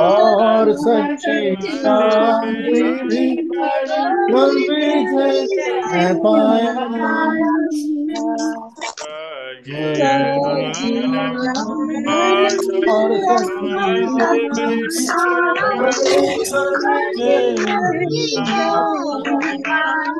और सच्ची शांति मैं पाया और आज मैं है पाया और पिता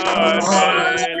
पाया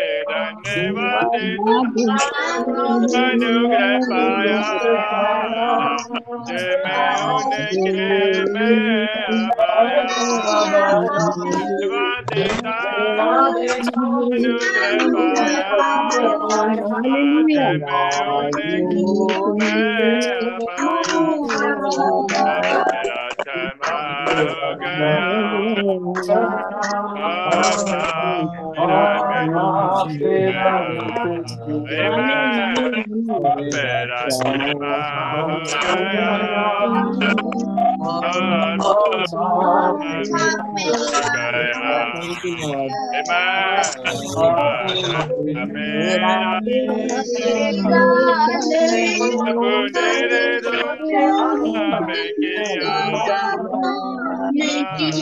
Hallelujah. अनुग्रह पाया आज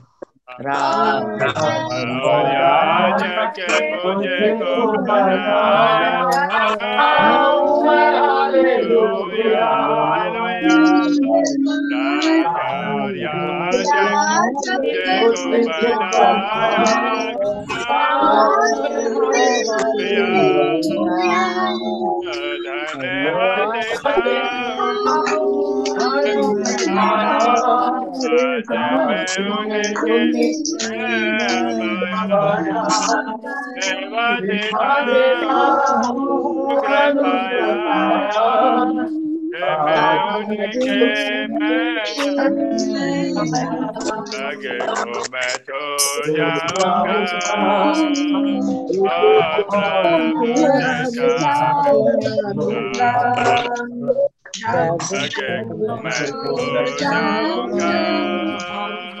में पाया मेरा क्षमा हो गया मेरा क्षमा हो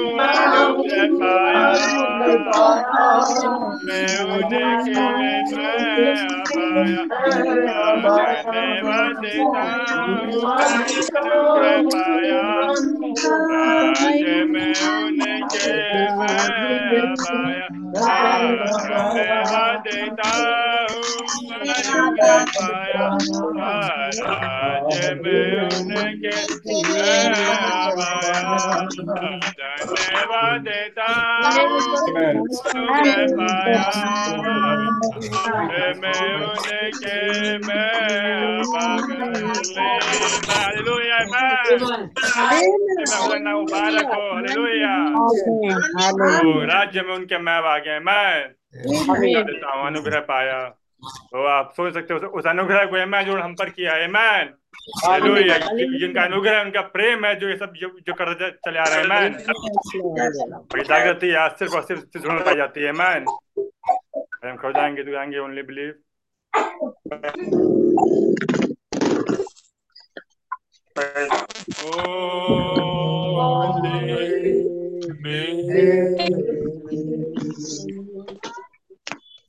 उनके धन्यवाद अनुग्रह पाया आज मैं उनके मैं पाया यीशु में धन पाया मुझे पाया आज मैं उनके मैं पाया धन्यवाद देता पाया मैं उनके मैं हालेलुया मैं ना मुबारक हो हालेलुया राज्य में उनके मैं आ गए मैं देता हूँ अनुग्रह पाया तो आप सोच सकते हो उस अनुग्रह को मैं जो हम पर किया है मैन जिनका अनुग्रह उनका प्रेम है जो ये सब जो, जो करते चले आ रहे हैं मैन जागृति है सिर्फ़ और सिर्फ़ सिर्फ़ पाई जाती है मैन हम खो जाएँगे तो जाएँगे ओनली बिलीव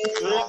Oh,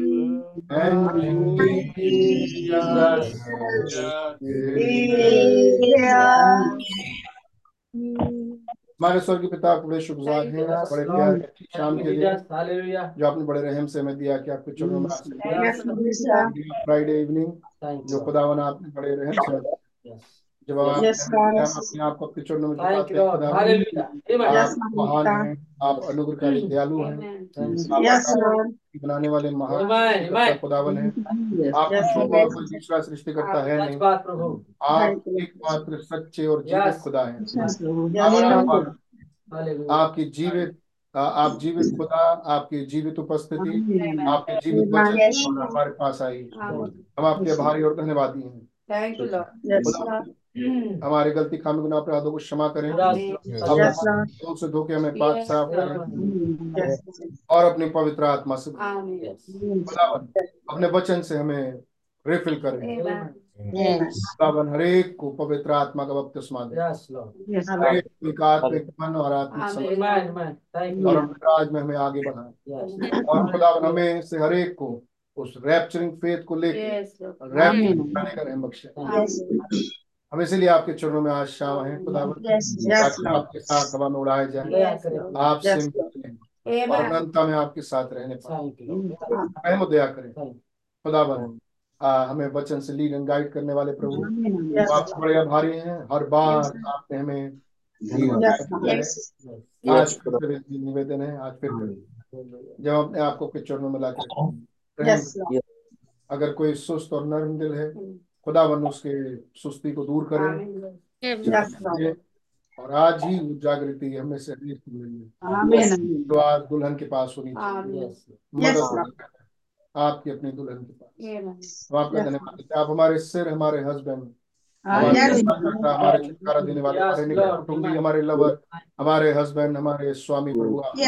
हमारे स्वर्गीय पिता बड़े शुक्रगुजार हैं बड़े प्यार शाम के लिए जो आपने बड़े रहम से हमें दिया कि आपके चरणों में फ्राइडे इवनिंग जो खुदावन आपने बड़े रहम से जब आप अपने आप को आपके चरणों में झुकाते हैं आप महान हैं आप अनुग्रहकारी दयालु हैं। बनाने वाले महान खुदावन है। आप कोई दूसरा सृष्टि करता है नहीं। आप एकमात्र सच्चे और जीवित खुदा है। आपकी जीवित आप जीवित खुदा आपकी जीवित उपस्थिति आपके जीवित वचन हमारे पास आई। हम आपके आभारी और धन्यवादी हैं। हमारे गलती खामी गुना अपराधों को क्षमा करें। अब से धोके हमें पाक साफ़ करें। और अपनी पवित्र आत्मा से अपने वचन से हमें रिफिल करें। खुदावन हरेक को पवित्र आत्मा का बपतिस्मा दे। आत्मिक मन और आत्मिक और राज में हमें आगे बढ़ाए। और खुदावन हमें से हरेक को उस रैप्चरिंग फेथ को लेकर रैप्चर बनाने का रहम बख्शे। हम इसीलिए आपके चरणों में आज शाम है। खुदावन आपके साथ हवा में उड़ाए जाए। आपसे और अनंता में आपके साथ रहने पाए दया करें। खुदावन हमें वचन से लीड एंड गाइड करने वाले प्रभु। आप बड़े आभारी हैं। हर बार आपने हमें आज निवेदन है। आज फिर जब अपने आपको के चरणों में लाकर अगर कोई सुस्त और नर्म दिल है खुदावन उसके सुस्ती को दूर करे। और आज ही वो जागृति हमें से है दुल्हन के पास होनी चाहिए। आपकी अपनी दुल्हन के पास. हम आपका धन्यवाद आप हमारे सिर हमारे हस्बैंड हमारे आमीन रक्षाकर्ता, हमारे छुटकारा देने वाले हमारे निकट कुटुंबी हमारे लवर हमारे हस्बैंड हमारे स्वामी प्रभु आपका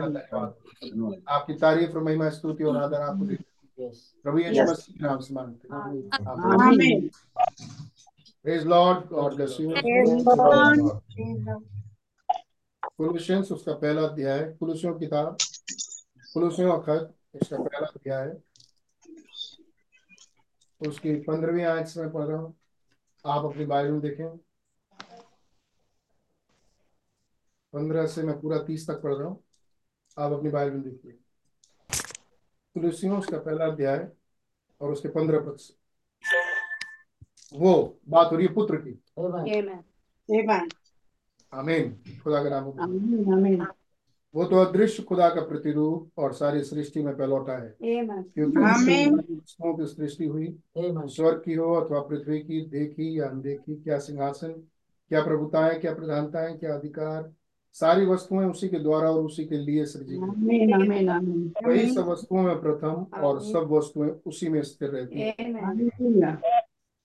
धन्यवाद। आपकी तारीफ़ और महिमा स्तुति और आदर आपको देते हैं। प्रभु यीशु मसीह के नाम से मांगते हैं। आमीन Praise Lord, God bless you. Praise Lord. कुलुसियंस उसका पहला अध्याय है कुलुसियों की किताब। कुलुसियों का खत इसका पहला अध्याय। है उसकी पंद्रहवीं आयत से मैं पढ़ रहा हूँ। आप अपनी बाइबल में देखें। पंद्रह से मैं पूरा तीस तक पढ़ रहा हूँ। आप अपनी बाइबल में देखिए। कुलुसियों उसका पहला अध्याय और उसके पंद्रह पद से वो बात हो रही है पुत्र की. आमीन। खुदा का नाम हो। वो तो अदृश्य खुदा का प्रतिरूप और सारी सृष्टि में पहलौटा है। क्योंकि सृष्टि हुई। स्वर्ग की हो अथवा पृथ्वी की देखी या अनदेखी क्या सिंहासन क्या प्रभुताएँ क्या प्रधानताएँ क्या अधिकार सारी वस्तुएँ उसी के द्वारा और उसी के लिए सृजी गई आमीन आमीन आमीन। वही सब वस्तुओं में प्रथम और सब वस्तुएँ उसी में स्थिर रहती हैं।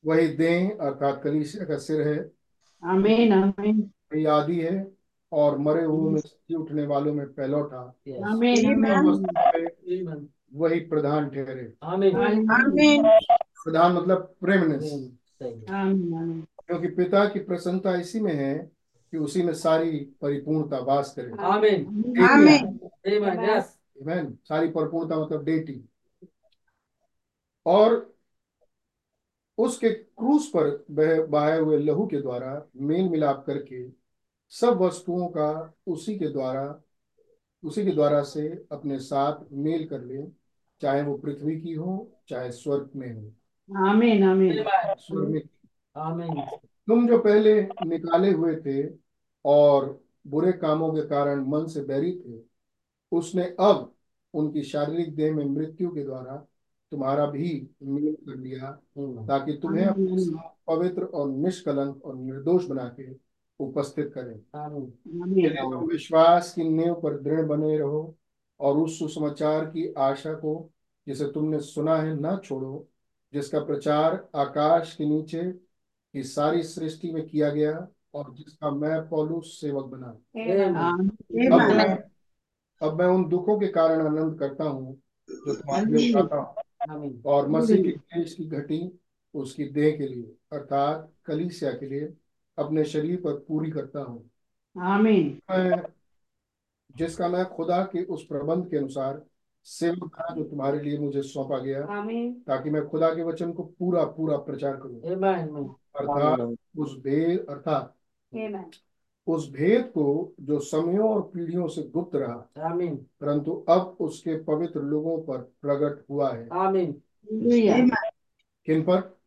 वही देह अर्थात कलीसिया का सिर है। आमीन आमीन। वही आदि है और मरे हुए में जी उठने वालों में पहलौठा वही प्रधान ठहरे। प्रधान मतलब प्रेमनेस। आमीन आमीन। क्योंकि पिता की प्रसन्नता इसी में है कि उसी में सारी परिपूर्णता वास करे आमीन Amen. सारी परिपूर्णता मतलब डेटी और उसके क्रूस पर बह- बहाए हुए लहू के द्वारा मेल मिलाप करके सब वस्तुओं का उसी के द्वारा उसी के द्वारा से अपने साथ मेल कर ले चाहे वो पृथ्वी की हो चाहे स्वर्ग में हो। आमीन आमीन स्वर्ग में। तुम जो पहले निकाले हुए थे और बुरे कामों के कारण मन से बैरी थे उसने अब उनकी शारीरिक देह में मृत्यु के द्वारा तुम्हारा भी मिलन कर लिया ताकि तुम्हें अपने साथ पवित्र और निष्कलंक और निर्दोष बना के उपस्थित करें। आमीन विश्वास की नींव पर दृढ़ बने रहो और उस सुसमाचार की आशा को जिसे तुमने सुना है ना छोड़ो जिसका प्रचार आकाश के नीचे की सारी सृष्टि में किया गया और जिसका मैं पौलुस सेवक बना। अब मैं अब मैं उन दुखों के कारण आनंद करता हूँ जो तुम्हारे लिए उठाता हूँ। और मसीह की क्लेश की घटी उसकी देह के लिए अर्थात कलीसिया के लिए अपने शरीर पर पूरी करता हूँ। मैं जिसका मैं खुदा के उस प्रबंध के अनुसार सेवक था जो तुम्हारे लिए मुझे सौंपा गया ताकि मैं खुदा के वचन को पूरा पूरा प्रचार करूँ। अर्थात उस भेद अर्थात. उस भेद को जो समयों और पीढ़ियों से गुप्त रहा परंतु अब उसके पवित्र लोगों पर प्रकट हुआ है। हालेलुया किन पर?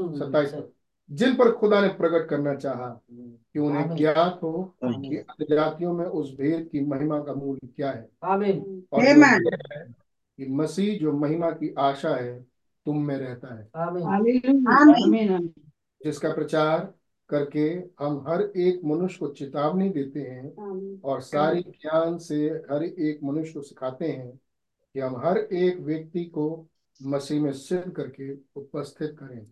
सत्ताईस पर। जिन पर खुदा ने प्रकट करना चाहा कि उन्हें आमीन। ज्ञात हो कि जातियों में उस भेद की महिमा का मूल्य क्या है? आमीन और है कि मसीह जो महिमा की आशा है तुम में रहता है। आमीन हालेलुया आमीन आमीन जिसका प्रचार करके हम हर एक मनुष्य को चेतावनी देते हैं और सारी ज्ञान से हर एक मनुष्य को सिखाते हैं कि हम हर एक व्यक्ति को मसीह में सिद्ध करके उपस्थित करें।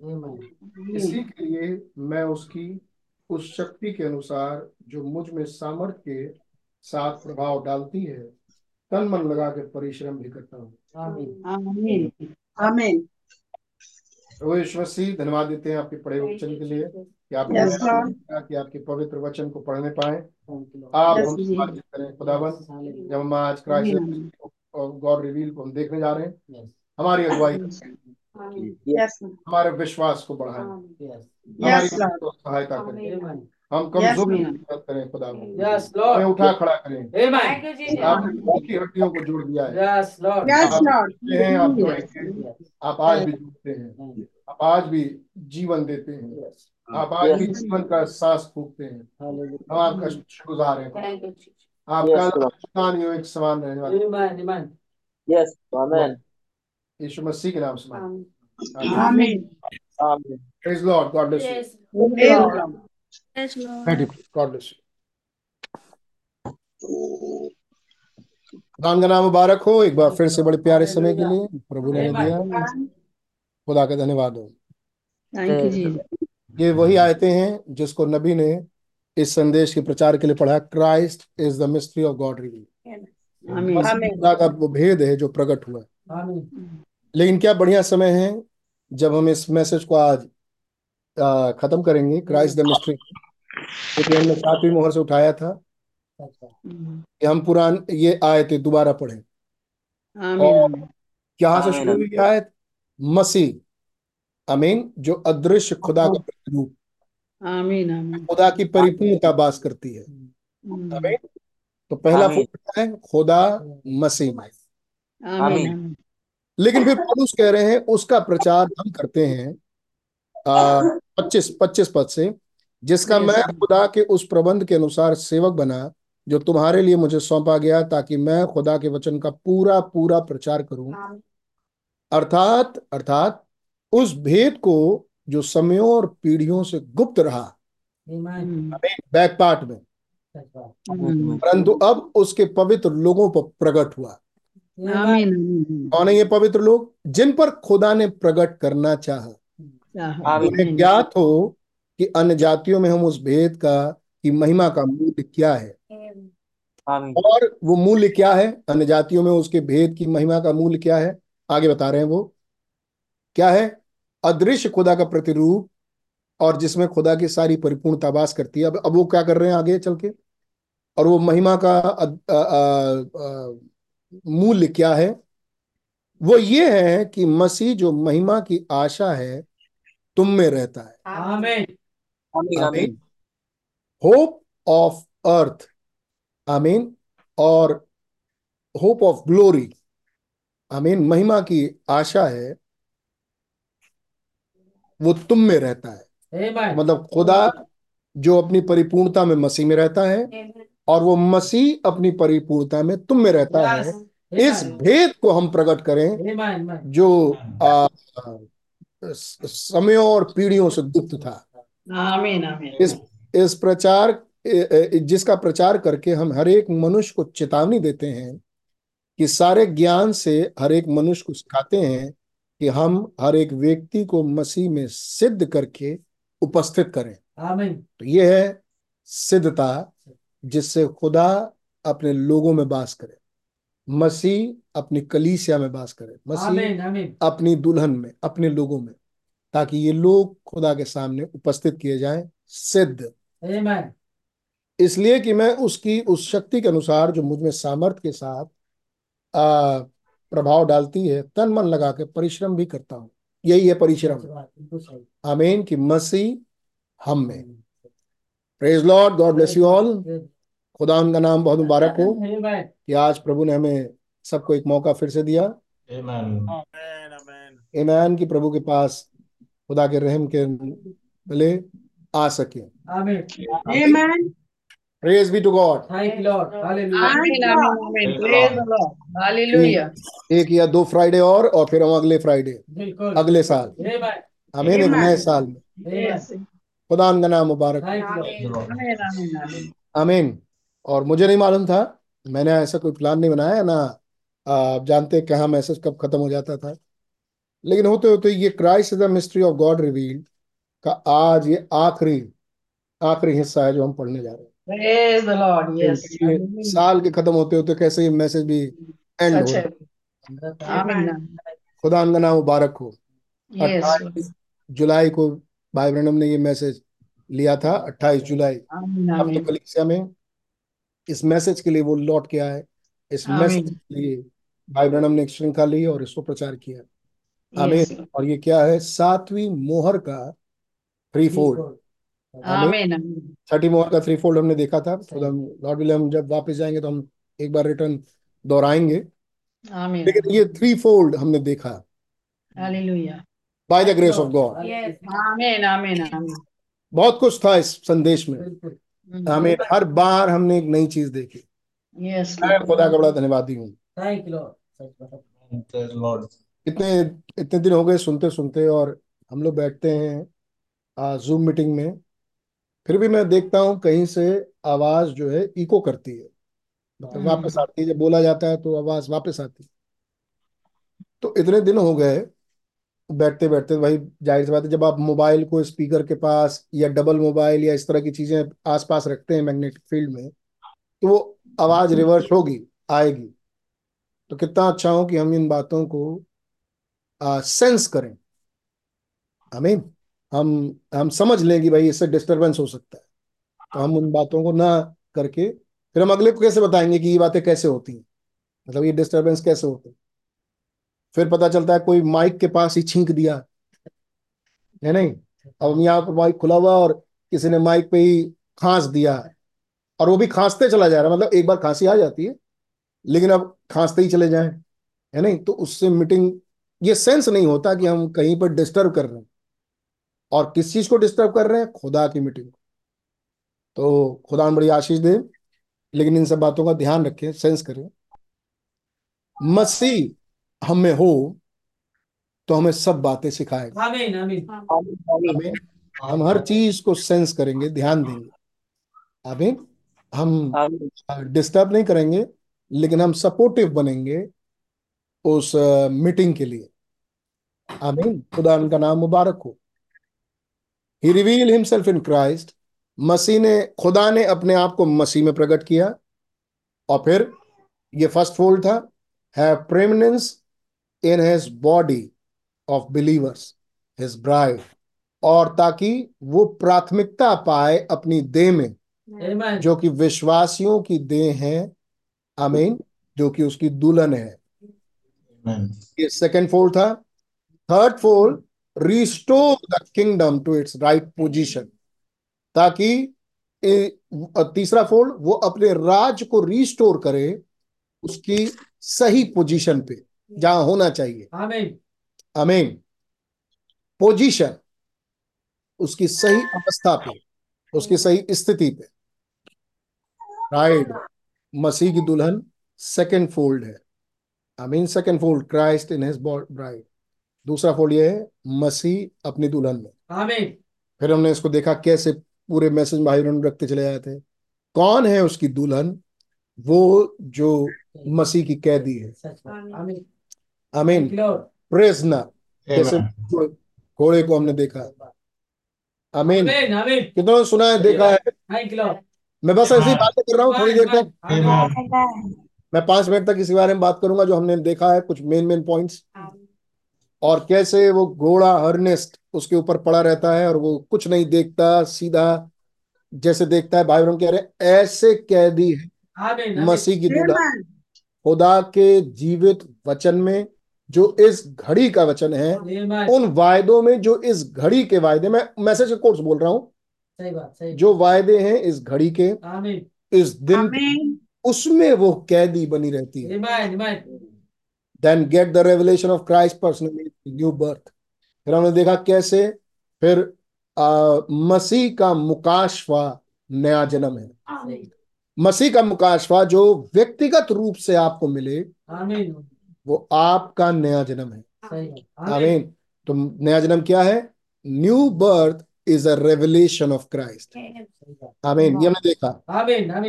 इसी के लिए मैं उसकी उस शक्ति के अनुसार जो मुझमें सामर्थ्य के साथ प्रभाव डालती है तन मन लगा के परिश्रम भी करता हूँ। आमीन आमीन। आमीन। प्रभु यीशु मसीह धन्यवाद देते हैं आपके पढ़े वचन के लिए कि आपने Yes, कि आपके पवित्र वचन को पढ़ने पाए। आप Yes, हम करें खुदावन। जब हम आज क्राइस्ट गॉड रिवील को हम देखने जा रहे हैं हमारी अगुवाई हमारे विश्वास को बढ़ाएँ. हमारी सहायता करें. हम Yes, कमज़ोर Lord. मदद करें खुदावन यस हमें उठा खड़ा करें। आमीन. आपने दुखी हड्डियों को जोड़ दिया है। यस लॉर्ड यस आप हैं आप जोड़ेंगे आप आज भी जोड़ते हैं। आप आज भी जीवन देते हैं। आप आज भी जीवन का सांस फूकते हैं। हम आपका शुक्रगुजार हैं। आपका Yes, Lord. एक समान रहने वाले आमीन आमीन यीशु मसीह के नाम से. हैं। आमीन praise Lord God bless you Yes. Lord. Yes, Lord. बैठिए गॉड ब्लेस खुदा का नाम मुबारक हो। एक बार फिर से बड़े प्यारे समय के लिए प्रभु ने दिया। खुदा का धन्यवाद हो। Thank you, Jesus. ये वही आयते हैं जिसको नबी ने इस संदेश के प्रचार के लिए पढ़ा। Christ is the mystery of God reveal खुदा का वो भेद है जो प्रकट हुआ। है लेकिन क्या बढ़िया समय है जब हम इस मैसेज को आज खत्म करेंगे क्राइस्ट द मिस्ट्री क्योंकि हमने सातवीं मोहर से उठाया था Mm. कि हम पुरान ये आयते दोबारा पढ़े Amen. Amen. से शुरू हुई आयत मसीह अमीन जो अदृश्य खुदा का प्रतिरूप Amen. Amen. खुदा की परिपूर्णता बास करती है Mm. अमीन तो पहला आमीन। है खुदा मसीह में Amen. Amen. लेकिन फिर पौलुस कह रहे हैं उसका प्रचार हम करते हैं पच्चीस पच्चीस पद से जिसका मैं खुदा के उस प्रबंध के अनुसार सेवक बना जो तुम्हारे लिए मुझे सौंपा गया ताकि मैं खुदा के वचन का पूरा पूरा प्रचार करूँ। अर्थात अर्थात उस भेद को जो समयों और पीढ़ियों से गुप्त रहा. बैक पार्ट में. परंतु अब उसके पवित्र लोगों पर प्रकट हुआ. कौन है ये पवित्र लोग? जिन पर खुदा ने प्रकट करना चाहा। Amen. उन्हें ज्ञात हो कि अन्य जातियों में हम उस भेद का की महिमा का मूल्य क्या है? और वो मूल्य क्या है? अन्य जातियों में उसके भेद की महिमा का मूल्य क्या है? आगे बता रहे हैं वो। क्या है? अदृश्य खुदा का प्रतिरूप और जिसमें खुदा की सारी परिपूर्णता वास करती है। अब अब वो क्या कर रहे हैं आगे चल के? और वो महिमा का मूल्य क्या है? वो ये है कि मसीह जो महिमा की आशा है तुम में रहता है। आमीन। आमीन होप ऑफ़ अर्थ। आमीन। और होप ऑफ़ ग्लोरी। आमीन महिमा की आशा है वो तुम में रहता है। मतलब खुदा जो अपनी परिपूर्णता में मसीह में रहता है और वो मसीह अपनी परिपूर्णता में तुम में रहता है। इस भेद को हम प्रकट करें जो आ, समयों और पीढ़ियों से गुप्त था Amen. Amen. इस इस प्रचार जिसका प्रचार करके हम हर एक मनुष्य को चेतावनी देते हैं कि सारे ज्ञान से हर एक मनुष्य को सिखाते हैं कि हम हर एक व्यक्ति को मसीह में सिद्ध करके उपस्थित करें Amen. तो ये है सिद्धता जिससे खुदा अपने लोगों में बास करे मसीह अपनी कलीसिया में बास करे मसीह. अपनी दुल्हन में अपने लोगों में ताकि ये लोग खुदा के सामने उपस्थित किए जाएँ सिद्ध। इसलिए कि मैं उसकी उस शक्ति के अनुसार जो मुझमें सामर्थ्य के साथ आ, प्रभाव डालती है तन मन लगा के परिश्रम भी करता हूँ। यही है परिश्रम। आमीन कि मसीह हम में। Praise Lord God bless you all खुदा उनका नाम बहुत मुबारक हो कि आज प्रभु ने हमें सबको एक मौका फिर से दिया ईमान की प्रभु के पास खुदा के रहम के मिले आ सके Amen. Amen. Praise be to God Thank Lord. Hallelujah. Amen. Amen. Amen. Praise the Lord. Hallelujah. एक या दो फ्राइडे और और फिर हम अगले फ्राइडे अगले साल Amen. हमें एक नए साल में. खुदा उनका नाम मुबारक. आमीन और मुझे नहीं मालूम था मैंने ऐसा कोई प्लान नहीं बनाया ना आप जानते हैं कहाँ मैसेज कब खत्म हो जाता था लेकिन होते होते ये Christ the mystery of God revealed का आज ये आखिरी आखिरी हिस्सा है जो हम पढ़ने जा रहे हैं Lord. Yes. साल के खत्म होते होते कैसे ये मैसेज भी एंड हो है Amen. खुदा उनका नाम मुबारक हो Yes. जुलाई को भाई ब्रनम ने ये मैसेज लिया था 28 जुलाई. अब तो. कलीसिया में इस मैसेज के लिए वो लौट के आए इस मैसेज लिए भाई ब्रनम ने एक श्रृंखला ली और इसको प्रचार किया. आमीन और ये क्या है सातवीं मोहर का थ्री फोल्ड. Amen. छठी मोहर का थ्री फोल्ड हमने देखा था तो हम लॉर्ड विले हम जब वापस जाएँगे तो हम एक बार रिटर्न दोहराएँगे लेकिन ये थ्री फोल्ड हमने देखा. By the grace of God. बहुत कुछ था इस संदेश में. हमें हर बार हमने एक नई चीज़ देखी Yes. मैं खुदा का बड़ा धन्यवादी हूँ Thank you, Lord. Thank you, Lord. Praise the Lord. इतने इतने दिन हो गए सुनते सुनते और हम लोग बैठते हैं जूम मीटिंग में फिर भी मैं देखता हूँ कहीं से आवाज़ जो है इको करती है मतलब हम्म। वापस आती है जब बोला जाता है तो आवाज़ वापस आती है तो इतने दिन हो गए बैठते बैठते भाई ज़ाहिर सी बात है जब आप मोबाइल को स्पीकर के पास या डबल मोबाइल या इस तरह की चीज़ें आसपास रखते हैं मैग्नेटिक फ़ील्ड में तो वो आवाज़ रिवर्स होगी आएगी। तो कितना अच्छा हो कि हम इन बातों को आ, सेंस करें। आमीन हम हम समझ लें कि भाई इससे डिस्टरबेंस हो सकता है। तो हम उन बातों को ना करके फिर हम अगले को कैसे बताएँगे कि ये बातें कैसे होती हैं? मतलब ये डिस्टरबेंस कैसे होते हैं? फिर पता चलता है कोई माइक के पास ही छींक दिया। है नहीं? अब हम यहाँ पर माइक खुला हुआ और किसी ने माइक पे ही खांस दिया। और वो भी खांसते चला जा रहा है मतलब एक बार खांसी आ जाती है लेकिन अब खांसते ही चले जाए है नहीं? तो उससे मीटिंग ये सेंस नहीं होता कि हम कहीं पर डिस्टर्ब कर रहे हैं। और किस चीज़ को डिस्टर्ब कर रहे हैं? खुदा की मीटिंग को। तो खुदा बड़ी आशीष दे लेकिन इन सब बातों का ध्यान रखें सेंस करें। मसीह हम में हो तो हमें सब बातें सिखाएगा। आमीन आमीन। हम हर चीज़ को सेंस करेंगे ध्यान देंगे। आमीन। हम डिस्टर्ब नहीं करेंगे लेकिन हम सपोर्टिव बनेंगे उस मीटिंग के लिए। आमीन। खुदा उनका नाम मुबारक हो। He reveal himself in Christ मसीह ने खुदा ने अपने आप को मसीह में प्रकट किया। और फिर ये फ़र्स्ट फोल्ड था। है preeminence in his body of believers his bride और ताकि वो प्राथमिकता पाए अपनी देह में। जो कि विश्वासियों की देह है आमीन जो कि उसकी दुल्हन है। ये सेकंड फोल्ड था। Third fold restore the kingdom to its right position ताकि तीसरा फोल्ड वो अपने राज को रिस्टोर करे उसकी सही पोजीशन पे जहाँ होना चाहिए। आमीन आमीन। पोजीशन उसकी सही अवस्था पे उसकी सही स्थिति पे। राइट मसीह की दुल्हन सेकंड फोल्ड है. आमीन second fold Christ in his bride दूसरा फोल्ड ये है मसीह अपनी दुल्हन में. आमीन फिर हमने इसको देखा कैसे पूरे मैसेज भाई बहन रखते चले आए थे. कौन है उसकी दुल्हन? वो जो मसीह की कैदी है. आमीन आमीन प्रेजनर जैसे घोड़े को हमने देखा. आमीन कितनों सुना है देखा है? मैं बस ऐसी बातें कर रहा हूँ थोड़ी देर तक। मैं पाँच मिनट तक इसी बारे में बात करूँगा जो हमने देखा है कुछ मेन मेन पॉइंट्स और कैसे वो घोड़ा हर्नेस्ट उसके ऊपर पड़ा रहता है और वो कुछ नहीं देखता सीधा जैसे देखता है भाई कह रहे ऐसे कैदी है मसीह की दुल्हन खुदा। के जीवित वचन में जो इस घड़ी का वचन है उन वायदों में जो इस घड़ी के वायदे में मैसेज के कोर्स बोल रहा हूँ सही बात सही जो वायदे हैं इस घड़ी के आमीन। इस दिन उसमें वो कैदी बनी रहती है। Then get the revelation of Christ personally new birth फिर हमने देखा कैसे फिर आ, मसीह का मुकाशवा नया जन्म है। मसीह का मुकाशवा जो व्यक्तिगत रूप से आपको मिले आमीन। वो आपका नया जन्म है। आमीन। तो नया जन्म क्या है? New birth is a revelation of Christ आमीन ये हमने देखा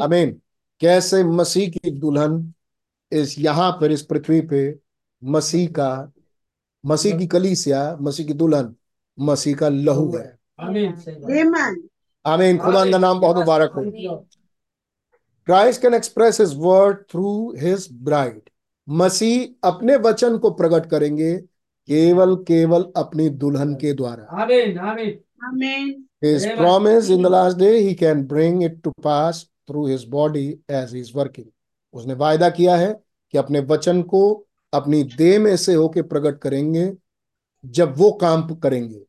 आमीन कैसे मसीह की दुल्हन इस यहाँ पर इस पृथ्वी पे मसीह का मसीह की कलीसिया मसीह की दुल्हन मसीह का लहू है। आमीन खुदा का नाम बहुत मुबारक हो। Christ can express his word through his bride मसीह अपने वचन को प्रकट करेंगे केवल केवल अपनी दुल्हन के द्वारा। आमीन आमीन Amen. His Amen. promise in the last day, he can bring it to pass through his body as he is working. उसने वायदा किया है कि अपने वचन को अपनी दे में से होके प्रकट करेंगे जब वो काम करेंगे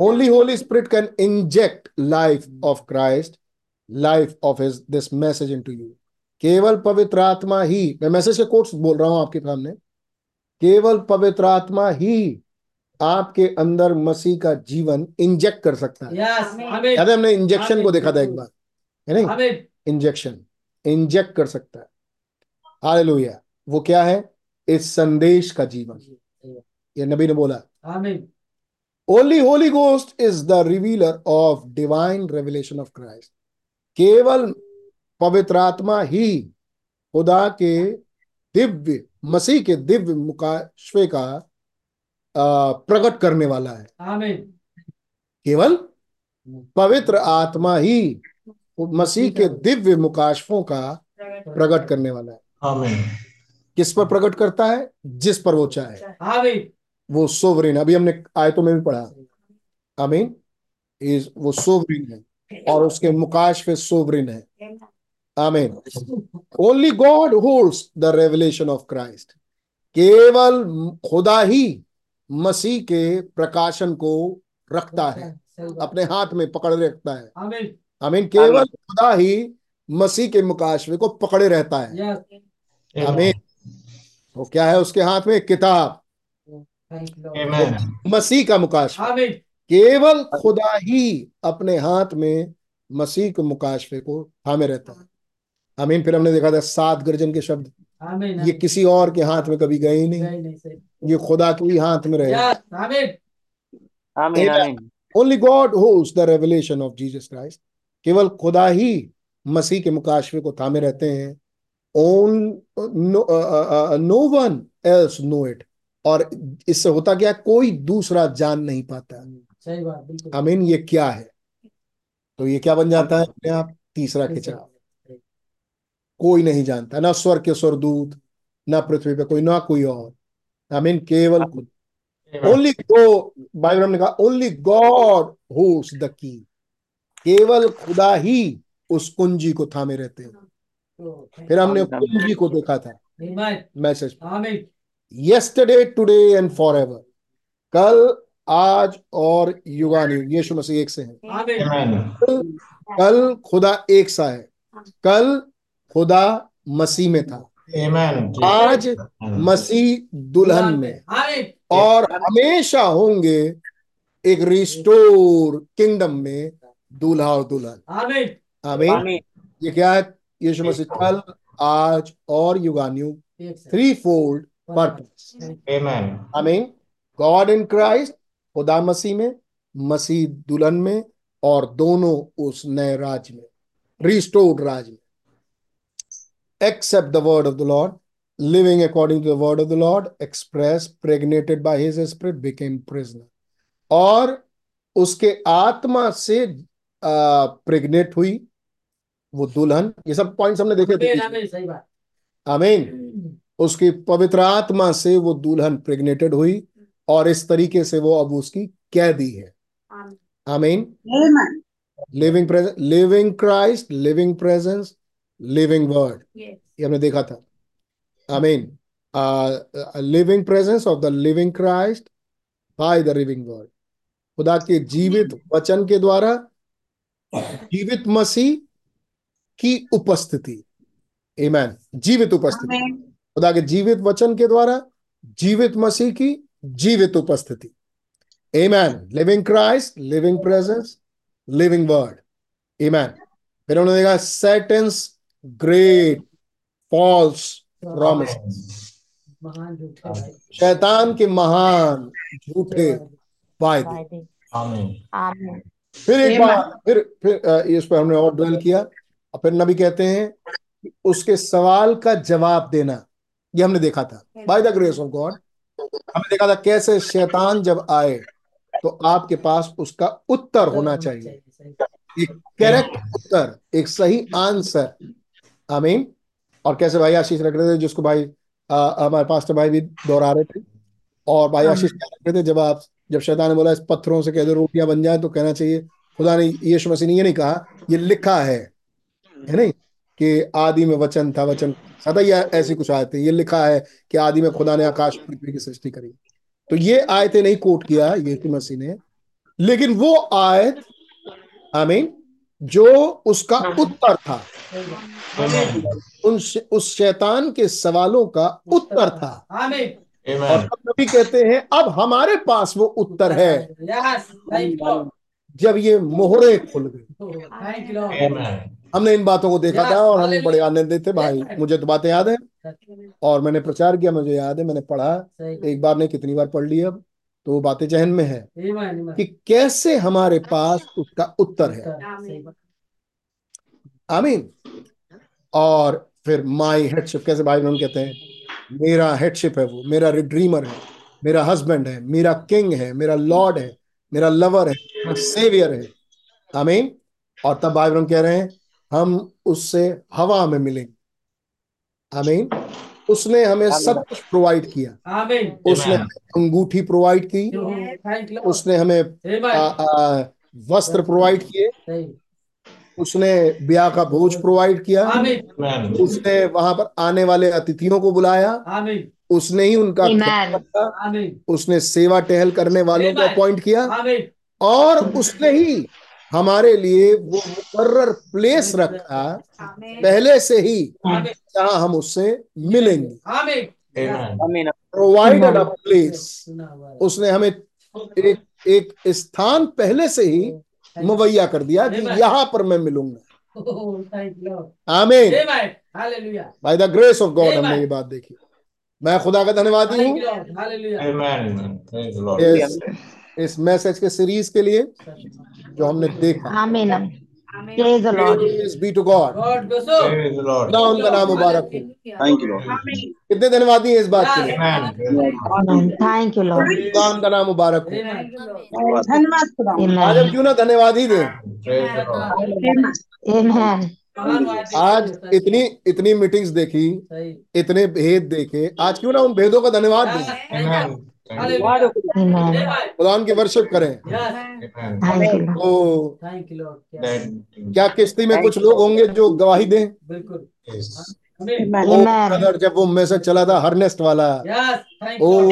holy holy spirit can inject life of Christ life of his this message into you केवल पवित्र आत्मा ही मैं मैसेज के कोट्स बोल रहा हूँ आपके सामने केवल पवित्र आत्मा ही आपके अंदर मसीह का जीवन इंजेक्ट कर सकता है। यस याद है हमने इंजेक्शन को देखा था एक बार है नहीं? इंजेक्शन इंजेक्ट कर सकता है। हालेलुया वो क्या है? इस संदेश का जीवन। ये नबी ने बोला आमीन only Holy Ghost is the revealer of divine revelation of Christ केवल पवित्र आत्मा ही खुदा के दिव्य मसीह के दिव्य मुकाशवे का प्रकट करने वाला है। केवल पवित्र आत्मा ही मसीह के दिव्य मुकाशफों का प्रकट करने वाला है। किस पर प्रकट करता है? जिस पर वो चाहे। वो सोवरेन। अभी हमने आयतों में भी पढ़ा। आमीन। इज़ वो सोवरेन है और उसके मुकाशफे सोवरेन है। आमीन। Only God holds the revelation of Christ केवल खुदा ही मसीह के प्रकाशन को रखता है। अपने हाथ में पकड़ रखता है। आमीन। आमीन। केवल खुदा ही मसीह के मुकाशवे को पकड़े रहता है। यस। आमीन। वो क्या है उसके हाथ में? किताब। मसीह का मुकाशवा। केवल खुदा ही अपने हाथ में मसीह के मुकाशफे को थामे रहता है। आमीन। फिर हमने देखा था सात गर्जन के शब्द। ये किसी और के हाथ में कभी गए ही नहीं। ये खुदा के ही हाथ में रहे। Only God holds the revelation of Jesus Christ केवल खुदा ही मसीह के मुकाशफे को थामे रहते हैं। On no one else know it और इससे होता क्या कोई दूसरा जान नहीं पाता। सही बात बिल्कुल। आमीन ये क्या है? तो ये क्या बन जाता है अपने आप? तीसरा खिंचाव कोई नहीं जानता ना स्वर के स्वरदूत ना पृथ्वी पे कोई ना कोई और। आई मीन केवल ओनली गो बाइबल ने कहा only God holds the key केवल खुदा ही उस कुंजी को थामे रहते हैं। फिर हमने कुंजी को देखा था। Message yesterday today and forever कल आज और युगानुयुग यीशु मसीह एक से है। कल खुदा एक सा है। कल खुदा मसीह में था। आमीन आज मसीह दुल्हन में। और हमेशा होंगे एक रिस्टोर किंगडम में दूल्हा और दुल्हन। आमीन। ये क्या है? यीशु मसीह कल आज और से थ्री फोल्ड पर्पस आमीन आमीन। गॉड इन क्राइस्ट खुदा मसीह में मसीह दुल्हन में और दोनों उस नए राज में रिस्टोर्ड राज में। Except the word of the Lord living according to the word of the Lord, expressed, pregnated by his spirit, became prisoner. और उसके आत्मा से प्रेग्नेट हुई वो दुल्हन। ये सब पॉइंट्स हमने देखे थे आमीन आमीन उसकी पवित्र आत्मा से वो दुल्हन प्रेग्नेटेड हुई और इस तरीके से वो अब उसकी कैदी है। आमीन living presence living Christ living presence living word ये हमने देखा था। I mean living presence of the living Christ by the living word खुदा के जीवित वचन के द्वारा जीवित मसीह की उपस्थिति। आमीन जीवित उपस्थिति। खुदा के जीवित वचन के द्वारा जीवित मसीह की जीवित उपस्थिति। आमीन living Christ living presence living word आमीन फिर उन्होंने देखा सेटेंस ग्रेट फॉल्स प्रॉमिस झूठे शैतान के महान झूठे वायदे आमीन आमीन फिर एक बार फिर फिर इस पर हमने और ड्वेल किया। और फिर नबी कहते हैं कि उसके सवाल का जवाब देना। ये हमने देखा था। By the grace of God हमने देखा था कैसे शैतान जब आए तो आपके पास उसका उत्तर होना चाहिए। एक करेक्ट उत्तर एक सही आंसर आमीन और कैसे भाई आशीष रख रहे थे जिसको भाई हमारे पास्टर भाई भी दोहरा रहे थे। और भाई आशीष क्या रख रहे थे जब आप जब शैतान ने बोला इस पत्थरों से कह दो रोटियाँ बन जाए तो कहना चाहिए खुदा ने यीशु मसीह ने ये नहीं कहा ये लिखा है। है नहीं? कि आदि में वचन था वचन सदा ये ऐसी कुछ आयतें ये लिखा है कि आदि में खुदा ने आकाश पृथ्वी की सृष्टि करी। तो ये आयतें नहीं कोट किया यीशु मसीह ने लेकिन वो आयत आमीन जो उसका उत्तर था। उन उस शैतान के सवालों का उत्तर था। और नबी कहते हैं अब हमारे पास वो उत्तर है। जब ये मोहरे खुल गई थैंक यू आमीन हमने इन बातों को देखा था और हमें बड़े आनंदित थे भाई। मुझे तो बातें याद है। और मैंने प्रचार किया मुझे याद है मैंने पढ़ा। एक बार नहीं कितनी बार पढ़ लिया अब। तो वो बातें जहन में है. कि कैसे हमारे पास उसका उत्तर है। आमीन। और फिर माई हेडशिप कैसे भाई बहन कहते हैं? मेरा हेडशिप है वो मेरा रिड्रीमर है मेरा हस्बैंड है मेरा किंग है मेरा लॉर्ड है मेरा लवर है मेरा सेवियर है। आमीन। और तब भाई बहन कह रहे हैं हम उससे हवा में मिलेंगे। आमीन। उसने हमें सब कुछ प्रोवाइड किया। उसने अंगूठी प्रोवाइड की. उसने हमें आ, आ, वस्त्र प्रोवाइड किए। सही। उसने ब्याह का भोज प्रोवाइड किया. उसने वहाँ पर आने वाले अतिथियों को बुलाया। उसने ही उनका. उसने सेवा टहल करने वालों को अपॉइंट किया। और उसने ही हमारे लिए वो मुकर्रर प्लेस रखा। पहले से ही जहाँ हम उससे मिलेंगे। Provided a place. उसने हमें एक एक स्थान पहले से ही मुबैया कर दिया कि यहाँ पर मैं मिलूँगा। Amer by the grace of God हमने ये बात देखी। मैं खुदा का धन्यवाद हूँ। इस मैसेज के सीरीज़ के लिए जो हमने देखा। Praise the Lord. Praise be to God. खुदा उनका नाम मुबारक हो। थैंक यू लॉर्ड कितने धन्यवादी हैं इस बात के लिए? Thank you, Lord. खुदा उनका नाम मुबारक हो। धन्यवाद खुदा आज हम क्यों ना धन्यवाद ही दें? Praise the Lord. Amen. आज इतनी इतनी मीटिंग्स देखी इतने भेद देखे आज क्यों ना उन भेदों का धन्यवाद दें? खुदा उनकी वर्शिप करें. तो क्या किश्ती में कुछ लोग होंगे जो गवाही दें? बिल्कुल। Amen. ब्रदर जब वो मैसेज चला था हरनेस्ट वाला। ओ वो.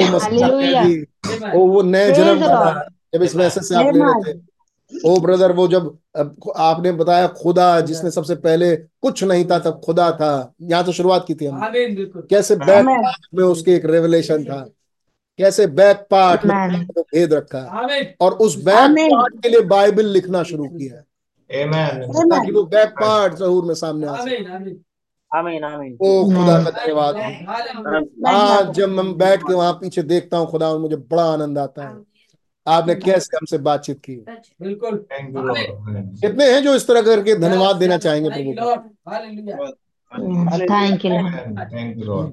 ओ वो नए जन्म वाला जब इस मैसेज से आप ले रहे थे। ओ ब्रदर वो जब आपने बताया खुदा जिसने सबसे पहले कुछ नहीं था तब खुदा था। यहाँ तो शुरुआत की थी हमने। कैसे बैक में उसके एक रेवलेशन था। कैसे बैक पार्ट में भेद रखा और उस बैक पार्ट के लिए बाइबल लिखना शुरू किया ताकि वो बैक पार्ट जहूर में सामने आ सके। ओ खुदा का धन्यवाद. हो. आज जब मैं बैठ के वहाँ पीछे देखता हूँ खुदा मुझे बड़ा आनंद आता है। आपने कैसे हमसे बातचीत की? बिल्कुल. कितने हैं जो इस तरह करके धन्यवाद देना चाहेंगे प्रभु थैंक Lord.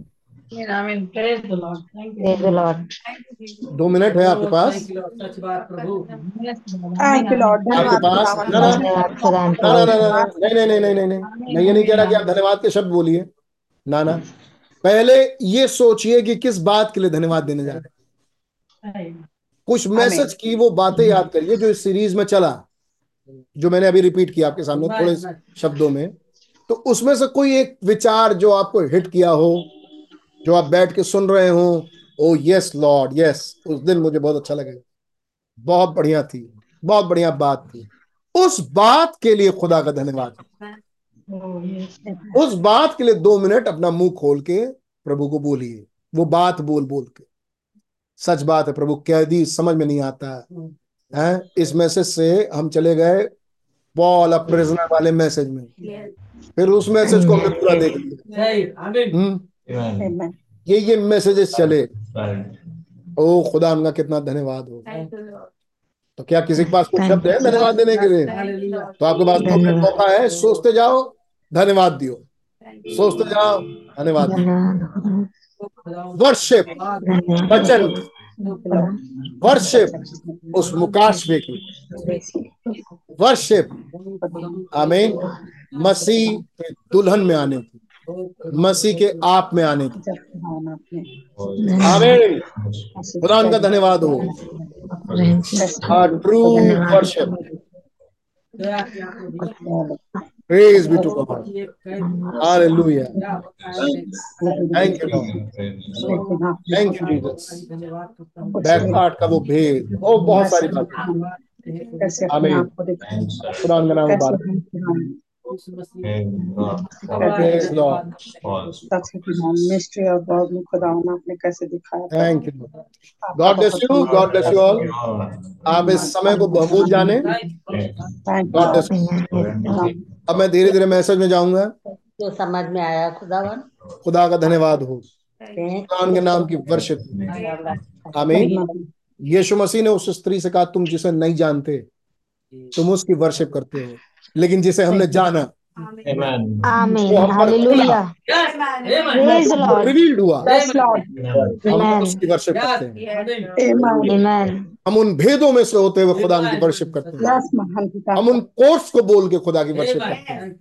दो मिनट है आपके Oh, pass? thank you, Lord. सच बात प्रभु थैंक यू लॉर्ड आपके पास? ना ना ना ना ना ना नहीं नहीं नहीं नहीं नहीं नहीं मैं ये नहीं कह रहा कि आप धन्यवाद के शब्द बोलिए। ना ना। पहले ये सोचिए कि किस बात के लिए धन्यवाद देने जा रहे हैं। कुछ मैसेज की वो बातें याद करिए जो इस सीरीज़ में चला जो मैंने अभी रिपीट किया आपके सामने थोड़े शब्दों में। तो उसमें से कोई एक विचार जो आपको हिट किया हो जो आप बैठ के सुन रहे हो ओ यस लॉर्ड यस उस दिन मुझे बहुत अच्छा लगेगा बहुत बढ़िया थी बहुत बढ़िया बात थी। उस बात के लिए खुदा का धन्यवाद। उस बात के लिए दो मिनट अपना मुँह खोल के प्रभु को बोलिए। वो बात बोल बोल के। सच बात है प्रभु कैदी समझ में नहीं आता। है? इस मैसेज से हम चले गए पॉल अ प्रिजनर वाले मैसेज में। फिर उस मैसेज को हमने पूरा देख लिया। ये ये मैसेजेस चले। ओ खुदा उनका कितना धन्यवाद हो। तो क्या किसी के पास कोई शब्द है धन्यवाद देने के लिए? तो आपके पास मौका है सोचते जाओ धन्यवाद दियो। सोचते जाओ धन्यवाद वर्शिप वचन। वर्शिप उस मुकाशवे की। वर्शिप आमीन मसीह दुल्हन में आने की। मसीह के आप में आने की। आमीन। खुदा उनका धन्यवाद हो। ट्रू वर्शिप का वो भेद। ओ बहुत सारी बातें। आमीन खुदा उनका नाम आपने कैसे दिखाया thank you God bless you God bless you all आप इस समय को बहुत जाने। गॉड ब्लेस अब मैं धीरे धीरे मैसेज में जाऊँगा। जो समझ में आया खुदावन खुदा का धन्यवाद हो। खुदा के नाम की वर्शिप आमीन। यीशु मसीह ने उस स्त्री से कहा, तुम जिसे नहीं जानते, तुम उसकी वर्शिप करते हो। लेकिन जिसे हमने जाना हम. रिवील्ड हुआ। हम उसकी वर्शिप करते हैं। Amen. Amen. Amen. हम उन भेदों में से होते हुए खुदा की वर्शिप करते हैं। हम उन कोर्स को बोल के खुदा की वर्शिप करते हैं.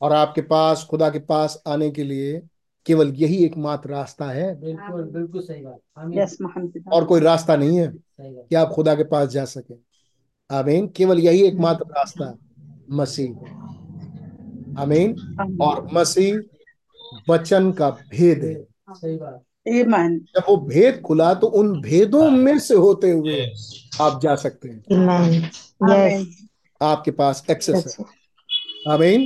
और आपके पास खुदा के पास आने के लिए केवल यही एकमात्र रास्ता है। बिल्कुल बिल्कुल सही बात। और कोई रास्ता नहीं है सही बात। कि आप खुदा के पास जा सके। आमीन केवल यही एकमात्र रास्ता है, मसीह आमीन और मसीह वचन का भेद है। सही बात। जब वो भेद खुला तो उन भेदों में से होते हुए आप जा सकते हैं. आपके पास एक्सेस है. आमीन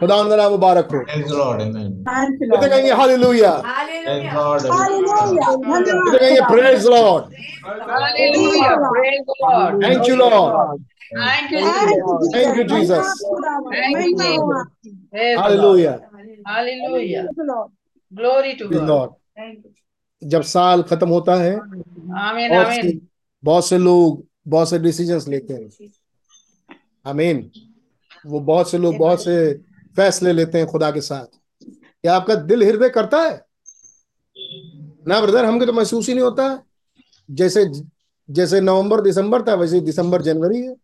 खुदा का नाम मुबारक हो Praise the Lord. Amen. Thank you, कहते Lord. कहेंगे हालेलुया. कहते कहेंगे praise Lord Hallelujah. Praise the Lord. Thank you Lord Thank you, Thank you, Jesus. Thank you, Jesus. Thank you, Jesus. Praise hallelujah Glory to God. Lord जब साल खत्म होता है Amen. बहुत से बहुत से लोग बहुत से डिसीजंस लेते हैं आमीन वो बहुत से लोग बहुत से फैसले लेते हैं खुदा के साथ। क्या आपका दिल हृदय करता है? ना ब्रदर हमको तो महसूस ही नहीं होता। जैसे जैसे नवंबर दिसंबर था वैसे दिसंबर जनवरी है।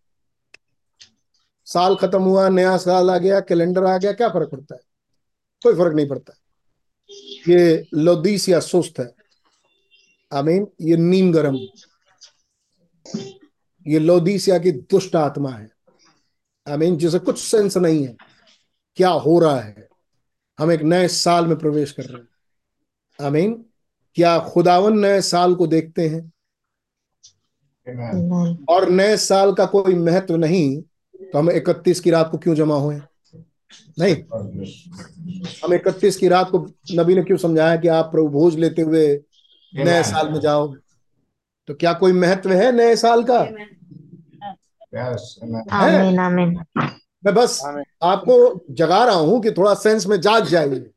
साल खत्म हुआ नया साल आ गया कैलेंडर आ गया क्या फ़र्क पड़ता है? कोई फ़र्क नहीं पड़ता। ये लोदीसिया सुस्त है। आमीन। ये नीम गरम। ये लोदीसिया की दुष्ट आत्मा है। आमीन जिसे कुछ सेंस नहीं है क्या हो रहा है। हम एक नए साल में प्रवेश कर रहे हैं। आमीन क्या खुदावन नए साल को देखते हैं? Amen. Amen. और नए साल का कोई महत्व नहीं तो हम इकतीस की रात को क्यों जमा हुए नहीं। हम इकतीस की रात को नबी ने क्यों समझाया कि आप प्रभु भोज लेते हुए नए साल में जाओ? तो क्या कोई महत्व है नए साल का? Yes. Amen. Amen. Amen. मैं बस आमीन। आपको जगा रहा हूँ कि थोड़ा सेंस में जाग जाइए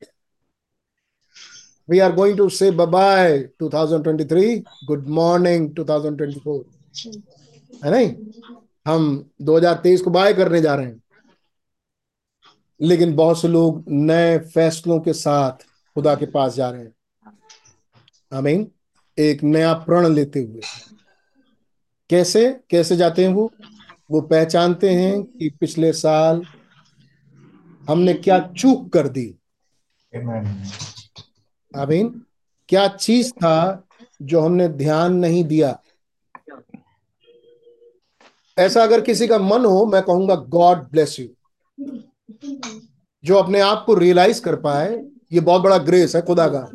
we are going to say bye 2023 good morning 2024 है नहीं हम 2023 को बाय करने जा रहे हैं लेकिन बहुत से लोग नए फैसलों के साथ खुदा के पास जा रहे हैं आमीन एक नया प्रण लेते हुए कैसे कैसे जाते हैं वो वो पहचानते हैं कि पिछले साल हमने क्या चूक कर दी। Amen. आमीन। क्या चीज़ था जो हमने ध्यान नहीं दिया? ऐसा अगर किसी का मन हो मैं कहूँगा गॉड ब्लेस यू जो अपने आप को रियलाइज़ कर पाए ये बहुत बड़ा ग्रेस है खुदा का.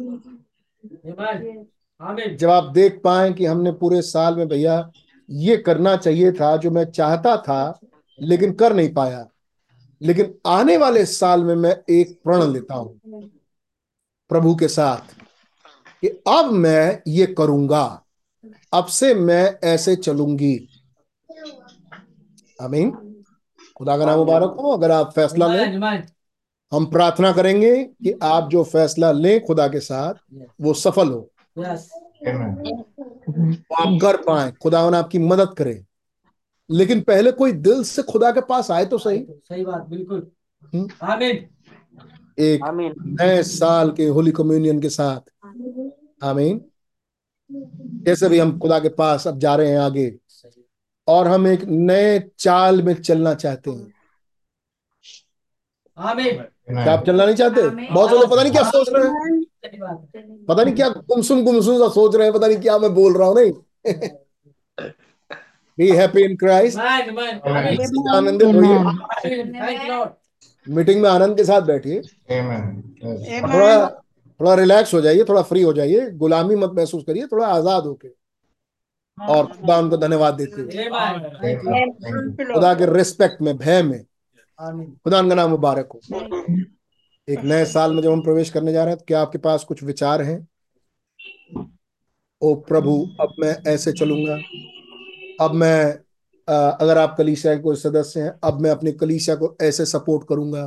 जब आप देख पाए कि हमने पूरे साल में भैया ये करना चाहिए था जो मैं चाहता था लेकिन कर नहीं पाया। लेकिन आने वाले साल में मैं एक प्रण लेता हूँ प्रभु के साथ कि अब मैं ये करूँगा। अब से मैं ऐसे चलूँगी। आमीन। खुदा का नाम मुबारक हो। अगर आप फैसला लें. हम प्रार्थना करेंगे कि आप जो फैसला लें खुदा के साथ वो सफल हो। वो आप कर पाए। खुदावन आपकी मदद करे। लेकिन पहले कोई दिल से खुदा के पास आए तो सही। सही बात बिल्कुल। हम्म। आमीन। एक नए साल के होली कम्युनियन के साथ। आमीन। जैसे भी हम खुदा के पास अब जा रहे हैं आगे। और हम एक नए चाल में चलना चाहते हैं। आमीन। क्या आप चलना नहीं चाहते? बहुत से लोग पता नहीं क्या सोच रहे हैं। पता नहीं क्या गुमसुम गुमसुम सा सोच रहे हैं पता नहीं क्या मैं बोल रहा हूँ नहीं? Be happy in Christ Amen. Amen. Amen. आनंदित होइए. मीटिंग में आनंद के साथ बैठिए। Amen. थोड़ा थोड़ा रिलैक्स हो जाइए थोड़ा फ्री हो जाइए। गुलामी मत महसूस करिए थोड़ा आज़ाद होके। और खुदा उनको धन्यवाद देते हुए. खुदा के रिस्पेक्ट में भय में। खुदा उनका नाम मुबारक हो। एक नए साल में जब हम प्रवेश करने जा रहे हैं तो क्या आपके पास कुछ विचार हैं? ओ प्रभु अब मैं ऐसे चलूँगा। अब मैं अगर आप कलीसिया के कोई सदस्य हैं अब मैं अपनी कलीसिया को ऐसे सपोर्ट करूँगा।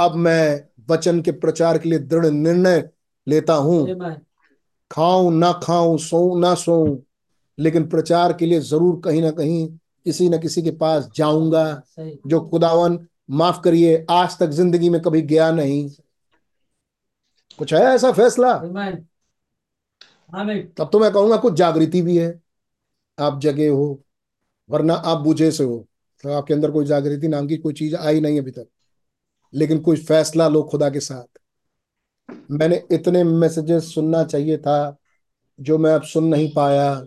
अब मैं वचन के प्रचार के लिए दृढ़ निर्णय लेता हूँ. खाऊं ना खाऊं सोऊं ना सोऊं लेकिन प्रचार के लिए ज़रूर कहीं ना कहीं किसी न किसी के पास जाऊँगा जो खुदावन माफ़ करिए आज तक ज़िंदगी में कभी गया नहीं। कुछ है ऐसा फैसला? आमीन तब तो मैं कहूँगा कुछ जागृति भी है। आप जगे हो वरना आप बुझे से हो। तो आपके अंदर कोई जागृति नाम की कोई चीज़ आई नहीं अभी तक। लेकिन कोई फैसला लो खुदा के साथ। मैंने इतने मैसेजेस सुनना चाहिए था जो मैं अब सुन नहीं पाया।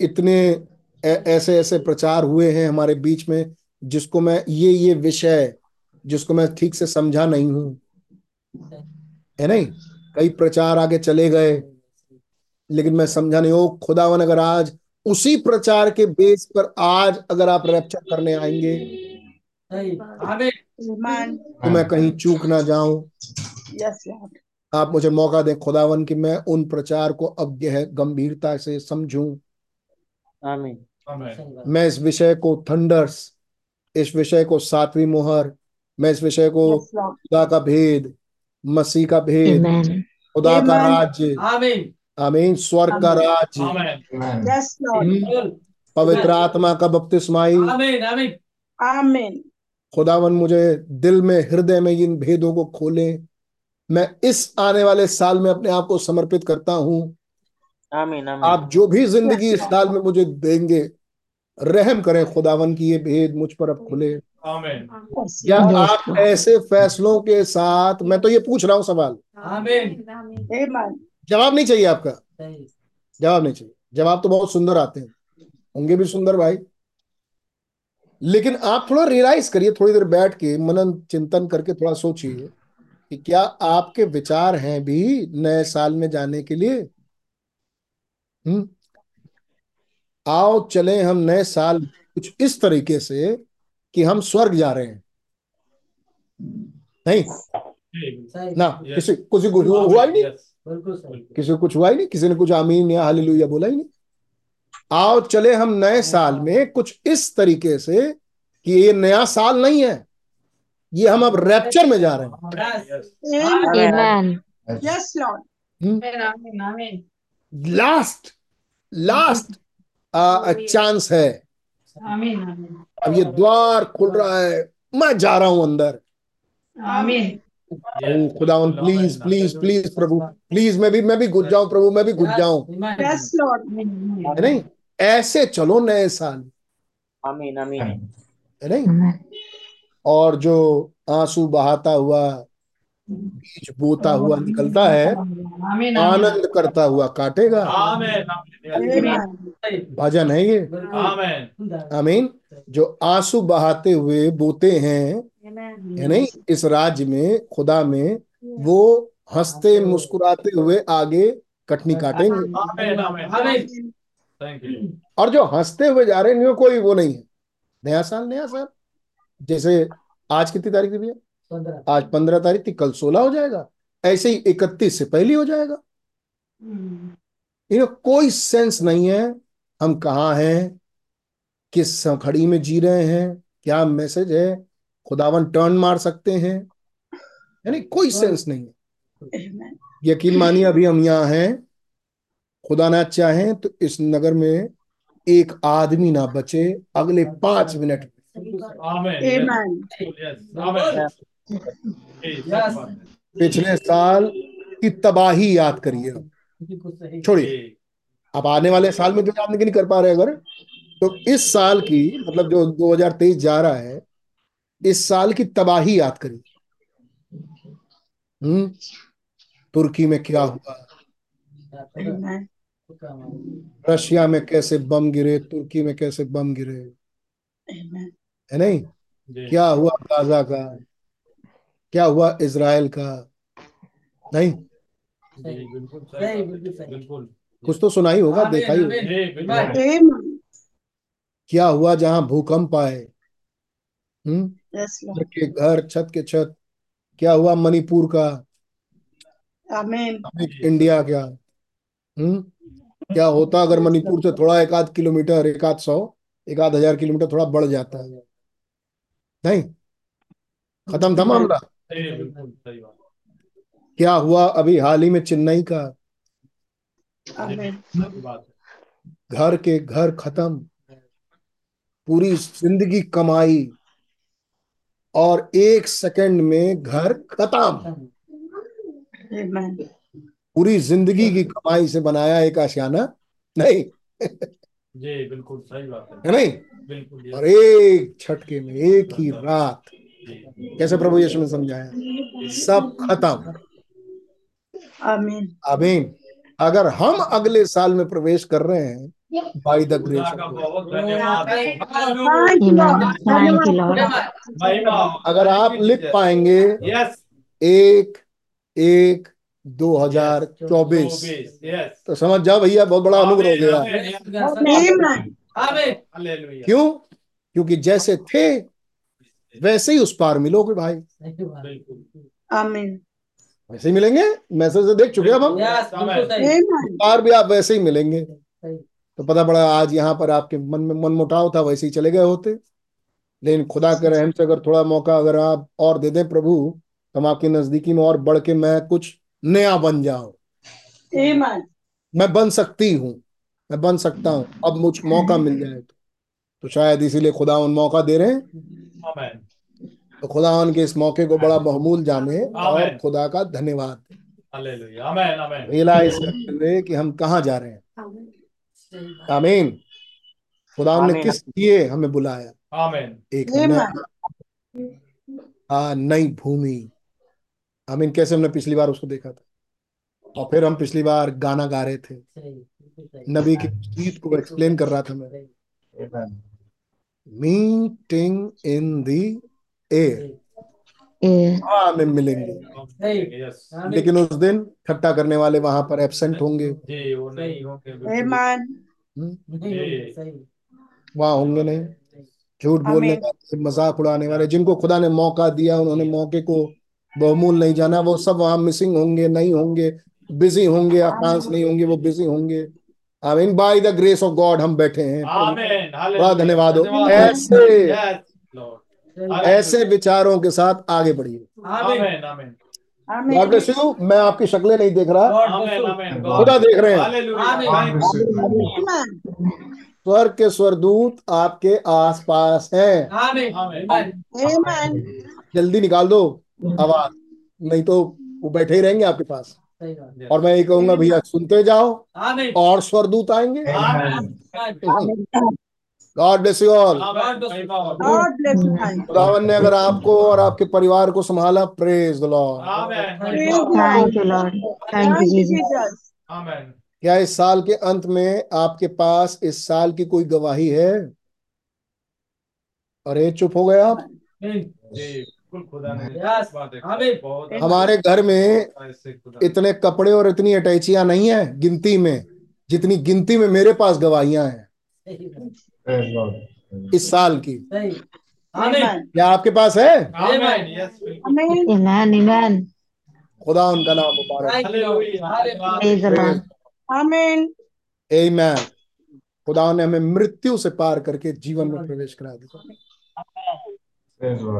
इतने ऐसे ऐसे प्रचार हुए हैं हमारे बीच में जिसको मैं ये ये विषय जिसको मैं ठीक से समझा नहीं हूँ। है नहीं? कई प्रचार आगे चले गए लेकिन मैं समझा नहीं। हो खुदावन अगर आज उसी प्रचार के बेस पर आज अगर आप रैप्चर करने आएँगे. तो मैं कहीं चूक ना जाऊँ। आप मुझे मौका दें खुदावन कि मैं उन प्रचार को अब गह- गंभीरता से समझूं। मैं इस विषय को थंडर्स इस विषय को सातवीं मोहर मैं इस विषय को खुदा का भेद मसीह का भेद खुदा का राज्य। आमीन आमीन स्वर्ग का राज्य। पवित्र आत्मा का बपतिस्माई। आमीन आमीन खुदावन मुझे दिल में हृदय में इन भेदों को खोले। मैं इस आने वाले साल में अपने आप को समर्पित करता हूँ। आमीन आमीन आप जो भी ज़िंदगी इस साल में मुझे देंगे रहम करें खुदावन की ये भेद मुझ पर अब खुले। क्या आप ऐसे फैसलों के साथ मैं तो ये पूछ रहा हूँ सवाल। जवाब नहीं चाहिए आपका? जवाब नहीं चाहिए। जवाब तो बहुत सुंदर आते हैं। होंगे भी सुंदर भाई। लेकिन आप थोड़ा रियलाइज़ करिए थोड़ी देर बैठ के मनन चिंतन करके थोड़ा सोचिए कि क्या आपके विचार हैं भी नए साल में जाने के लिए? हम्म। आओ चले हम नए साल कुछ इस तरीके से कि हम स्वर्ग जा रहे हैं। नहीं? ना किसी किसी को हुआ ही नहीं? बिल्कुल किसी को कुछ हुआ ही नहीं? किसी ने कुछ आमीन या हालेलुया बोला ही नहीं? आओ चले हम नए साल में कुछ इस तरीके से कि ये नया साल नहीं है। ये हम अब रैप्चर में जा रहे हैं। लास्ट लास्ट चांस है। आमीन आमीन। अब ये द्वार खुल रहा है। मैं जा रहा हूँ अंदर। आमीन। ओ प्लीज़ प्लीज़ प्लीज़ प्रभु। प्लीज़ मैं भी मैं भी घुस जाऊँ प्रभु मैं भी घुस जाऊँ. है नहीं? ऐसे चलो नए साल। आमीन आमीन। है नहीं? और जो आँसू बहाता हुआ बीज बोता हुआ निकलता है आनंद करता हुआ काटेगा। भजन है ये। आमीन। जो आँसू बहाते हुए बोते हैं है नहीं इस राज्य में खुदा में वो हँसते मुस्कुराते हुए आगे कटनी काटेंगे। और जो हँसते हुए जा रहे हैं कोई वो नहीं है। नया साल नया साल। जैसे आज कितनी तारीख थी भैया? आज पंद्रह तारीख थी कल सोलह हो जाएगा। ऐसे ही इकतीस से पहले हो जाएगा। इन्हें कोई सेंस नहीं है हम कहाँ हैं किस खड़ी में जी रहे हैं क्या मैसेज है खुदावन टर्न मार सकते हैं। यानी कोई सेंस नहीं है। यकीन मानिए अभी हम यहाँ हैं खुदा ना चाहे तो इस नगर में एक आदमी ना बचे अगले पाँच मिनट में। पिछले साल की तबाही याद करिए। छोड़िए। अब आने वाले साल में जो याद नहीं कर पा रहे अगर तो इस साल की मतलब जो 2023 जा रहा है इस साल की तबाही याद करिए। हम्म? तुर्की में क्या हुआ? रशिया में कैसे बम गिरे? तुर्की में कैसे बम गिरे? है नहीं? क्या हुआ गाजा का? क्या हुआ इसराइल का? नहीं। बिल्कुल कुछ तो सुना ही होगा देखा ही होगा। क्या हुआ जहाँ भूकंप आए? हम्म? Yes, के घर छत के छत। क्या हुआ मणिपुर का? Amen. इंडिया क्या हम्म? क्या होता अगर मणिपुर से थोड़ा एक आध किलोमीटर एक आध सौ एक आध हज़ार किलोमीटर थोड़ा बढ़ जाता? है नहीं। खत्म था मामला? क्या हुआ अभी हाल ही में चेन्नई का? है। घर के घर खत्म पूरी ज़िंदगी कमाई और एक सेकंड में घर खत्म। पूरी ज़िंदगी की कमाई से बनाया एक आशियाना नहीं? जी बिल्कुल सही बात है। है नहीं? बिल्कुल और एक छटके में एक ही रात। कैसे प्रभु यीशु ने समझाया? सब खत्म। आमीन। आमीन। अगर हम अगले साल में प्रवेश कर रहे हैं बाई द ग्रेस अगर आप लिख पाएँगे यस एक एक दो हज़ार चौबीस। यस तो समझ जाओ भैया बहुत बड़ा अनुग्रह हो गया। क्यों? क्योंकि जैसे थे वैसे ही उस पार मिलोगे भाई। बिल्कुल Amen. वैसे ही मिलेंगे? मैसेज से देख चुके अब हम. पार भी आप वैसे ही मिलेंगे। तो पता पड़ा आज यहाँ पर आपके मन में मन मुटाव था वैसे ही चले गए होते। लेकिन खुदा के रहम से अगर थोड़ा मौका अगर आप और दे दें प्रभु तो हम आपकी नजदीकी में और बढ़ के मैं कुछ नया बन जाऊँ। मैं बन सकती हूँ मैं बन सकता हूँ। अब मुझ मौका मिल जाए तो। तो शायद इसीलिए खुदा उन मौका दे रहे हैं। तो खुदा उनके इस मौके को बड़ा बहुमूल जाने और खुदा का धन्यवाद। हालेलुया आमेन आमेन रियलाइज़ करते कि हम कहाँ जा रहे हैं। आमीन खुदा ने किस लिए हमें बुलाया? एक नई भूमि। आमीन कैसे हमने पिछली बार उसको देखा था? और फिर हम पिछली बार गाना गा रहे थे। सही। बिल्कुल सही नबी की गीत को एक्सप्लेन कर रहा था मैं. मीटिंग इन दी एयर हाँ में मिलेंगे। लेकिन उस दिन ठट्टा करने वाले वहाँ पर एबसेंट होंगे। जी वो नहीं होंगे बिल्कुल। Amen. हम्म, वहाँ होंगे नहीं। झूठ बोलने। वाले मज़ाक उड़ाने वाले जिनको खुदा ने मौका दिया उन्होंने मौके को बहुमूल नहीं जाना। वो सब वहाँ मिसिंग होंगे नहीं होंगे। बिज़ी होंगे आकांक्ष नहीं होंगे वो बिज़ी होंगे। आमीन by the grace of God हम बैठे हैं। बड़ा धन्यवाद। हो ऐसे ऐसे विचारों के साथ आगे बढ़िए। आमीन amen. Amen. God bless you मैं आपकी शक्लें नहीं देख रहा। खुदा देख रहे हैं। स्वर के स्वरदूत आपके आसपास हैं। आमीन आमीन। आमीन। Amen. जल्दी निकाल दो। आवाज़। नहीं तो वो बैठे ही रहेंगे आपके पास। और मैं ये कहूँगा भैया सुनते जाओ और स्वरदूत आएँगे। गॉड ब्लेस यू ऑल हो। खुदावन ने अगर आपको और आपके परिवार को संभाला प्रेज द लॉर्ड क्या इस साल के अंत में आपके पास इस साल की कोई गवाही है? अरे चुप हो गए आप। है हमारे घर में इतने कपड़े और इतनी अटैचियाँ नहीं है गिनती में जितनी गिनती में मेरे पास गवाहियाँ हैं. इस साल की. क्या आपके पास है. खुदा उनका नाम मुबारक। खुदा ने हमें मृत्यु से पार करके जीवन में प्रवेश करा दिया.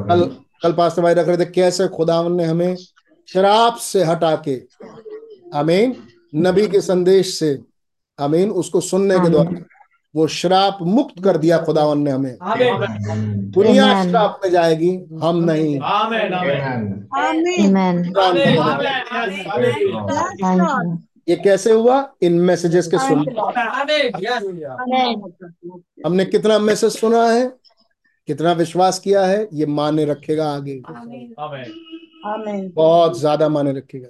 कल कल पास्टर भाई रख रहे थे कैसे खुदा ने हमें शराब से हटा के आमीन नबी के संदेश से आमीन उसको सुनने के द्वारा वो श्राप मुक्त कर दिया खुदावन ने हमें। दुनिया Amen. श्राप में जाएगी हम नहीं. ये कैसे हुआ? इन मैसेजेस के सुन. हमने कितना मैसेज सुना है? कितना विश्वास किया है? ये माने रखेगा आगे। आमेन Amen. बहुत ज़्यादा माने रखेगा।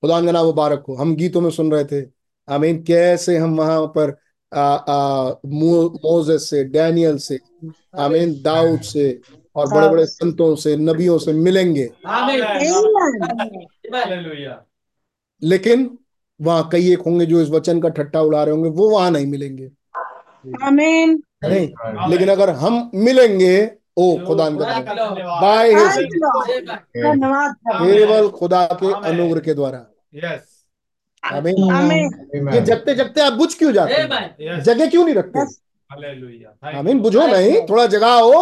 खुदा का नाम मुबारक हो। हम गीतों में सुन रहे थे। आमीन कैसे हम वहाँ पर आ, आ, मो- मोजेस से डैनियल से आमीन दाऊद से और बड़े बड़े संतों से नबियों से मिलेंगे। आमीन लेकिन वहाँ कई एक होंगे जो इस वचन का ठट्टा उड़ा रहे होंगे वो वहाँ नहीं मिलेंगे। Amen. नहीं लेकिन अगर हम मिलेंगे ओ खुदा बाय केवल खुदा के अनुग्रह के द्वारा। यस। आमीन। Amen. ये जगते जगते आप बुझ क्यों जाते हैं? जगह क्यों नहीं रखते? Yes. आमीन बुझो नहीं थोड़ा जगाओ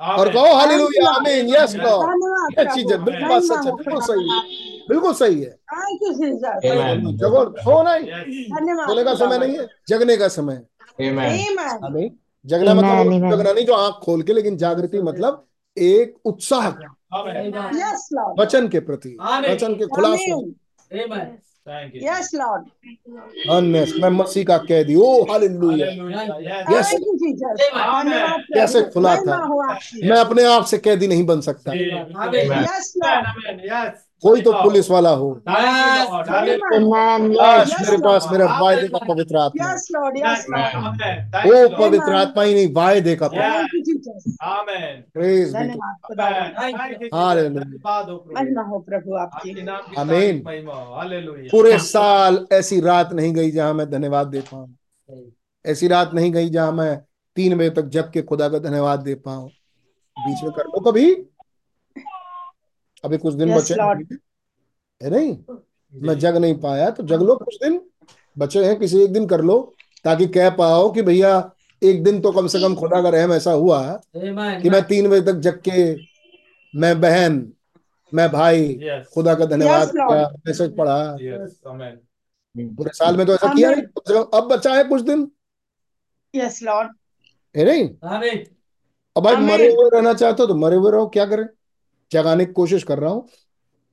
और कहो हालेलुया आमीन यस लॉर्ड धन्यवाद ये चीज़ है प्रभु। बिल्कुल बात सच है बिल्कुल सही है बिल्कुल सही है। Thank you Jesus Amen. जगो सो नहीं का समय नहीं है जगने का समय है। जगना Amen, मतलब amen. जगना नहीं। जो आँख खोल के लेकिन जागृति मतलब एक उत्साह। वचन के प्रति वचन के खुलासे. Yes, Lord. अन्य मैं मसीह का कैदी ओ हालेलुया Jesus. धन्यवाद कैसे खुला था? मैं अपने आप से कैदी नहीं बन सकता। Amen. कोई तो पुलिस वाला हो. मेरे पास मेरा वायदे का पवित्र आत्मा है। वो पवित्र आत्मा ही नहीं वायदे का हो प्रभु आपकी। आमीन पूरे साल ऐसी रात नहीं गई जहाँ मैं धन्यवाद दे पाऊँ। ऐसी रात नहीं गई जहाँ मैं तीन बजे तक जग के खुदा का धन्यवाद दे पाऊँ। बीच में कर लो कभी। अभी कुछ दिन Yes, बचे है। नहीं? मैं जग नहीं पाया तो जग लो कुछ दिन। बचे हैं किसी एक दिन कर लो ताकि कह पाओ कि भैया एक दिन तो कम से कम खुदा का रहम ऐसा हुआ. कि मैं तीन बजे तक जग के मैं बहन मैं भाई yes. खुदा का धन्यवाद Yes, मैसेज पढ़ा। पूरे साल में तो ऐसा किया नहीं अब बचा है कुछ दिन। Yes, Lord. है नहीं? अब भाई मरे हुए रहना चाहते हो तो मरे हुए रहो क्या करें? जगाने की कोशिश कर रहा हूँ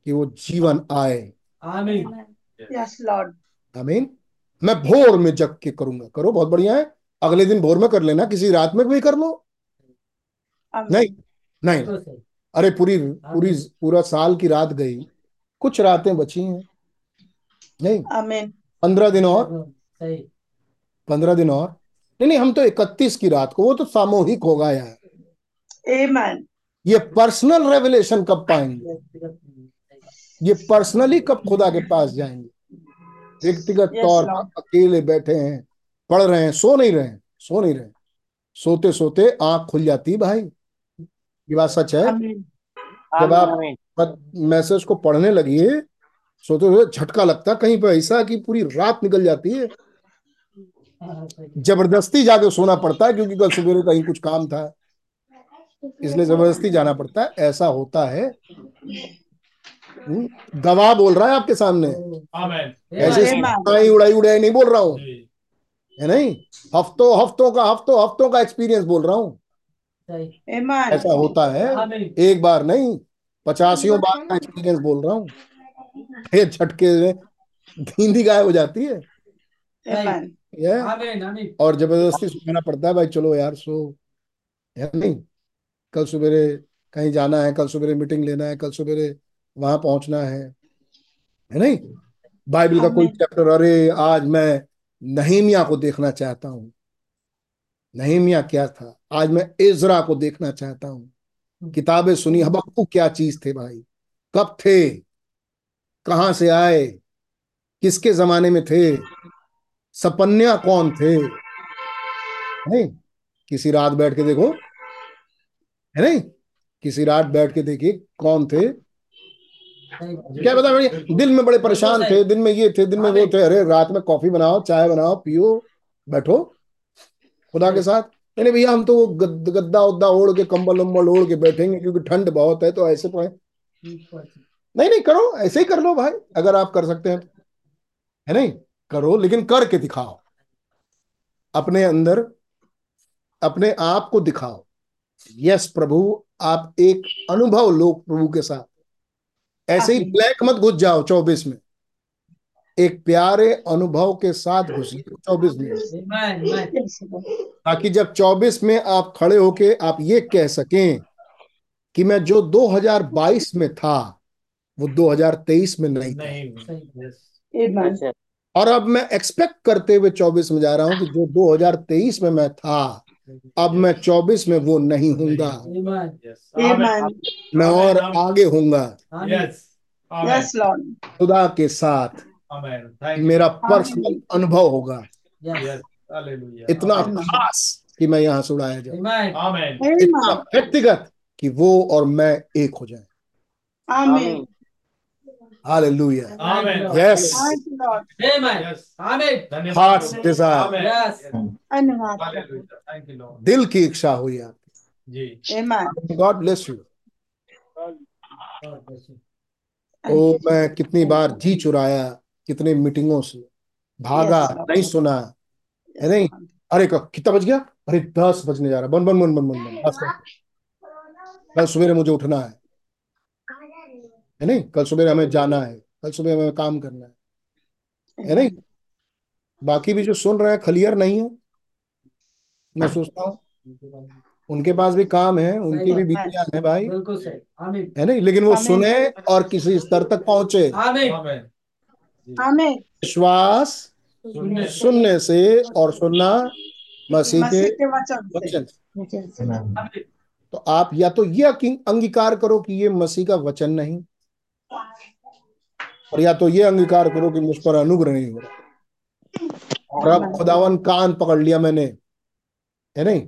कि वो जीवन आए। Amen. Yes, Lord. आमीन। मैं भोर में जग के करूँगा। करो बहुत बढ़िया है। अगले दिन भोर में कर लेना किसी रात में भी कर लो। Amen. नहीं नहीं। तो अरे पूरी पूरी पूरा साल की रात गई। कुछ रातें बची हैं। नहीं। Amen. पंद्रह दिन और। सही। पंद्रह दिन और। नहीं नहीं हम तो इकतीस की रात को वो तो सामूहिक होगा यार। Amen. ये पर्सनल रेवलेशन कब पाएँगे? ये पर्सनली कब खुदा के पास जाएँगे? व्यक्तिगत तौर पर अकेले बैठे हैं पढ़ रहे हैं सो नहीं रहे हैं सो नहीं रहे सोते सोते आँख खुल जाती भाई। ये बात सच है? जब आप मैसेज को पढ़ने लगिए सोते हुए झटका लगता कहीं पर ऐसा कि पूरी रात निकल जाती है। ज़बरदस्ती जाके सोना पड़ता है क्योंकि कल सवेरे कहीं कुछ काम था। इसलिए ज़बरदस्ती जाना पड़ता है ऐसा होता है। हम्म, गवाह बोल रहा है आपके सामने। ऐसे उड़ाई उड़ाई उड़ाई नहीं बोल रहा हूँ। है नहीं? हफ्तों हफ्तों का हफ्तों हफ्तों का एक्सपीरियंस बोल रहा हूँ। ऐसा होता है। एक बार नहीं पचासियों बार का एक्सपीरियंस बोल रहा हूँ। झटके में नींद गायब हो जाती है। Amen. ये आमीन आमीन। और ज़बरदस्ती सुनाना पड़ता है भाई चलो यार सो। है नहीं? कल सवेरे कहीं जाना है कल सवेरे मीटिंग लेना है कल सवेरे वहाँ पहुँचना है। है नहीं? बाइबल का कोई चैप्टर अरे आज मैं नहीमिया को देखना चाहता हूँ। नहीमिया क्या था? आज मैं इजरा को देखना चाहता हूँ। किताबें सुनी हबक्कू क्या चीज़ थे भाई? कब थे? कहाँ से आए? किसके जमाने में थे? सपन्या कौन थे? नहीं? किसी रात बैठ के देखो। है नहीं? किसी रात बैठ के देखिए कौन थे? क्या बता भैया दिल में बड़े परेशान थे दिन में ये थे दिन में वो थे अरे रात में कॉफ़ी बनाओ चाय बनाओ पियो बैठो खुदा के साथ। नहीं भैया हम तो वो गद, गद्दा उद्दा ओढ़ के कंबल उम्बल ओढ़ के बैठेंगे क्योंकि ठंड बहुत है तो ऐसे पड़े नहीं नहीं करो ऐसे ही कर लो भाई अगर आप कर सकते हैं तो। है नहीं? करो लेकिन करके दिखाओ। अपने अंदर अपने आप को दिखाओ। यस प्रभु आप एक अनुभव लो प्रभु के साथ। ऐसे ही ब्लैक मत घुस जाओ चौबीस में। एक प्यारे अनुभव के साथ घुसिए चौबीस में. ताकि जब 24 में आप खड़े होके आप ये कह सकें कि मैं जो 2022 में था वो 2023 में नहीं था। और अब मैं एक्सपेक्ट करते हुए 24 में जा रहा हूँ कि जो 2023 में मैं था अब मैं 24 में वो नहीं हूँगा। मैं और आगे Lord. खुदा के साथ मेरा पर्सनल अनुभव होगा। इतना खास कि मैं यहाँ से उड़ाया जाऊँ। इतना व्यक्तिगत कि वो और मैं एक हो जाए। Amen. हालेलुया आमीन यस Thank you, Lord. आमीन आमीन हार्ट्स डिज़ायर यस धन्यवाद प्रभु। दिल की इच्छा हुई आपकी Amen. God bless you oh मैं कितनी बार जी चुराया कितने मीटिंगों से। भागा Yes, नहीं सुना। है नहीं? अरे क- कितना बज गया? अरे दस बजने जा रहा बन बन बन बन बन बन बस बस। सवेरे मुझे उठना है। है नहीं? कल सुबह हमें जाना है कल सुबह हमें काम करना है। है नहीं? बाकी भी जो सुन रहे हैं खलियर नहीं है। मैं सोचता हूँ उनके पास भी काम है उनकी भी बीतियाँ हैं। भाई। बिल्कुल सही। आमीन। है नहीं? लेकिन वो सुने और किसी स्तर तक पहुँचे। विश्वास सुनने से। और सुनना मसीह के वचन तो आप या तो ये अंगीकार करो कि ये मसीह का वचन नहीं। और या तो ये अंगीकार करो कि मुझ पर अनुग्रह नहीं हो रहा। और अब खुदावन कान पकड़ लिया मैंने। है नहीं?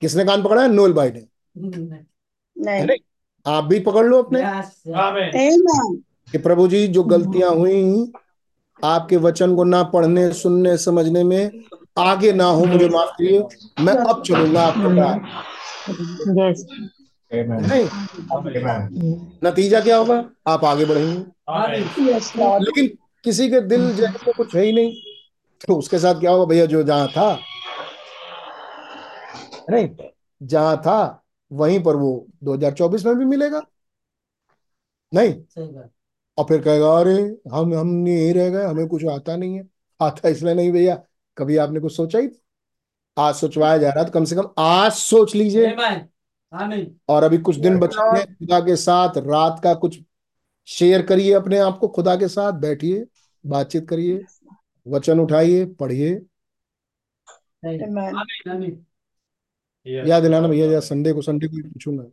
किसने कान पकड़ा है? नोल भाई ने नहीं नहीं? आप भी पकड़ लो अपने। यस आमीन Amen. कि प्रभु जी जो गलतियाँ हुई आपके वचन को ना पढ़ने सुनने समझने में आगे ना हो मुझे माफ़ करिए। मैं अब चलूँगा आपके साथ नतीजा क्या होगा? आप आगे बढ़ेंगे. लेकिन किसी के दिल जहन में कुछ है ही नहीं। तो उसके साथ क्या होगा? भैया जो जहाँ था। नहीं जहाँ था वहीं पर वो 2024 में भी मिलेगा। नहीं। और फिर कहेगा अरे हम हम नहीं रह गए हमें कुछ आता नहीं है। आता इसलिए नहीं भैया कभी आपने कुछ सोचा ही? आज सोचवाया जा रहा है तो कम से कम आज सोच लीजिए। और अभी कुछ दिन बचे हैं खुदा के साथ रात का कुछ शेयर करिए अपने आप को खुदा के साथ बैठिए बातचीत करिए वचन उठाइए पढ़िए. आमीन आमीन याद दिलाना भैया या संडे को संडे को पूछूँगा।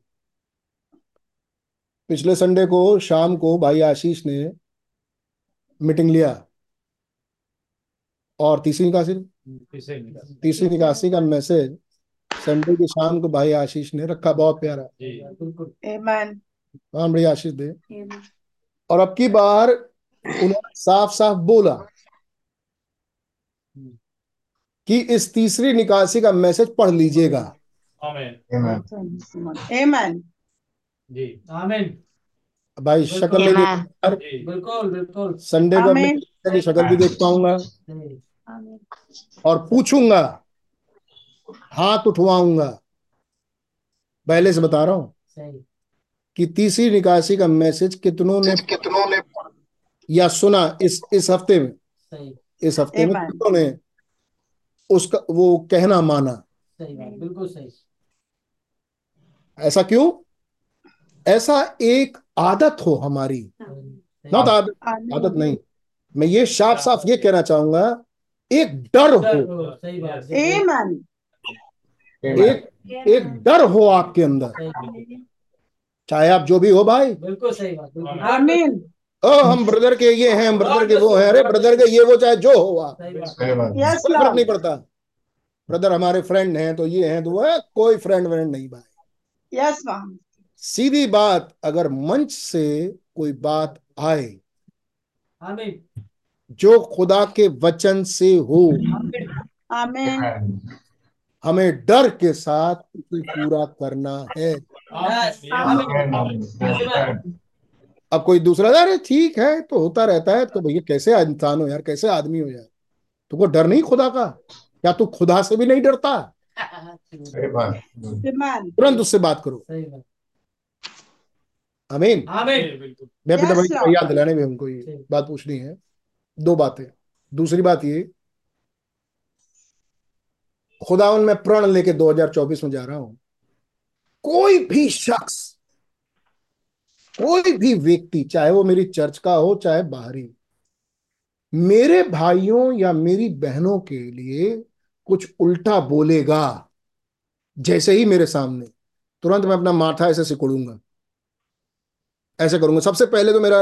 पिछले संडे को शाम को भाई आशीष ने मीटिंग लिया। और तीसरी निकासी? तीसरी निकासी। का मैसेज संडे की शाम को भाई आशीष ने रखा बहुत प्यारा। बिल्कुल। हाँ बड़ी आशीष दे। और अब की बार उन्होंने साफ़ साफ़ बोला कि इस तीसरी निकासी का मैसेज पढ़ लीजिएगा। आमीन आमीन Amen. जी। आमीन भाई शक्ल बिल्कुल बिल्कुल। संडे की शक्ल भी देख पाऊँगा और पूछूँगा हाथ उठवाऊँगा। पहले से बता रहा हूँ कि तीसरी निकासी का मैसेज कितनों ने कितनों ने या सुना इस इस हफ़्ते में? सही। इस हफ़्ते में कितनों ने उसका वो कहना माना? सही बिल्कुल सही। ऐसा क्यों? ऐसा एक आदत हो हमारी। नॉट आदत आदत नहीं। मैं ये साफ़ साफ़ ये कहना चाहूँगा एक डर हो। सही बात. एक एक डर हो आपके अंदर। चाहे आप जो भी हो भाई। बिल्कुल सही बात ओ हम ब्रदर के ये हैं हम ब्रदर के वो हैं। अरे ब्रदर के ये वो चाहे जो हो आप। फ़र्क नहीं पड़ता। ब्रदर हमारे फ्रेंड हैं तो ये हैं तो वो है कोई फ्रेंड व्रेंड नहीं भाई। Yes, ma'am. सीधी बात अगर मंच से कोई बात आए जो खुदा के वचन से हो आमीन। Amen. आमीन हमें डर के साथ उसे पूरा करना है। आमीन अब कोई दूसरा अरे ठीक है तो होता रहता है तो भैया कैसे इंसान हो यार कैसे आदमी हो यार? तुमको डर नहीं खुदा का? क्या तू खुदा से भी नहीं डरता. तुरंत उससे बात करो। अमीन मैं पिता भाई याद दिलाने में हमको ये बात पूछनी है। दो बातें। दूसरी बात ये खुदावन में प्रण लेके 2024 में जा रहा हूँ। कोई भी शख्स, कोई भी व्यक्ति, चाहे वो मेरी चर्च का हो, चाहे बाहरी, मेरे भाइयों या मेरी बहनों के लिए कुछ उल्टा बोलेगा, जैसे ही मेरे सामने। तुरंत मैं अपना माथा ऐसे सिकुड़ूँगा ऐसे करूँगा। सबसे पहले तो मेरा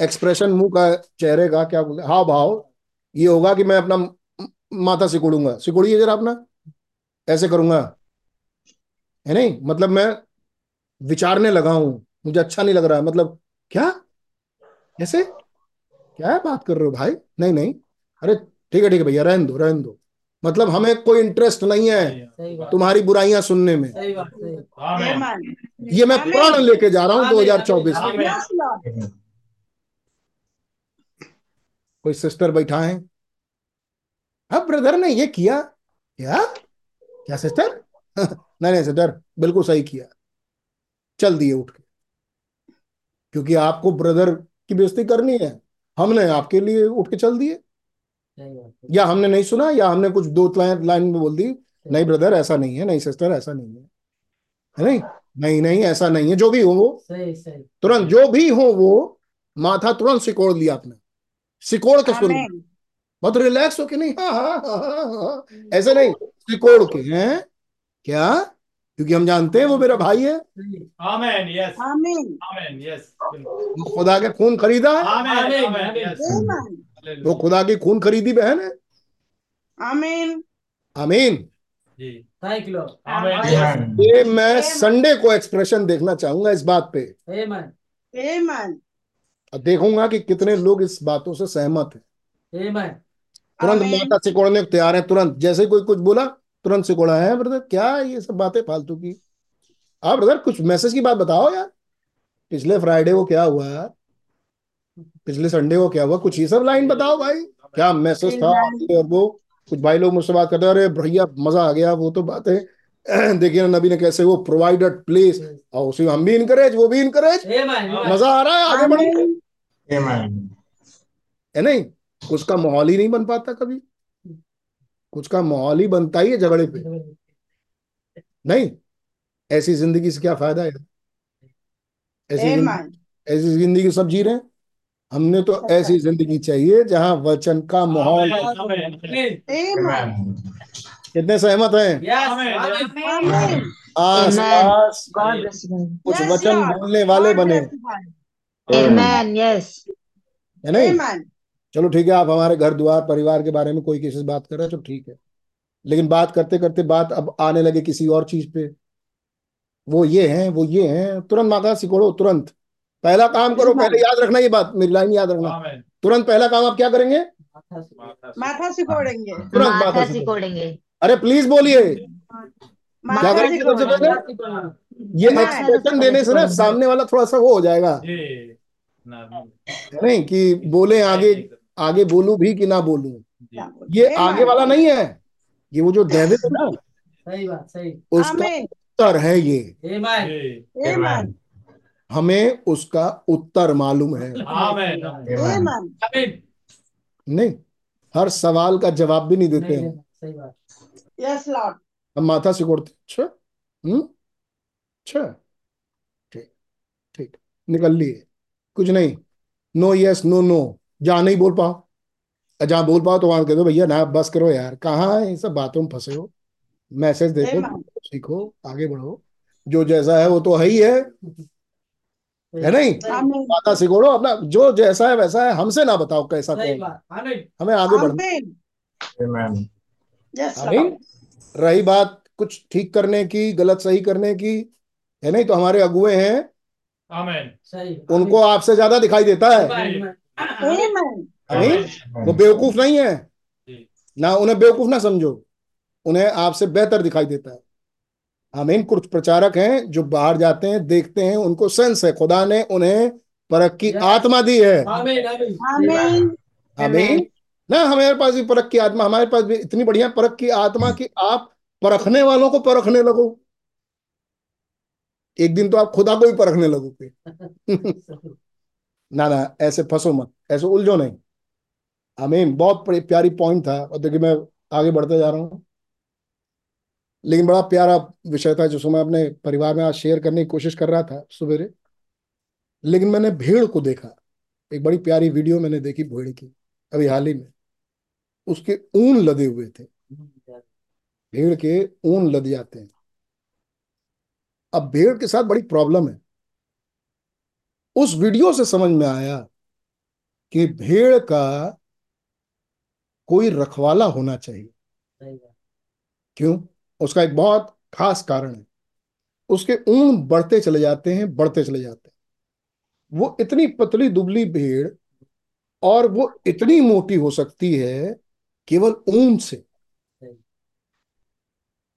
एक्सप्रेशन मुँह का चेहरे का क्या बोलते हाव भाव ये होगा कि मैं अपना माथा सिकुड़ूँगा। सिकुड़िए जरा अपना। ऐसे करूँगा। है नहीं? मतलब मैं विचारने लगा हूँ। मुझे अच्छा नहीं लग रहा है। मतलब क्या? कैसे क्या बात कर रहे हो भाई? नहीं नहीं। अरे ठीक है ठीक है भैया रहन दो रहन दो। मतलब हमें कोई इंटरेस्ट नहीं है तुम्हारी बुराइयाँ सुनने में। सही बात सही आमीन ये मैं प्रण लेके जा रहा हूँ आमीन, 2024 में आमीन। Yes, Lord. कोई सिस्टर बैठा है? अब ब्रदर ने ये किया क्या? क्या सिस्टर नहीं नहीं सिस्टर बिल्कुल सही किया। चल दिए उठ के। क्योंकि आपको ब्रदर की बेइज्जती करनी है। हमने आपके लिए उठ के चल दिए। या हमने नहीं सुना या हमने कुछ दो लाइन लाइन में बोल दी नहीं। ब्रदर ऐसा नहीं है नहीं सिस्टर ऐसा नहीं है। है नहीं? नहीं नहीं ऐसा नहीं है। जो भी हो वो। सही सही। तुरंत जो भी हो वो माथा तुरंत सिकोड़ लिया आपने। सिकोड़ के सुन। बहुत रिलैक्स होके नहीं हाँ हाँ हाँ हाँ हाँ ऐसे नहीं सिकोड़ के हैं क्या? क्योंकि हम जानते हैं वो मेरा भाई है। आमेन यस आमीन आमेन यस वो खुदा के खून खरीदा है। आमेन आमीन, आमेन यस वो खुदा की खून खरीदी बहन है। आमीन आमीन थैंक यू ये मैं संडे को एक्सप्रेशन देखना चाहूँगा इस बात पे। आमेन आमीन देखूँगा कि कितने लोग इस बातों से सहमत हैं। आमेन तुरंत माथा सिकोड़ने को तैयार है तुरंत। जैसे कोई कुछ बोला तुरंत सिकोड़ा है ब्रदर क्या ये सब बातें फालतू की? आप ब्रदर कुछ मैसेज की बात बताओ यार। पिछले फ्राइडे को क्या हुआ? पिछले संडे को क्या हुआ? कुछ ये सब लाइन बताओ भाई। क्या मैसेज था और वो? कुछ भाई लोग मुझसे बात करते अरे भैया मज़ा आ गया वो तो बात है देखिए ना नबी ने कैसे वो प्रोवाइडेड प्लेस और उसी हम भी इनकरेज वो भी इनकरेज मज़ा आ रहा है आगे बढ़े है नहीं? कुछ का माहौल ही नहीं बन पाता कभी। कुछ का माहौल ही बनता ही है झगड़े पे। नहीं ऐसी ज़िंदगी से क्या फ़ायदा है ऐसी ऐसी ज़िंदगी सब जी रहे हैं। हमने तो ऐसी ज़िंदगी चाहिए जहाँ वचन का माहौल कितने सहमत हैं? आस पास God bless you. कुछ वचन बोलने वाले बने. है नहीं? चलो ठीक है आप हमारे घर द्वार परिवार के बारे में कोई किसी से बात कर रहे हैं तो ठीक है। लेकिन बात करते करते बात अब आने लगे किसी और चीज़ पे। वो ये हैं वो ये हैं तुरंत माथा सिकोड़ो तुरंत। पहला काम करो पहले याद रखना ये बात मेरी लाइन याद रखना। तुरंत पहला काम आप क्या करेंगे? माथा माता सिकोड़ेंगे तुरंत माथा सिकोड़ेंगे अरे प्लीज़ बोलिए। माथा करेंगे सबसे ये एक्सप्रेशन देने से ना सामने वाला थोड़ा सा वो हो जाएगा। नहीं कि बोले आगे। आगे बोलू भी कि ना बोलू? ये आगे वाला नहीं है? ये वो जो डेविड है ना? सही बात सही। उसका उत्तर है ये। हमें उसका उत्तर मालूम है। आमेन। आमीन आमीन। नहीं हर सवाल का जवाब भी नहीं देते नहीं, हैं सही बात। यस लॉर्ड हम माथा सिकोड़ते अच्छा हम्म? अच्छा ठीक ठीक। निकल लिए। कुछ नहीं। नो यस नो नो जहाँ नहीं बोल पाओ। जहाँ बोल पाओ तो वहाँ कह दो भैया ना बस करो यार। कहाँ इन सब बातों में फंसे हो? मैसेज देखो. सीखो आगे बढ़ो। जो जैसा है वो तो है ही है। है नहीं माता सिकोड़ो अपना जो जैसा है वैसा है हमसे ना बताओ कैसा कौन हमें आगे बढ़ना। रही बात कुछ ठीक करने की गलत सही करने की है नहीं? तो हमारे अगुए हैं। सही उनको आपसे ज़्यादा दिखाई देता है। आमीन आमीन आमीन वो बेवकूफ़ नहीं है। ना उन्हें बेवकूफ़ ना समझो। उन्हें आपसे बेहतर दिखाई देता है। आमीन कुछ प्रचारक हैं जो बाहर जाते हैं देखते हैं उनको सेंस है। खुदा ने उन्हें परख की आत्मा दी है। आमीन आमीन। आमीन। आमीन। ना हमारे पास भी परख की आत्मा हमारे पास भी इतनी बढ़िया परख की आत्मा कि आप परखने वालों को परखने लगो। एक दिन तो आप खुदा को भी परखने लगोगे। ना ना, ऐसे फंसो मत, ऐसे उलझो नहीं। आमीन बहुत प्यारी पॉइंट था, और देखिए मैं आगे बढ़ते जा रहा हूँ। लेकिन बड़ा प्यारा विषय था, जिसको मैं अपने परिवार में आज शेयर करने की कोशिश कर रहा था सवेरे लेकिन मैंने भेड़ को देखा। एक बड़ी प्यारी वीडियो मैंने देखी भेड़ की, अभी हाल ही में। उसके ऊन लदे हुए थे। भेड़ के ऊन लद जाते हैं। अब भेड़ के साथ बड़ी प्रॉब्लम है। उस वीडियो से समझ में आया कि भेड़ का कोई रखवाला होना चाहिए। क्यों? उसका एक बहुत खास कारण है। उसके ऊन बढ़ते चले जाते हैं बढ़ते चले जाते हैं। वो इतनी पतली दुबली भेड़ और वो इतनी मोटी हो सकती है केवल ऊन से।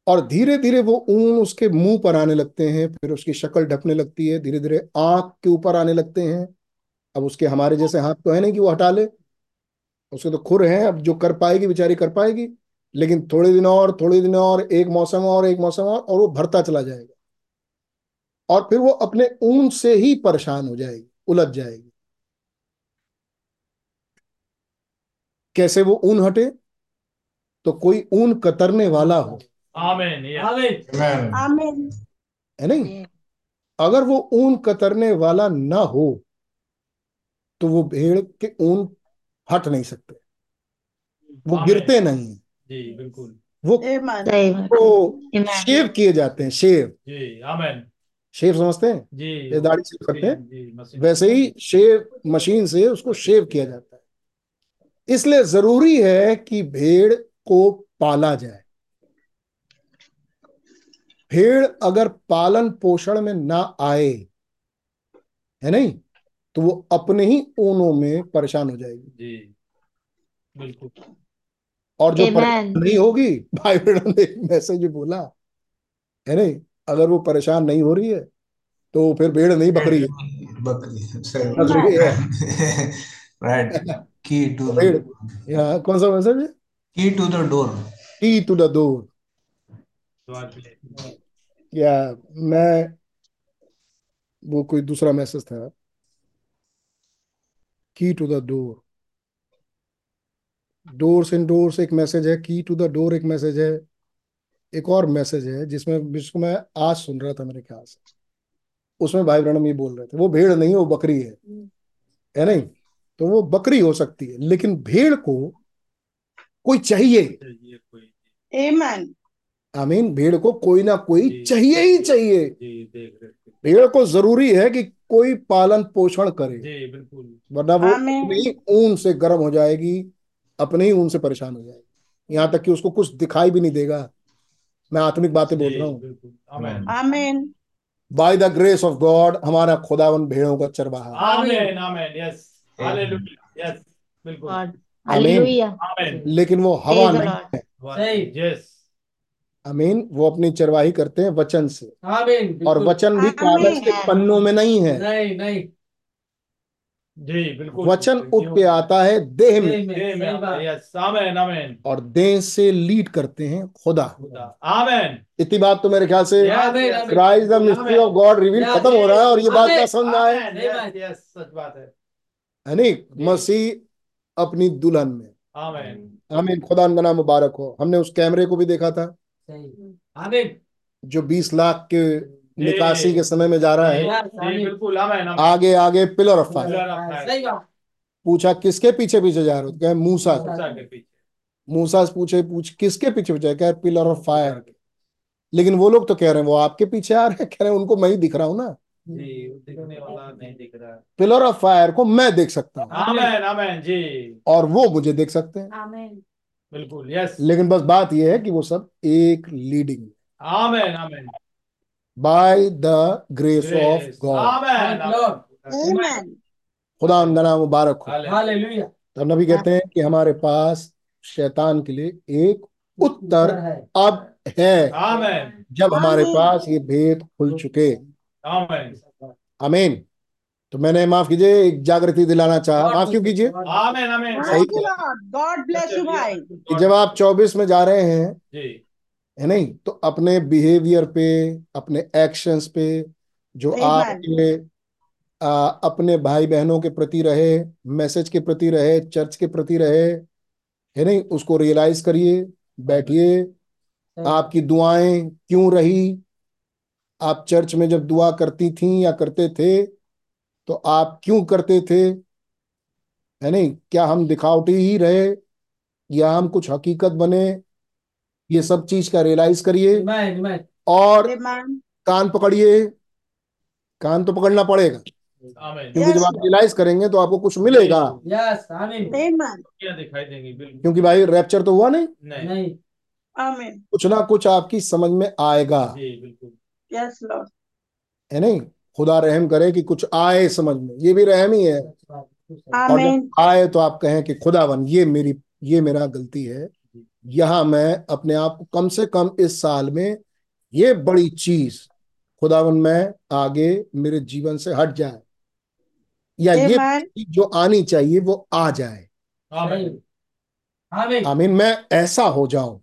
और धीरे धीरे वो ऊन उसके मुँह पर आने लगते हैं, फिर उसकी शक्ल ढकने लगती है धीरे धीरे आँख के ऊपर आने लगते हैं। अब उसके हमारे जैसे हाथ तो है नहीं कि वो हटा ले। उसके तो खुर हैं, अब जो कर पाएगी, बेचारी कर पाएगी, लेकिन थोड़े दिन और, थोड़े दिन और, एक मौसम और, एक मौसम और और वो भरता चला जाएगा। और फिर वो अपने ऊन से ही परेशान हो जाएगी, उलझ जाएगी। कैसे वो ऊन हटे? तो कोई ऊन कतरने वाला हो। आमेन yes. आमीन Amen. आमीन है नहीं? अगर वो ऊन कतरने वाला ना हो तो वो भेड़ के ऊन हट नहीं सकते। वो गिरते नहीं जी बिल्कुल। वो. शेव किए जाते हैं शेव। जी आमेन शेव समझते हैं? जी। दाढ़ी शेव करते हैं? वैसे ही शेव मशीन से उसको शेव किया जाता है। इसलिए ज़रूरी है कि भेड़ को पाला जाए। भेड़ अगर पालन पोषण में ना आए है नहीं? तो वो अपने ही ऊनों में परेशान हो जाएगी। जी बिल्कुल। और जो परेशान नहीं होगी भाई बहनों ने मैसेज भी बोला है नहीं? अगर वो परेशान नहीं हो रही है तो फिर भेड़ नहीं बकरी है। बकरी सही है। राइट की टू भेड़। यहाँ कौन सा मैसेज है? Key to the door key to the door. या मैं वो कोई दूसरा मैसेज था। Key to the door doors in doors एक मैसेज है की टू द डोर एक मैसेज है एक और मैसेज है जिसमें जिसको मैं आज सुन रहा था मेरे ख्याल से। उसमें भाई ब्रणम ये बोल रहे थे वो भेड़ नहीं वो बकरी है। है नहीं? तो वो बकरी हो सकती है लेकिन भेड़ को कोई चाहिए? ये कोई। आमीन भेड़ को कोई ना कोई जी। चाहिए ही चाहिए। जी देख रहे थे भेड़ को ज़रूरी है कि कोई पालन पोषण करे। बिल्कुल। वरना वो। अपने ऊन से गर्म हो जाएगी अपने ही ऊन से परेशान हो जाएगी। यहाँ तक कि उसको कुछ दिखाई भी नहीं देगा। मैं आत्मिक बातें बोल रहा हूँ। आमीन। By the grace of God हमारा खुदावन भेड़ों का चरवाहा। Amen amen. Yes hallelujah yes बिल्कुल। God. आमीन। लेकिन वो हवा नहीं. है। आमीन वो अपनी चरवाही करते हैं वचन से। आमीन और वचन भी कागज़ के पन्नों में नहीं है। नहीं नहीं। जी बिल्कुल। वचन उठ के आता है देह में। सही में आमेन आमेन। और देह से लीड करते हैं खुदा। खुदा आमेन। इतनी बात तो मेरे ख्याल से। Christ the mystery of God reveal खत्म हो रहा है और ये बात क्या समझ आए सच बात है। नहीं? मसीह अपनी दुल्हन में। आमेन। आमीन खुदा का नाम मुबारक हो। हमने उस कैमरे को भी देखा था। सही। जो 20 लाख के निकासी के समय में जा रहा है आमीन। बिल्कुल आगे आगे pillar of fire Pillar of fire. सही बात। पूछा किसके पीछे पीछे जा रहे हो? कहे मूसा के। मूसा पीछे। मूसा से पूछे पूछ किसके पीछे पीछे कह पिलर ऑफ़ फायर लेकिन वो लोग तो कह रहे हैं वो आपके पीछे आ रहे हैं? कह रहे हैं उनको मैं ही दिख रहा हूँ ना। जी दिखने वाला नहीं दिख रहा। है पिलर ऑफ़ फायर को मैं देख सकता हूँ। आमेन आमेन जी। और वो मुझे देख सकते हैं। Amen. बिल्कुल यस लेकिन बस बात यह है कि वो सब एक leading amen amen. By the grace of God amen. खुदा उनका नाम मुबारक हो। हालेलुया। तब नबी कहते हैं कि हमारे पास शैतान के लिए एक उत्तर अब है। आमेन। जब हमारे पास ये भेद खुल चुके। आमेन। अमीन तो मैंने माफ़ कीजिए एक जागृति दिलाना चाहा। माफ़ क्यों कीजिए? सही गॉड ब्लेस यू भाई कि जब आप 24 में जा रहे हैं है नहीं? तो अपने बिहेवियर पे अपने एक्शंस पे जो Amen. आपके आ, अपने भाई बहनों के प्रति रहे मैसेज के प्रति रहे चर्च के प्रति रहे है नहीं? उसको रियलाइज़ करिए बैठिए। आपकी दुआएँ क्यों रही? आप चर्च में जब दुआ करती थी या करते थे तो आप क्यों करते थे? है नहीं? क्या हम दिखावटी ही रहे? या हम कुछ हकीकत बने? ये सब चीज़ का रियलाइज़ करिए। और कान पकड़िए। कान तो पकड़ना पड़ेगा। क्योंकि जब आप रियलाइज़ करेंगे तो आपको कुछ मिलेगा। यस आमीन आमीन क्या दिखाई देंगी? बिल्कुल। क्योंकि भाई रैप्चर तो हुआ नहीं। नहीं। नहीं। आमीन कुछ ना कुछ आपकी समझ में आएगा। जी बिल्कुल। यस लॉर्ड है नहीं? खुदा रहम करे कि कुछ आए समझ में। ये भी रहम ही है। और जब आए तो आप कहें कि खुदावन ये मेरी ये मेरा गलती है। यहाँ मैं अपने आप को कम से कम इस साल में ये बड़ी चीज़ खुदावन मैं आगे मेरे जीवन से हट जाए। या ये जो आनी चाहिए वो आ जाए। आमीन। आमीन। आमीन मैं ऐसा हो जाऊँ।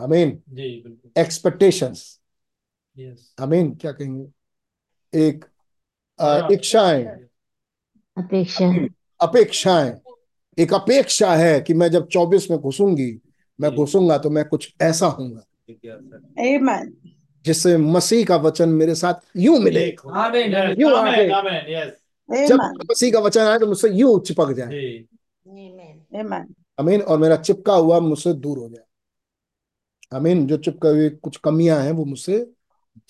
आमीन। जी बिल्कुल। एक्सपेक्टेशंस यस आमीन क्या कहेंगे? एक इच्छाएँ। अपेक्षा। अपेक्षाएँ। एक अपेक्षा है कि मैं जब 24 में घुसूँगी मैं घुसूँगा तो मैं कुछ ऐसा हूँगा जिससे मसीह का वचन मेरे साथ यूँ मिले. आमीन यस जब मसीह का वचन आए तो मुझसे यूँ चिपक जाए। अमीन और मेरा चिपका हुआ मुझसे दूर हो जाए। अमीन जो चिपके हुई कुछ कमियाँ हैं वो मुझसे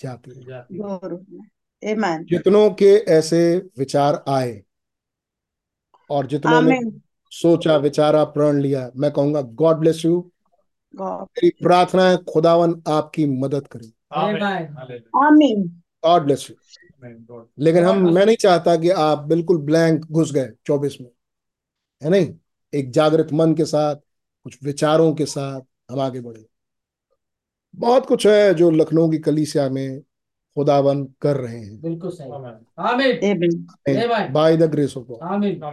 जाती हैं. Amen. जितनों के ऐसे विचार आए और जितनों ने सोचा विचारा प्रण लिया मैं कहूँगा गॉड ब्लेस यू मेरी प्रार्थना है खुदावन आपकी मदद करे. गॉड ब्लेस यू लेकिन हम मैं नहीं चाहता कि आप बिल्कुल ब्लैंक घुस गए चौबीस में। है नहीं? एक जागृत मन के साथ कुछ विचारों के साथ हम आगे बढ़े। बहुत कुछ है जो लखनऊ की कलीसिया में खुदावन कर रहे हैं। बिल्कुल सही. By the grace of God आमीन।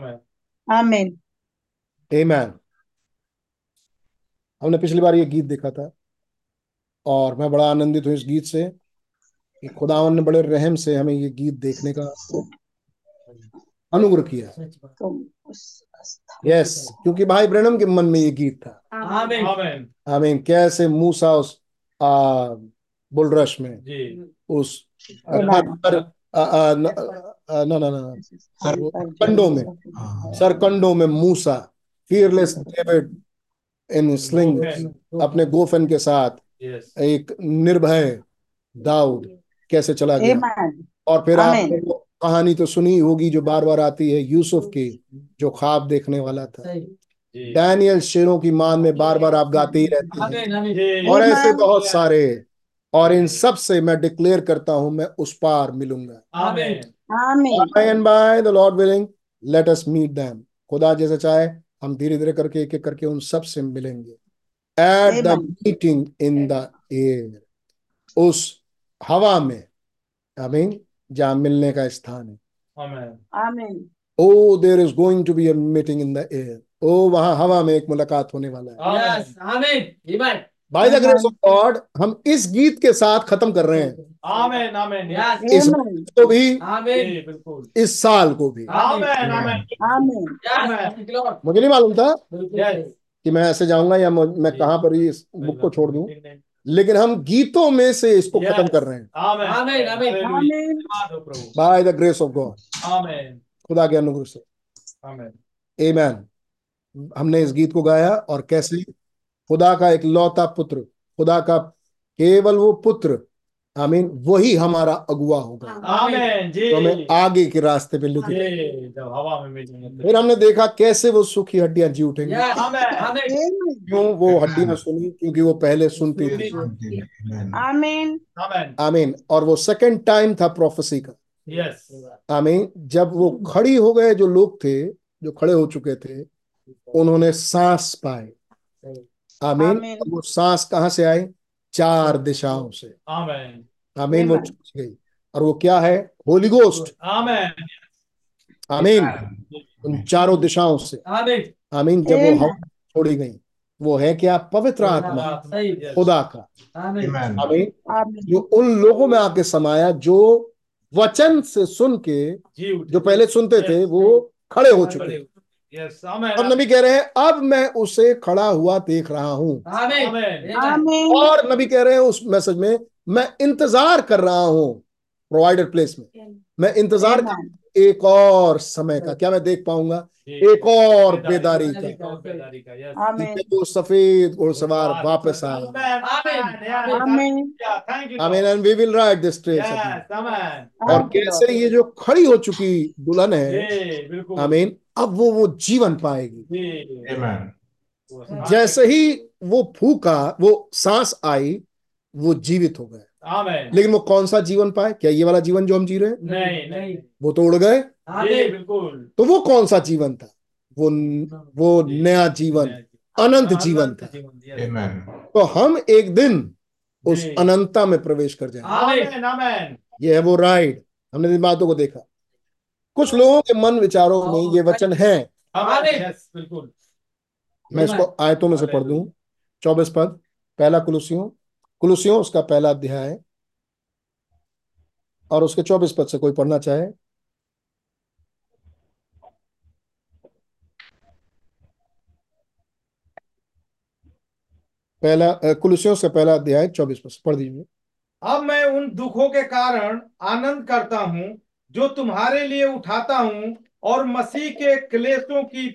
आमीन। हमने पिछली बार ये गीत देखा था और मैं बड़ा आनंदित हूँ इस गीत से कि खुदावन ने बड़े रहम से हमें ये गीत देखने का अनुग्रह किया। यस क्योंकि भाई ब्रनम के मन में ये गीत था। आमीन। आमीन। आमीन। कैसे मूसा उस आ, बुलरश में जी। उस. पर न न न में सरकंडों में मूसा फियरलेस डेविड इन स्लिंग अपने गोफन के साथ एक निर्भय दाऊद कैसे चला गया? और फिर. आपने कहानी तो सुनी होगी जो बार बार आती है यूसुफ की जो ख्वाब देखने वाला था। डैनियल शेरों की मान में बार बार आप गाते ही रहते हैं। और ऐसे बहुत सारे और इन सबसे मैं डिक्लेयर करता हूँ मैं उस पार मिलूँगा। आमीन Amen. by and by the Lord willing let us खुदा जैसे चाहे हम धीरे धीरे करके एक एक करके उन सबसे मिलेंगे। At the meeting in the air उस हवा में। आमीन जहाँ मिलने का स्थान है। आमीन ओ there is going to be a meeting in the air oh वहाँ हवा में एक मुलाकात होने वाला है। यस आमीन आमीन by the grace of God हम इस गीत के साथ खत्म कर रहे हैं। आमीन आमीन यस इस Amen. को भी आमीन इस साल को भी। आमीन आमीन Amen. मुझे नहीं मालूम था कि मैं ऐसे जाऊँगा या मैं कहाँ पर ही इस बुक को छोड़ दूँ। लेकिन हम गीतों में से इसको खत्म कर रहे हैं। आमीन आमीन, आमीन। हालेलुया। Amen. धन्यवाद हो प्रभु। By the grace of God आमीन खुदा के अनुग्रह से। आमीन आमेन हमने इस गीत को गाया और कैसे खुदा का एक लौता पुत्र खुदा का केवल वो पुत्र आमीन वही हमारा अगुआ होगा। तो हमें आगे के रास्ते पे लेके। ये जब हवा में मिलेंगे तो- फिर हमने देखा कैसे वो सूखी हड्डियाँ जी उठेंगी. क्यों वो हड्डियाँ सुनी? क्योंकि वो पहले सुनती थी. आमीन। आमीन। और वो सेकंड टाइम था प्रोफेसी का। आमीन जब वो खड़ी हो गए जो लोग थे जो खड़े हो चुके थे उन्होंने सांस पाए आमीन। वो सांस कहाँ से आई? चार दिशाओं से। आमीन। आमीन वो। छूट गई। और वो क्या है? होली गोस्ट आमीन। आमीन। उन चारों दिशाओं से। आमीन। आमीन जब वो। हवा छोड़ी गई वो है क्या? पवित्र आत्मा। खुदा का। आमीन। Amen. आमीन। Amen. जो उन लोगों में आके समाया जो वचन से सुन के जो पहले सुनते थे वो खड़े हो चुके। यस आमीन नबी कह रहे हैं अब मैं उसे खड़ा हुआ देख रहा हूँ। आमीन आमीन Amen. और नबी कह रहे हैं उस मैसेज में मैं इंतज़ार कर रहा हूँ प्रोवाइडेड प्लेस में। मैं इंतज़ार कर एक और समय का क्या मैं देख पाऊँगा? एक और बेदारी का और वो सफ़ेद घुड़सवार वापस आए आमीन Amen. थैंक यू आमीन and we will write this और कैसे ये जो खड़ी हो चुकी दुल्हन है आमीन अब वो वो जीवन पाएगी। Amen. जैसे ही वो फूका वो सांस आई वो जीवित हो गए। आमीन लेकिन वो कौन सा जीवन पाए? क्या ये वाला जीवन जो हम जी रहे हैं? नहीं नहीं। वो तो उड़ गए। बिल्कुल। तो वो कौन सा जीवन था? वो वो नया जीवन अनंत जीवन था। Amen. तो हम एक दिन उस। अनंतता में प्रवेश कर आमीन ये है वो राइड। हमने इन बातों को देखा। कुछ लोगों के मन विचारों में ये वचन है। बिल्कुल। मैं इसको आयतों में से पढ़ दूँ। चौबीस पद पहला कुलुसियों। कुलुसियों उसका पहला अध्याय। है और उसके चौबीस पद से कोई पढ़ना चाहे। पहला कुलुसियों से पहला अध्याय चौबीस पद से पढ़ दीजिए। अब मैं उन दुखों के कारण आनंद करता हूँ जो तुम्हारे लिए उठाता हूँ और मसीह के क्लेशों की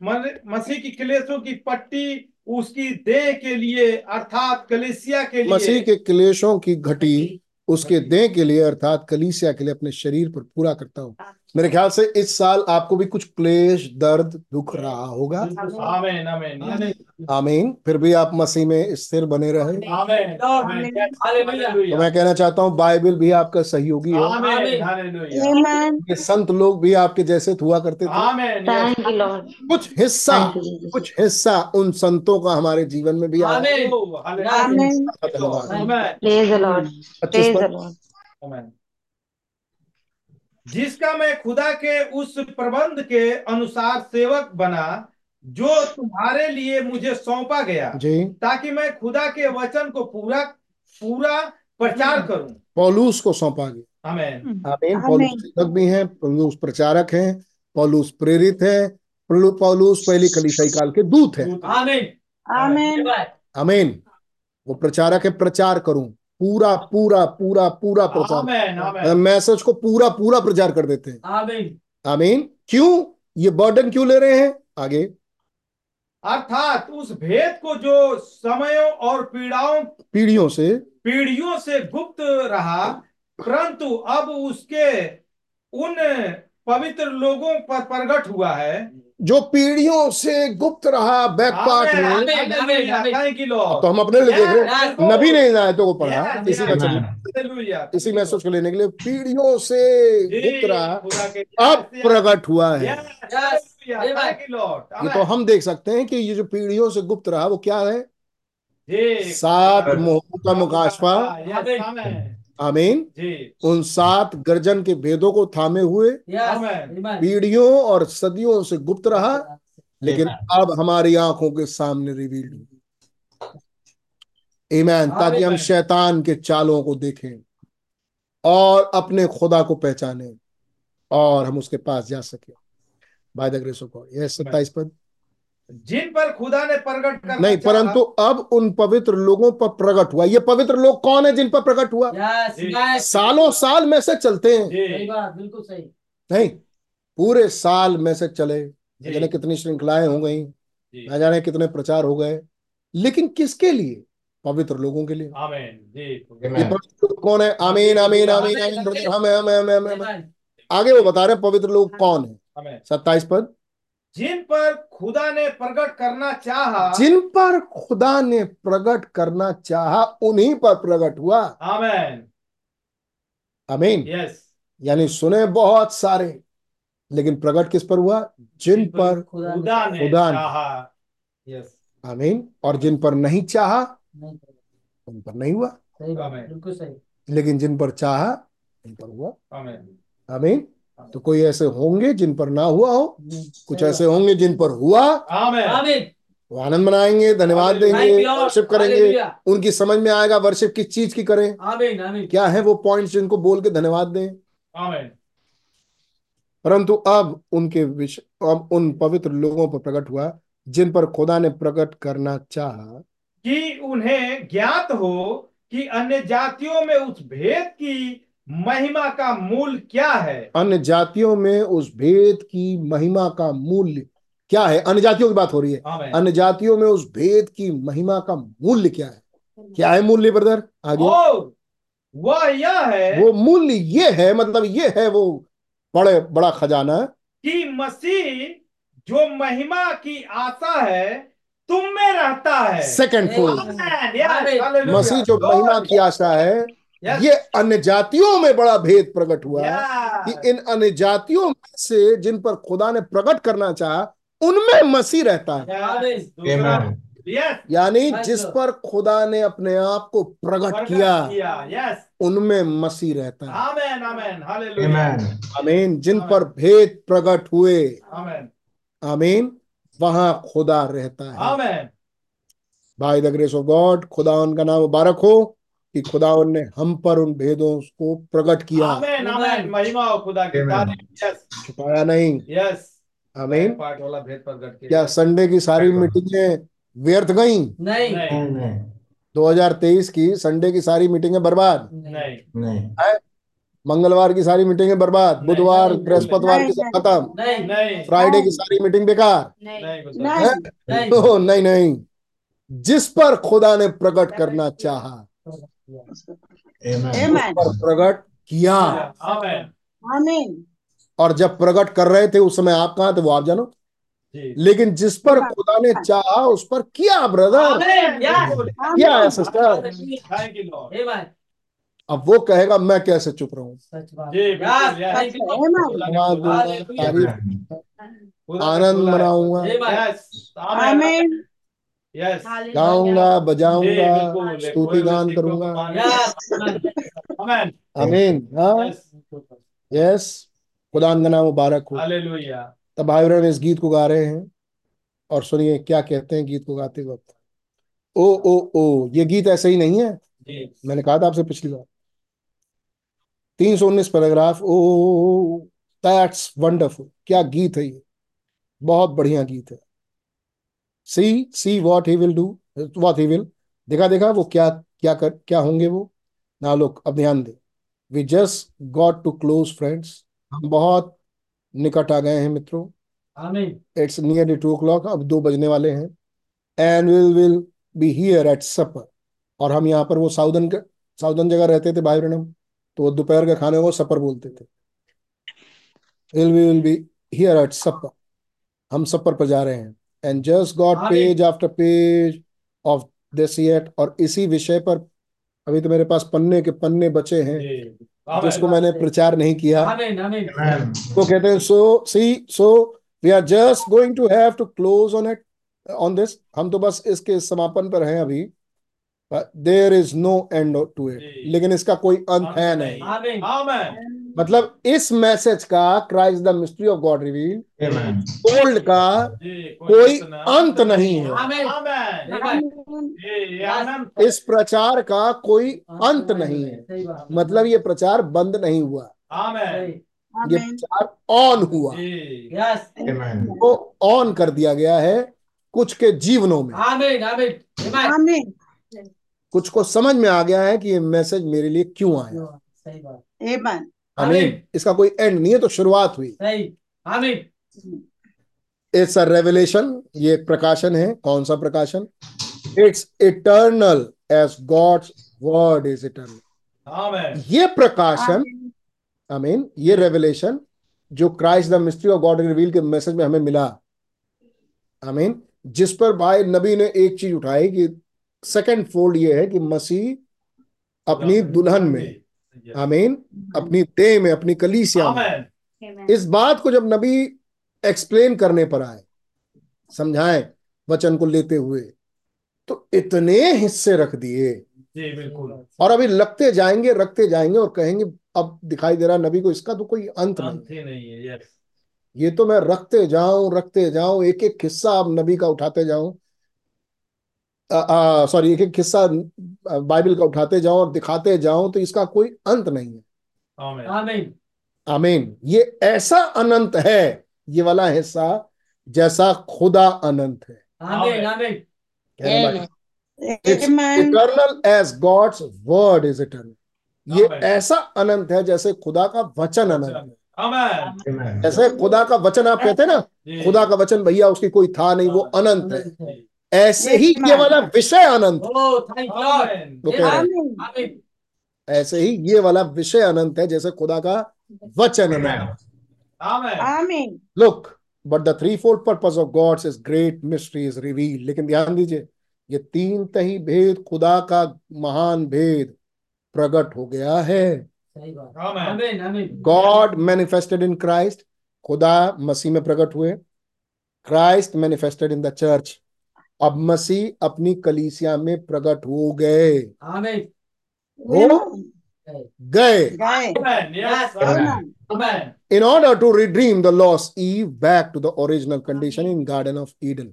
मसीह की क्लेशों की पट्टी उसकी देह के लिए, अर्थात कलेसिया के लिए। मसीह के क्लेशों की घटी उसके देह के लिए, अर्थात कलीसिया के लिए अपने शरीर पर पूरा करता हूँ। मेरे ख्याल से इस साल आपको भी कुछ क्लेश दर्द दुख रहा होगा। आमीन आमीन। आमीन। फिर भी आप मसीह में स्थिर बने रहे। आमीन। आमीन तो मैं कहना चाहता हूँ बाइबल भी आपका सहयोगी है. ये संत लोग भी आपके जैसे हुआ करते थे. कुछ हिस्सा. कुछ हिस्सा उन संतों का हमारे जीवन में भी आया। आमीन. पच्चीस Praise the पद Lord. आमीन जिसका मैं खुदा के उस प्रबंध के अनुसार सेवक बना जो तुम्हारे लिए मुझे सौंपा गया जी। ताकि मैं खुदा के वचन को पूरा पूरा प्रचार करूँ। पौलूस को सौंपा गया। आमीन। आमीन। पौलुस सेवक भी हैं पौलुस प्रचारक हैं पौलूस प्रेरित है पौलूस पहली कलीसियाई काल के दूत है. आमीन। वो प्रचारक है प्रचार करूँ। पूरा पूरा पूरा पूरा प्रचार। मैसेज को पूरा पूरा प्रचार कर देते हैं। आमीन। आमीन। क्यों? ये बर्डन क्यों ले रहे हैं? आगे। अर्थात उस भेद को जो समयों और पीड़ाओं पीढ़ियों से। पीढ़ियों से गुप्त रहा परंतु अब उसके उन पवित्र लोगों पर प्रकट हुआ है। जो पीढ़ियों से गुप्त रहा बैक पार्ट में तो हम अपने लिए देख रहे हैं नबी ने आयतों को पढ़ा इसी का चलिए इसी मैसेज को लेने के लिए पीढ़ियों से गुप्त रहा अब प्रकट हुआ है Yes, hallelujah, thank you, Lord. ये तो हम देख सकते हैं कि ये जो पीढ़ियों से गुप्त रहा वो क्या है जी सात मोहरों का मुकाशफा Yes, आमीन। उन सात गर्जन के भेदों को थामे हुए। Yes. पीढ़ियों और सदियों से गुप्त रहा लेकिन अब हमारी आँखों के सामने रिवील्ड ईमान ताकि हम शैतान के चालों को देखें और अपने खुदा को पहचाने और हम उसके पास जा सके। By the grace of God यह सत्ताईस पद। जिन पर खुदा ने प्रकट करना नहीं परंतु अब उन पवित्र लोगों पर प्रकट हुआ ये पवित्र लोग कौन है जिन पर प्रकट हुआ Yes, yes. सालों साल में से चलते हैं बिल्कुल सही नहीं पूरे साल में से चले जाने कितनी श्रृंखलाएँ हो गई न जाने कितने प्रचार हो गए लेकिन किसके लिए पवित्र लोगों के लिए ये पवित्र लोग कौन है आमीन आमीन आमीन आमीन ब्रदर हम हम हम हम हम Amen. आगे वो बता रहे हैं पवित्र लोग कौन है सत्ताईस पद जिन पर खुदा ने प्रकट करना चाहा जिन पर खुदा ने प्रकट करना चाहा उन्हीं पर प्रकट हुआ। आमीन। आमीन। यस यानी सुने बहुत सारे लेकिन प्रकट किस पर हुआ? जिन पर खुदा खुदा ने खुदा ने। चाहा। यस आमीन। और जिन पर नहीं चाहा उन पर नहीं हुआ। सही. बिल्कुल सही। लेकिन जिन पर चाहा उन पर हुआ। आमीन। आमीन। तो कोई ऐसे होंगे जिन पर ना हुआ हो कुछ ऐसे होंगे जिन पर हुआ आमीन। बात। आमीन। वो आनंद मनाएँगे धन्यवाद देंगे वर्शिप करेंगे उनकी समझ में आएगा वर्शिप किस चीज़ की करें। आमीन आमीन। क्या है वो पॉइंट्स जिनको बोल के धन्यवाद दें। परंतु अब उनके विषय अब उन पवित्र लोगों पर प्रकट हुआ जिन पर खुदा ने प्रकट करना चाहा। कि उन्हें ज्ञात हो कि अन्य जातियों में उस भेद की महिमा का मूल क्या है? अन्य जातियों में उस भेद की महिमा का मूल्य क्या है? अन्य जातियों की बात हो रही है। अन्य जातियों में उस भेद की महिमा का मूल्य क्या है? क्या है मूल्य ब्रदर? आगे। वह यह है वो मूल्य ये है मतलब ये है वो बड़े बड़ा खजाना। कि मसीह जो महिमा की आशा है तुम में रहता है। Second full. मसीह जो महिमा की आशा है yes, ये अन्य जातियों में बड़ा भेद प्रकट हुआ yes. कि इन अन्य जातियों में से जिन पर खुदा ने प्रकट करना चाहा उनमें मसीह रहता है। yes, यानी जिस पर खुदा ने अपने आप को प्रकट किया yes. उनमें मसीह रहता है। आमीन आमीन हालेलुया Amen. जिन पर भेद प्रकट हुए आमीन आमीन वहाँ खुदा रहता है। Amen by the grace of God खुदा उनका नाम मुबारक हो। कि खुदा ने हम पर उन भेदों को प्रकट किया। आमेन आमेन। महिमा हो खुदा की। छुपाया नहीं। यस आमीन। पार्ट वाला भेद प्रकट किया। क्या संडे की सारी मीटिंगें व्यर्थ गई? नहीं। नहीं। नहीं 2023 की संडे की सारी मीटिंगें बर्बाद। नहीं। नहीं। मंगलवार की सारी मीटिंगें बर्बाद। बुधवार बृहस्पतिवार की खत्म। नहीं। नहीं। फ्राइडे की सारी मीटिंग बेकार। नहीं। नहीं नहीं। नहीं। नहीं जिस पर खुदा ने प्रकट करना चाहा प्रकट किया आमेन और जब प्रकट कर रहे थे उस समय आप कहा थे वो आप जानो लेकिन जिस पर खुदा ने चाहा उस पर किया ब्रदर किया है sister thank you Lord amen अब वो कहेगा मैं कैसे चुप रहूँ तारीफ़ आनंद मनाऊँगा यस गाऊँगा बजाऊँगा स्तुति गान करूँगा। यस आमेन आमीन हाँ? यस खुदा का नाम मुबारक हो। हालेलुया तब भाई बहन इस गीत को गा रहे हैं और सुनिए क्या कहते हैं गीत को गाते वक्त। ओ ओ ओ ये गीत ऐसे ही नहीं है? जी। मैंने कहा था आपसे पिछली बार। तीन सौ उन्नीस पैराग्राफ। ओ दैट्स वंडरफुल क्या गीत है ये? बहुत बढ़िया गीत है। See see what he will do what he will देखा देखा वो क्या क्या कर क्या होंगे वो? ना लोग अब ध्यान दे। We just got to close friends हम बहुत निकट आ गए हैं मित्रों। It's near two o'clock अब दो बजने वाले हैं। And will will be here at supper और हम यहाँ पर वो साउदर्न के साउदर्न जगह रहते थे भाई ब्रहणम तो दोपहर के खाने को सपर बोलते थे। Will will be here at supper हम सपर पर जा रहे हैं। एंड जस्ट गॉट आमीन। Page after page of this yet और इसी विषय पर अभी तो मेरे पास पन्ने के पन्ने बचे हैं जिसको मैंने प्रचार नहीं किया. तो कहते हैं so see so we are just going to have to close on it on this हम तो बस इसके समापन पर हैं अभी there is no end to it लेकिन इसका कोई अंत है नहीं। मतलब इस मैसेज का Christ the mystery of God revealed का जी कोई अंत नहीं। है। इस प्रचार का कोई अंत नहीं है। मतलब ये प्रचार बंद नहीं हुआ। ये प्रचार ऑन हुआ। जी। वो ऑन कर दिया गया है कुछ के जीवनों में। कुछ को समझ में आ गया है कि ये मैसेज मेरे लिए क्यों आया। सही बात। आमीन। इसका कोई एंड नहीं है तो शुरुआत हुई। सही। आमीन। इट्स अ रेवलेशन ये एक प्रकाशन है। कौन सा प्रकाशन? It's eternal as God's word is eternal ये प्रकाशन आमीन ये रेवलेशन जो Christ the mystery of God reveal के मैसेज में हमें मिला। आई मीन जिस पर भाई नबी ने एक चीज़ उठाई कि सेकंड फोल्ड ये है कि मसीह अपनी दुल्हन में। आमीन। अपनी देह में अपनी कलीसिया में। इस बात को जब नबी एक्सप्लेन करने पर आए समझाए वचन को लेते हुए तो इतने हिस्से रख दिए। जी बिल्कुल। और अभी लगते जाएँगे रखते जाएँगे और कहेंगे अब दिखाई दे रहा नबी को इसका तो कोई अंत नहीं। अंत ही नहीं है ये तो मैं रखते जाऊँ रखते जाऊँ एक एक किस्सा अब नबी का उठाते जाऊँ। सॉरी एक एक किस्सा बाइबल का उठाते जाओ और दिखाते जाओ तो इसका कोई अंत नहीं है। आमीन। आमीन। ये ऐसा अनंत है ये वाला हिस्सा जैसा खुदा अनंत है। आमीन आमीन। eternal as God's word is eternal. ये ऐसा अनंत है जैसे खुदा का वचन अनंत है। आमेन। जैसे खुदा का वचन आप कहते हैं ना खुदा का वचन भैया उसकी कोई था नहीं वो अनंत है। ऐसे ही ये वाला विषय अनंत ऐसे ही ये वाला विषय अनंत है जैसे खुदा का वचन अनंत है look but the threefold purpose of God's is great mystery is reveal लेकिन ध्यान दीजिए ये तीन तही भेद खुदा का महान भेद प्रकट हो गया है। सही बात। आमेन आमीन आमीन गॉड मैनिफेस्टेड इन क्राइस्ट खुदा मसीह में प्रकट हुए। Christ manifested in the church अब मसीह अपनी कलीसिया में प्रकट हो गए। आमीन। हो गए। in order to redeem the lost Eve back to the original condition in Garden of Eden.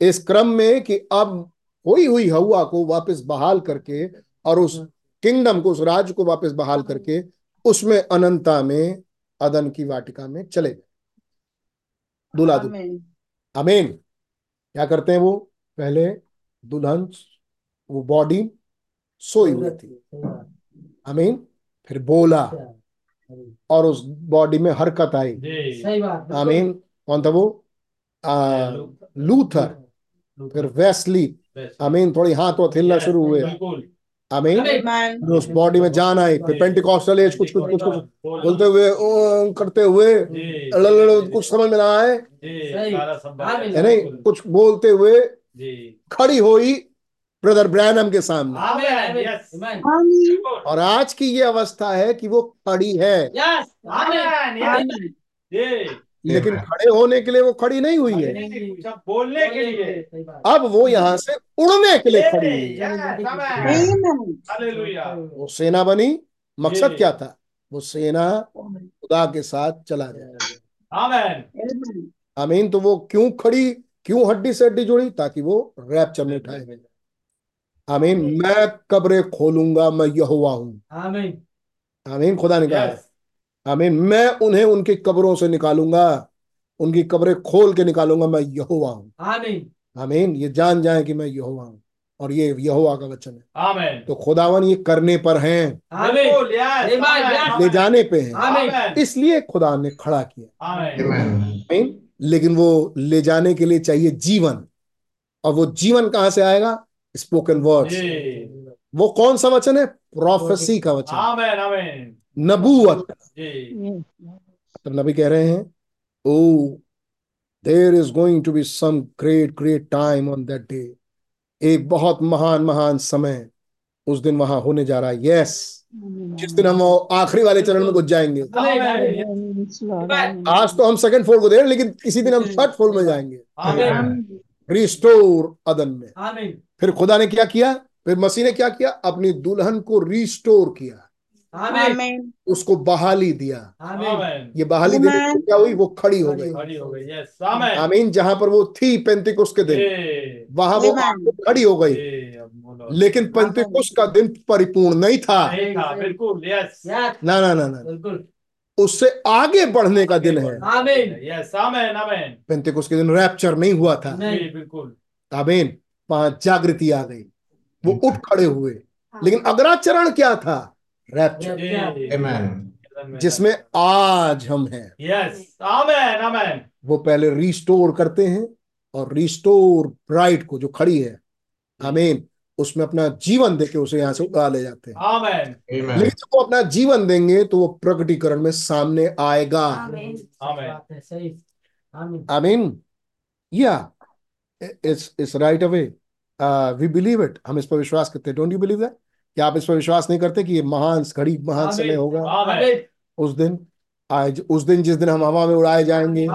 इस क्रम में कि अब खोई हुई हवा को वापस बहाल करके और उस किंगडम को उस राज्य को वापस बहाल करके उसमें अनंता में अदन की वाटिका में चले गए। दूल्हा दुल्हन Amen. अमीन क्या करते हैं वो? पहले दुल्हन वो बॉडी सोई हुई थी। अमीन फिर बोला। और उस बॉडी में हरकत आई। जी. सही बात आमीन कौन था वो? आ, लूथर। फिर वेस्ली. आमीन थोड़ी हाथ वो हिलना शुरू हुए। बिल्कुल. आमीन Amen. फिर उस बॉडी में जान आई। फिर पेंटिकॉस्टल एज कुछ कुछ कुछ कुछ बोलते हुए ओ, करते हुए कुछ समझ में ना आए। है. नहीं कुछ बोलते हुए. खड़ी हुई ब्रदर ब्रैनम के सामने. और आज की ये अवस्था है कि वो खड़ी है. लेकिन खड़े होने के लिए वो खड़ी नहीं हुई है। बोलने के लिए। अब वो यहाँ से उड़ने के लिए खड़ी हुई है. वो सेना बनी मकसद क्या था? वो सेना खुदा के साथ चला. Amen. आमीन तो वो क्यों खड़ी क्यों हड्डी से हड्डी जुड़ी? ताकि वो रैप्चर में उठाए। आमीन मैं कब्रें खोलूँगा मैं यहोवा हूँ। आमीन आमीन खुदा ने कहा है। आमीन मैं उन्हें उनकी कब्रों से निकालूँगा उनकी कब्रें खोल के निकालूँगा मैं यहोवा हूँ। आमीन आमीन ये जान जाए कि मैं यहोवा हूँ और ये यहोवा का वचन है। Amen. तो खुदावन ये करने पर हैं. ले जाने पे हैं. इसलिए खुदा ने खड़ा किया. आमीन लेकिन वो ले जाने के लिए चाहिए जीवन। और वो जीवन कहाँ से आएगा? स्पोकन वर्ड वो कौन सा वचन है? प्रोफेसी का वचन. नबूवत। तो नबी कह रहे हैं ओ there is going to be some great great time on that day एक बहुत महान महान समय उस दिन वहाँ होने जा रहा है। यस जिस दिन हम आखिरी वाले चरण में घुस जाएँगे. आज तो हम सेकंड फोर को दे रहे लेकिन किसी दिन हम थर्ड फोर में जाएँगे। रिस्टोर अदन में। फिर खुदा ने क्या किया? फिर मसीह ने क्या किया? अपनी दुल्हन को रिस्टोर किया। आमीन। उसको बहाली दिया। आमीन। ये बहाली देने से क्या हुई? वो खड़ी हो गई। खड़ी हो. आमीन। जहाँ पर वो थी पेंतिकुस के दिन। वहाँ वो खड़ी हो गई. लेकिन पेंतिकुस का दिन परिपूर्ण नहीं था। बिल्कुल. यस ना ना ना ना। बिल्कुल। उससे आगे बढ़ने का दिन है। आमीन। Yes. Amen. Amen. पेंतिकुस के दिन रैप्चर नहीं हुआ था। नहीं। बिल्कुल. आमीन पाँच जागृति आ गई। वो उठ खड़े हुए। लेकिन अगला चरण क्या था? रैप्चर. Amen. जिसमें आज हम हैं Yes. Amen. Amen. वो पहले रिस्टोर करते हैं और रिस्टोर ब्राइड को जो खड़ी है आमीन उसमें अपना जीवन देके उसे यहाँ से उड़ा ले जाते हैं Amen. Amen. लेकिन जब वो अपना जीवन देंगे तो वो प्रकटीकरण में सामने आएगा आमीन आमीन। बात है सही आमीन आमीन या it's it's right away we believe it हम इस पर विश्वास करते हैं डोंट यू बिलीव दैट क्या आप इस पर विश्वास नहीं करते कि ये महान घड़ी महान समय होगा? उस दिन आज उस दिन जिस दिन हम हवा में उड़ाए जाएँगे.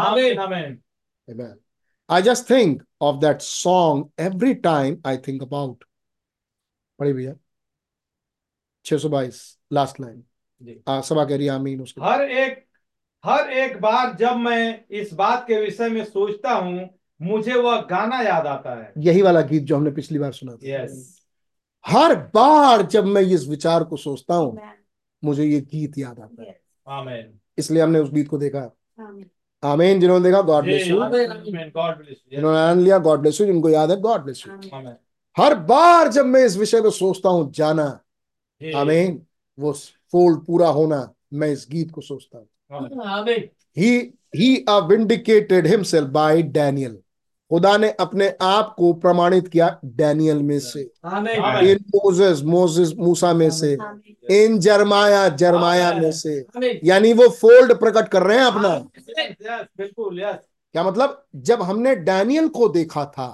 I just think of that song every time I think about. पढ़ी भैया। छह सौ बाईस लास्ट लाइन। सभा कह रही आमीन उसके। हर एक हर एक बार जब मैं इस बात के विषय में सोचता हूँ मुझे वह गाना याद आता है। यही वाला गीत जो हमने पिछली बार सुना था। यस हर बार जब मैं इस विचार को सोचता हूँ मुझे ये गीत याद आता है। इसलिए हमने उस गीत को देखा। आमीन जिन्होंने देखा God bless you amen God bless you जिन्होंने आनंद लिया गॉड ब्लेस यू जिनको याद है गॉड ब्लेस यू हर बार जब मैं इस विषय में सोचता हूँ जाना। आमीन वो फोल्ड पूरा होना मैं इस गीत को सोचता हूँ। He uh, vindicated himself by Daniel. खुदा ने अपने आप को प्रमाणित किया डैनियल में से। इन मोजेस मोजेस मूसा में से। इन जरमाया जरमाया में से। यानी वो फोल्ड प्रकट कर रहे हैं अपना। बिल्कुल क्या मतलब? जब हमने डैनियल को देखा था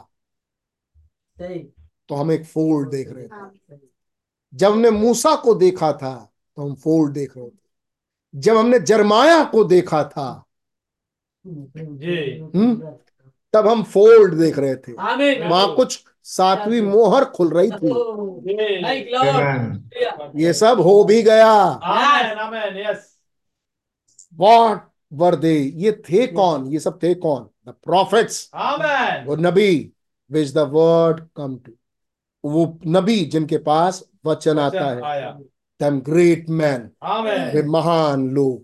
तो हम एक फोल्ड देख रहे थे। जब हमने मूसा को देखा था तो हम फोल्ड देख रहे थे। जब हमने जरमाया को देखा था जी। हम्म। तब हम फोल्ड देख रहे थे। वहाँ कुछ सातवीं मोहर खुल रही थी. ये सब हो भी गया। Amen. Amen. Yes. What were they ये थे कौन? ये सब थे कौन? द प्रॉफिट्स वो नबी which the word come to वो नबी जिनके पास वचन आता है। दम ग्रेट मैन वे महान लोग।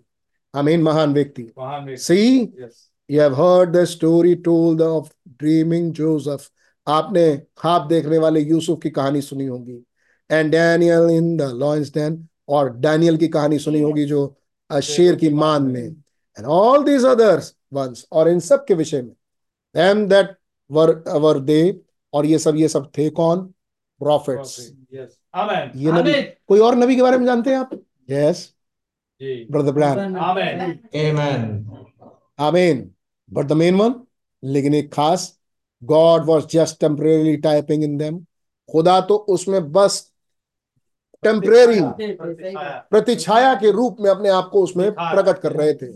आमीन महान व्यक्ति। महान व्यक्ति। सी Yes. You have heard the story told of dreaming Joseph. आपने ख्वाब देखने वाले यूसुफ की कहानी सुनी होगी। And Daniel in the lion's den और डैनियल की कहानी सुनी होगी जो शेर की मान में। And all these others once और इन सब के विषय में। Them that were वर दे और ये सब ये सब थे कौन? Prophets Yes. ये नबी कोई और नबी के बारे में जानते हैं आप? यस ब्रदर ब्रैन Amen. Amen. आमीन बट द मेन वन लेकिन एक खास God was just temporarily typing in them खुदा तो उसमें बस टेम्परेरी। प्रतिछाया के रूप में अपने आप को उसमें प्रकट कर रहे थे।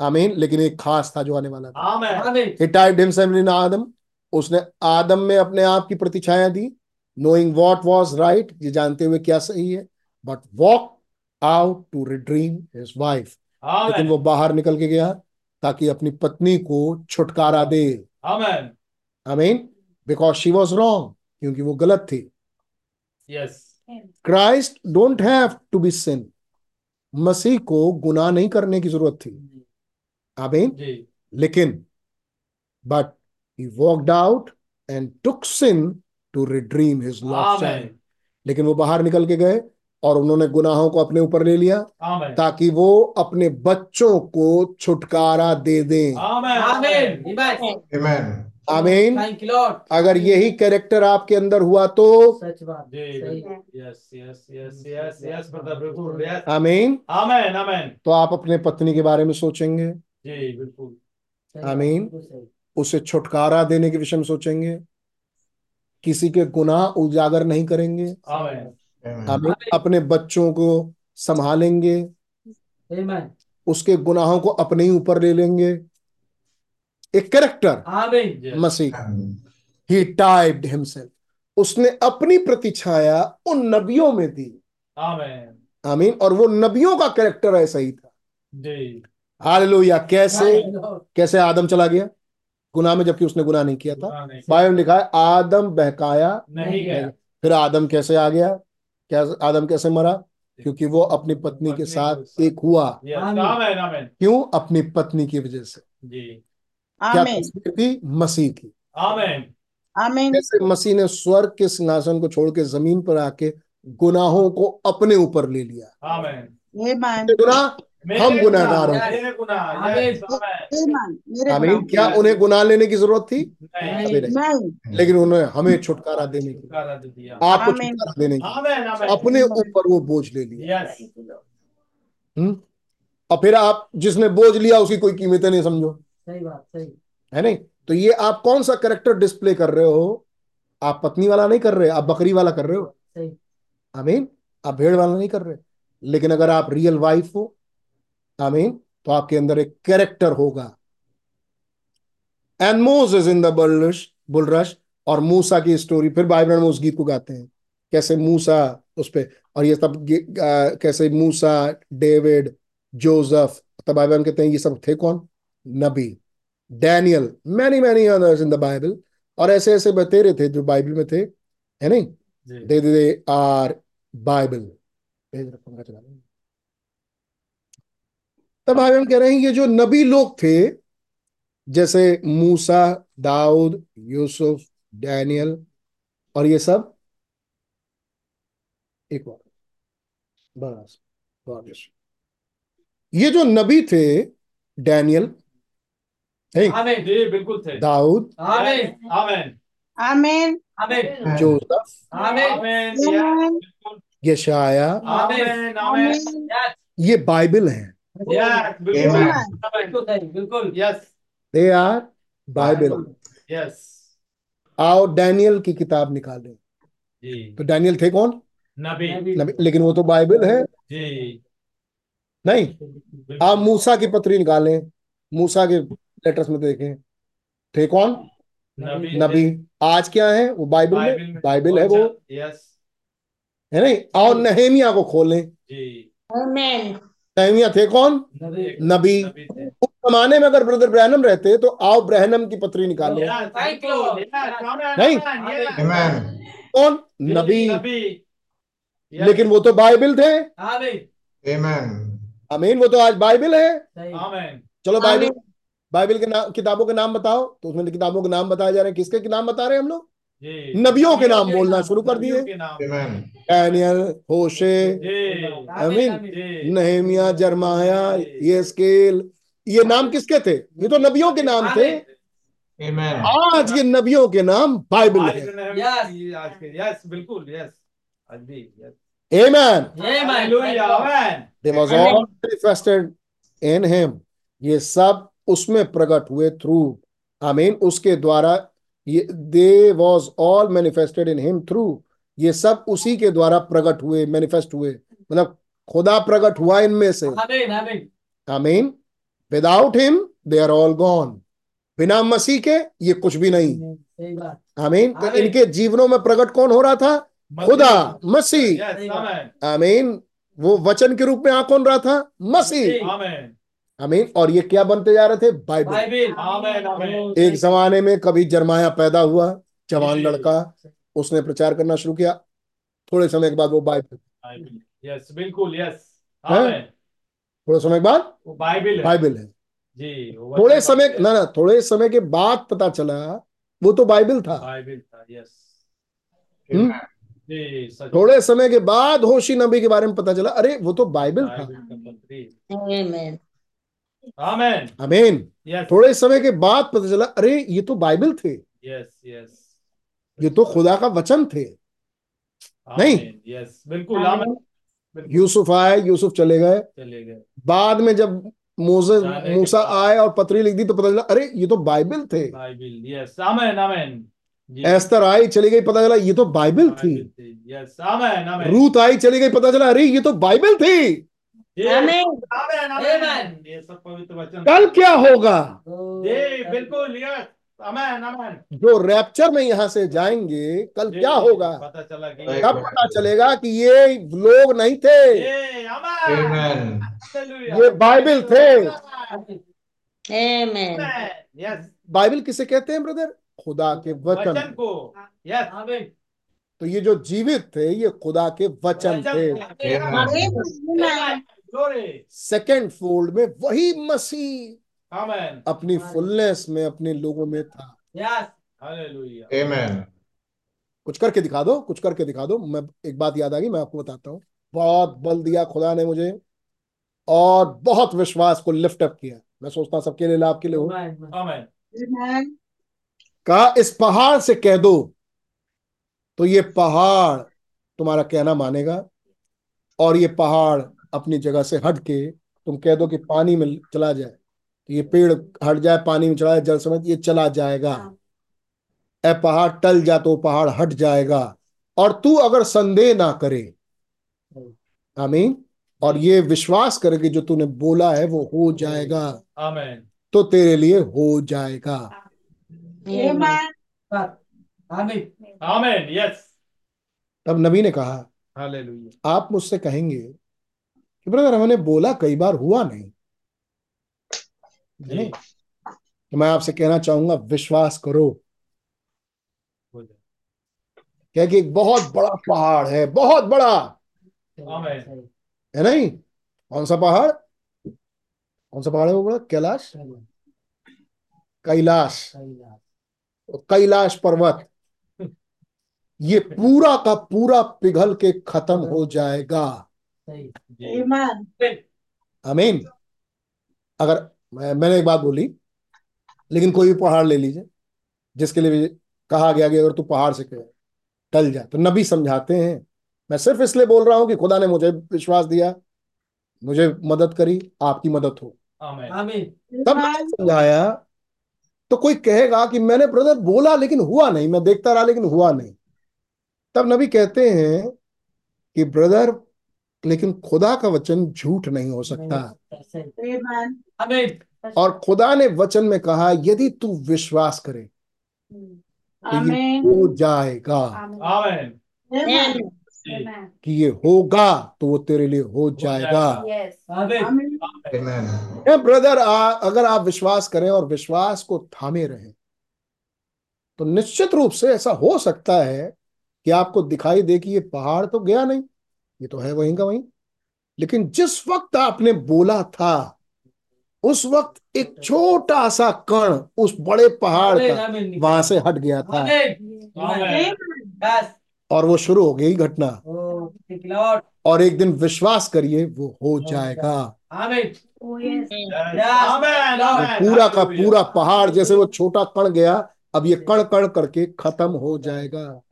आमीन। लेकिन एक खास था जो आने वाला था। आदम उसने आदम में अपने आप की प्रतिछाया दी नोइंग वॉट वॉज़ राइट ये जानते हुए क्या सही है। But walk out to redeem his wife लेकिन वो बाहर निकल के गया। ताकि अपनी पत्नी को छुटकारा दे. I because she was wrong क्योंकि वो गलत थी। Yes. Christ don't have to be sin मसीह को गुनाह नहीं करने की ज़रूरत थी। आमीन लेकिन but he walked out and took sin to redeem his lost लेकिन वो बाहर निकल के गए और उन्होंने गुनाहों को अपने ऊपर ले लिया ताकि वो अपने बच्चों को छुटकारा दे दें. आमीन Thank you, Lord. अगर यही कैरेक्टर आपके अंदर हुआ तो सच बात जी, सही Yes. Yes. Yes. Yes. Yes. brother, बिल्कुल. Yes. आमीन Amen. Amen. तो आप अपने पत्नी के बारे में सोचेंगे आमीन। उसे छुटकारा देने के विषय में सोचेंगे किसी के गुनाह उजागर नहीं करेंगे Amen. Amen. अपने बच्चों को संभालेंगे। उसके गुनाहों को अपने ही ऊपर ले लेंगे। एक कैरेक्टर Amen. मसीह। ही टाइप्ड हिमसेल्फ उसने अपनी प्रतिछाया उन नबियों में दी। आमीन। और वो नबियों का कैरेक्टर ऐसा ही था। जी। हालेलुया कैसे. कैसे आदम चला गया? गुनाह में जबकि उसने गुनाह नहीं किया था। बाइबल लिखा है आदम बहकाया नहीं गया। फिर आदम कैसे आ गया? क्या आदम कैसे मरा क्योंकि वो अपनी पत्नी के पत्नी साथ के साथ। एक हुआ Yes. Amen. Amen. Amen. क्यों अपनी पत्नी की वजह से क्या तस्वीर थी मसीह की जैसे मसीह ने स्वर्ग के सिंहासन को छोड़ के ज़मीन पर आके गुनाहों को अपने ऊपर ले लिया Amen. गुनाह हम गुनहगार गुनाह, हैं। आमीन क्या उन्हें गुनाह लेने की ज़रूरत थी? नहीं। अभी नहीं। लेकिन उन्हें हमें छुटकारा देने की। छुटकारा दे दिया। आपको छुटकारा देने की. अपने ऊपर वो बोझ ले लिया। हम्म? और फिर आप जिसने बोझ लिया उसकी कोई कीमत नहीं समझो। सही बात सही। है नहीं? तो ये आप कौन सा करेक्टर डिस्प्ले कर रहे हो? आप पत्नी वाला नहीं कर रहे आप बकरी वाला कर रहे हो? सही। आमीन? आप भेड़ वाला नहीं कर रहे। लेकिन अगर आप रियल वाइफ हो आमीन? तो आपके अंदर एक कैरेक्टर होगा। एंड मोज इन द बुलरश बुलरश और मूसा की स्टोरी फिर बाइबल में उस गीत को गाते हैं। कैसे मूसा उस पे और ये सब कैसे मूसा डेविड जोसेफ तब बाइबल में कहते हैं ये सब थे कौन? नबी। Daniel many many others in the Bible और ऐसे ऐसे बतेरे थे जो बाइबल में थे है नहीं? They they are Bible. पंखा चला लो। तब भाई हम कह रहे हैं ये जो नबी लोग थे जैसे मूसा दाऊद यूसुफ डैनियल और ये सब एक बार बस God ये जो नबी थे डैनियल है आमीन जी, बिल्कुल थे। दाऊद आमीन Amen. आमीन आमीन जोसेफ। यशाया. ये बाइबल हैं. बिल्कुल। They are Bible Yes. आओ डैनियल की किताब निकालें जी। तो डैनियल थे कौन? नबी। नबी। लेकिन वो तो बाइबल है। जी। नहीं आप मूसा की पत्री निकालें। मूसा के लेटर्स में देखें। थे कौन? नबी। नबी। आज क्या है? वो बाइबल में बाइबल है वो। यस है नहीं? और नहेमिया को खोलें। जी। नहेमिया थे कौन? नबी। उस जमाने में अगर ब्रदर ब्रहनम रहते तो आओ ब्रहनम की पत्री निकालो। नहीं। कौन नबी। लेकिन वो तो बाइबल थे। अमीन वो तो आज बाइबल है। चलो बाइबल बाइबल के नाम किताबों के नाम बताओ। तो उसमें किताबों के नाम बताए जा रहे हैं। किसके नाम बता रहे हैं हम लोग? नबियों के नाम बोलना शुरू कर दिए। डैनियल होशे जी। आमीन नहेमिया जरमाया ये स्केल ये नाम किसके थे? ये तो नबियों के नाम थे। आज ये नबियों के नाम बाइबल है। यस बिल्कुल यस आज भी yes Amen. Amen. Hallelujah amen They was all manifested in him. ये सब उसमें प्रकट हुए थ्रू आमीन उसके द्वारा ये they was all manifested in him through ये सब उसी के द्वारा प्रकट हुए मैनिफेस्ट हुए। मतलब खुदा प्रकट हुआ इनमें से। आमीन without him they are all gone बिना मसीह के ये कुछ भी नहीं। आमीन तो इनके जीवनों में प्रकट कौन हो रहा था? खुदा मसीह। आमीन वो वचन के रूप में आ कौन रहा था? मसीह। आमेन आमीन और ये क्या बनते जा रहे थे? बाइबल बाइबल आमेन आमेन एक जमाने में कभी जरमाया पैदा हुआ जवान लड़का उसने प्रचार करना शुरू किया। थोड़े समय के बाद वो बाइबल यस बिल्कुल यस थोड़े समय के बाद? वो बाइबल है। बाइबल है। जी थोड़े समय ना ना थोड़े समय के बाद पता चला वो तो बाइबल था। बाइबल था यस हम्म? थोड़े समय के बाद होशी नबी के बारे में पता चला अरे वो तो बाइबल था बाइबल का पत्री Amen. आमेन आमीन यस थोड़े समय के बाद पता चला अरे ये तो बाइबल थे। यस यस ये तो खुदा का वचन थे। नहीं। आमीन। यस बिल्कुल। आमेन यूसुफ आए यूसुफ चले गए। चले गए। बाद में जब मोसे मूसा आए और पत्री लिख दी तो पता चला अरे ये तो बाइबल थे। Bible yes amen amen. Esther आई चली गई पता चला ये तो बाइबल थी। बाइबल थी। यस आमेन आमेन। रूत आई चली गई पता चला अरे ये तो बाइबल थी। ये सब पवित्र वचन। कल क्या होगा? बिल्कुल यस आमेन आमेन जो रैप्चर में यहाँ से जाएँगे कल क्या होगा? पता चला कि तब पता चलेगा कि ये लोग नहीं थे। ये बाइबल थे। बाइबल किसे कहते हैं ब्रदर खुदा के वचन। को। यस तो ये जो जीवित थे ये खुदा के वचन थे। सेकेंड फोल्ड में वही मसीह आमेन अपनी फुलनेस में अपने लोगों में था। यस कुछ करके दिखा दो कुछ करके दिखा दो। मैं एक बात याद आ गई मैं आपको बताता हूँ। बहुत बल दिया खुदा ने मुझे और बहुत विश्वास को लिफ्ट अप किया। मैं सोचता हूँ सबके लिए लाभ के लिए हो. कहा इस पहाड़ से कह दो तो ये पहाड़ तुम्हारा कहना मानेगा और ये पहाड़ अपनी जगह से हट के तुम कह दो कि पानी में चला जाए। तो ये पेड़ हट जाए पानी में चला जाए जल समेत ये चला जाएगा। ए पहाड़ टल जा तो पहाड़ हट जाएगा। और तू अगर संदेह ना करे आमीन और ये विश्वास करे कि जो तूने बोला है वो हो जाएगा। आमेन। तो तेरे लिए हो जाएगा। Amen. आमीन। यस तब नबी ने कहा हालेलुया। आप मुझसे कहेंगे कि ब्रदर हमने बोला कई बार हुआ नहीं। तो मैं आपसे कहना चाहूँगा विश्वास करो। क्या कि एक बहुत बड़ा पहाड़ है बहुत बड़ा। है नहीं? कौन सा पहाड़? कौन सा पहाड़ है वो बड़ा कैलाश? कैलाश। कैलाश पर्वत। ये पूरा का पूरा पिघल के खत्म हो जाएगा। आमीन अगर मैं, मैंने एक बात बोली लेकिन कोई भी पहाड़ ले लीजिए जिसके लिए कहा गया कि अगर तू पहाड़ से कहे टल जा। तो नबी समझाते हैं। मैं सिर्फ़ इसलिए बोल रहा हूँ कि खुदा ने मुझे विश्वास दिया मुझे मदद करी आपकी मदद हो। तब मैंने समझाया तो कोई कहेगा कि मैंने ब्रदर बोला लेकिन हुआ नहीं मैं देखता रहा लेकिन हुआ नहीं। तब नबी कहते हैं कि ब्रदर लेकिन खुदा का वचन झूठ नहीं हो सकता। और खुदा ने वचन में कहा यदि तू विश्वास करे तो ये हो जाएगा। कि ये होगा तो वो तेरे लिए हो जाएगा. ब्रदर अगर आप विश्वास करें और विश्वास को थामे रहें तो निश्चित रूप से ऐसा हो सकता है कि आपको दिखाई दे कि ये पहाड़ तो गया नहीं। ये तो है वहीं का वहीं। लेकिन जिस वक्त आपने बोला था उस वक्त एक छोटा सा कण उस बड़े पहाड़ का वहाँ से हट गया था। और वो शुरू हो गई घटना। और एक दिन विश्वास करिए वो हो जाएगा। आमीन। आमेन वो आमेन। पूरा का पूरा पहाड़ जैसे वो छोटा कण गया अब ये कण कण करके खत्म हो जाएगा।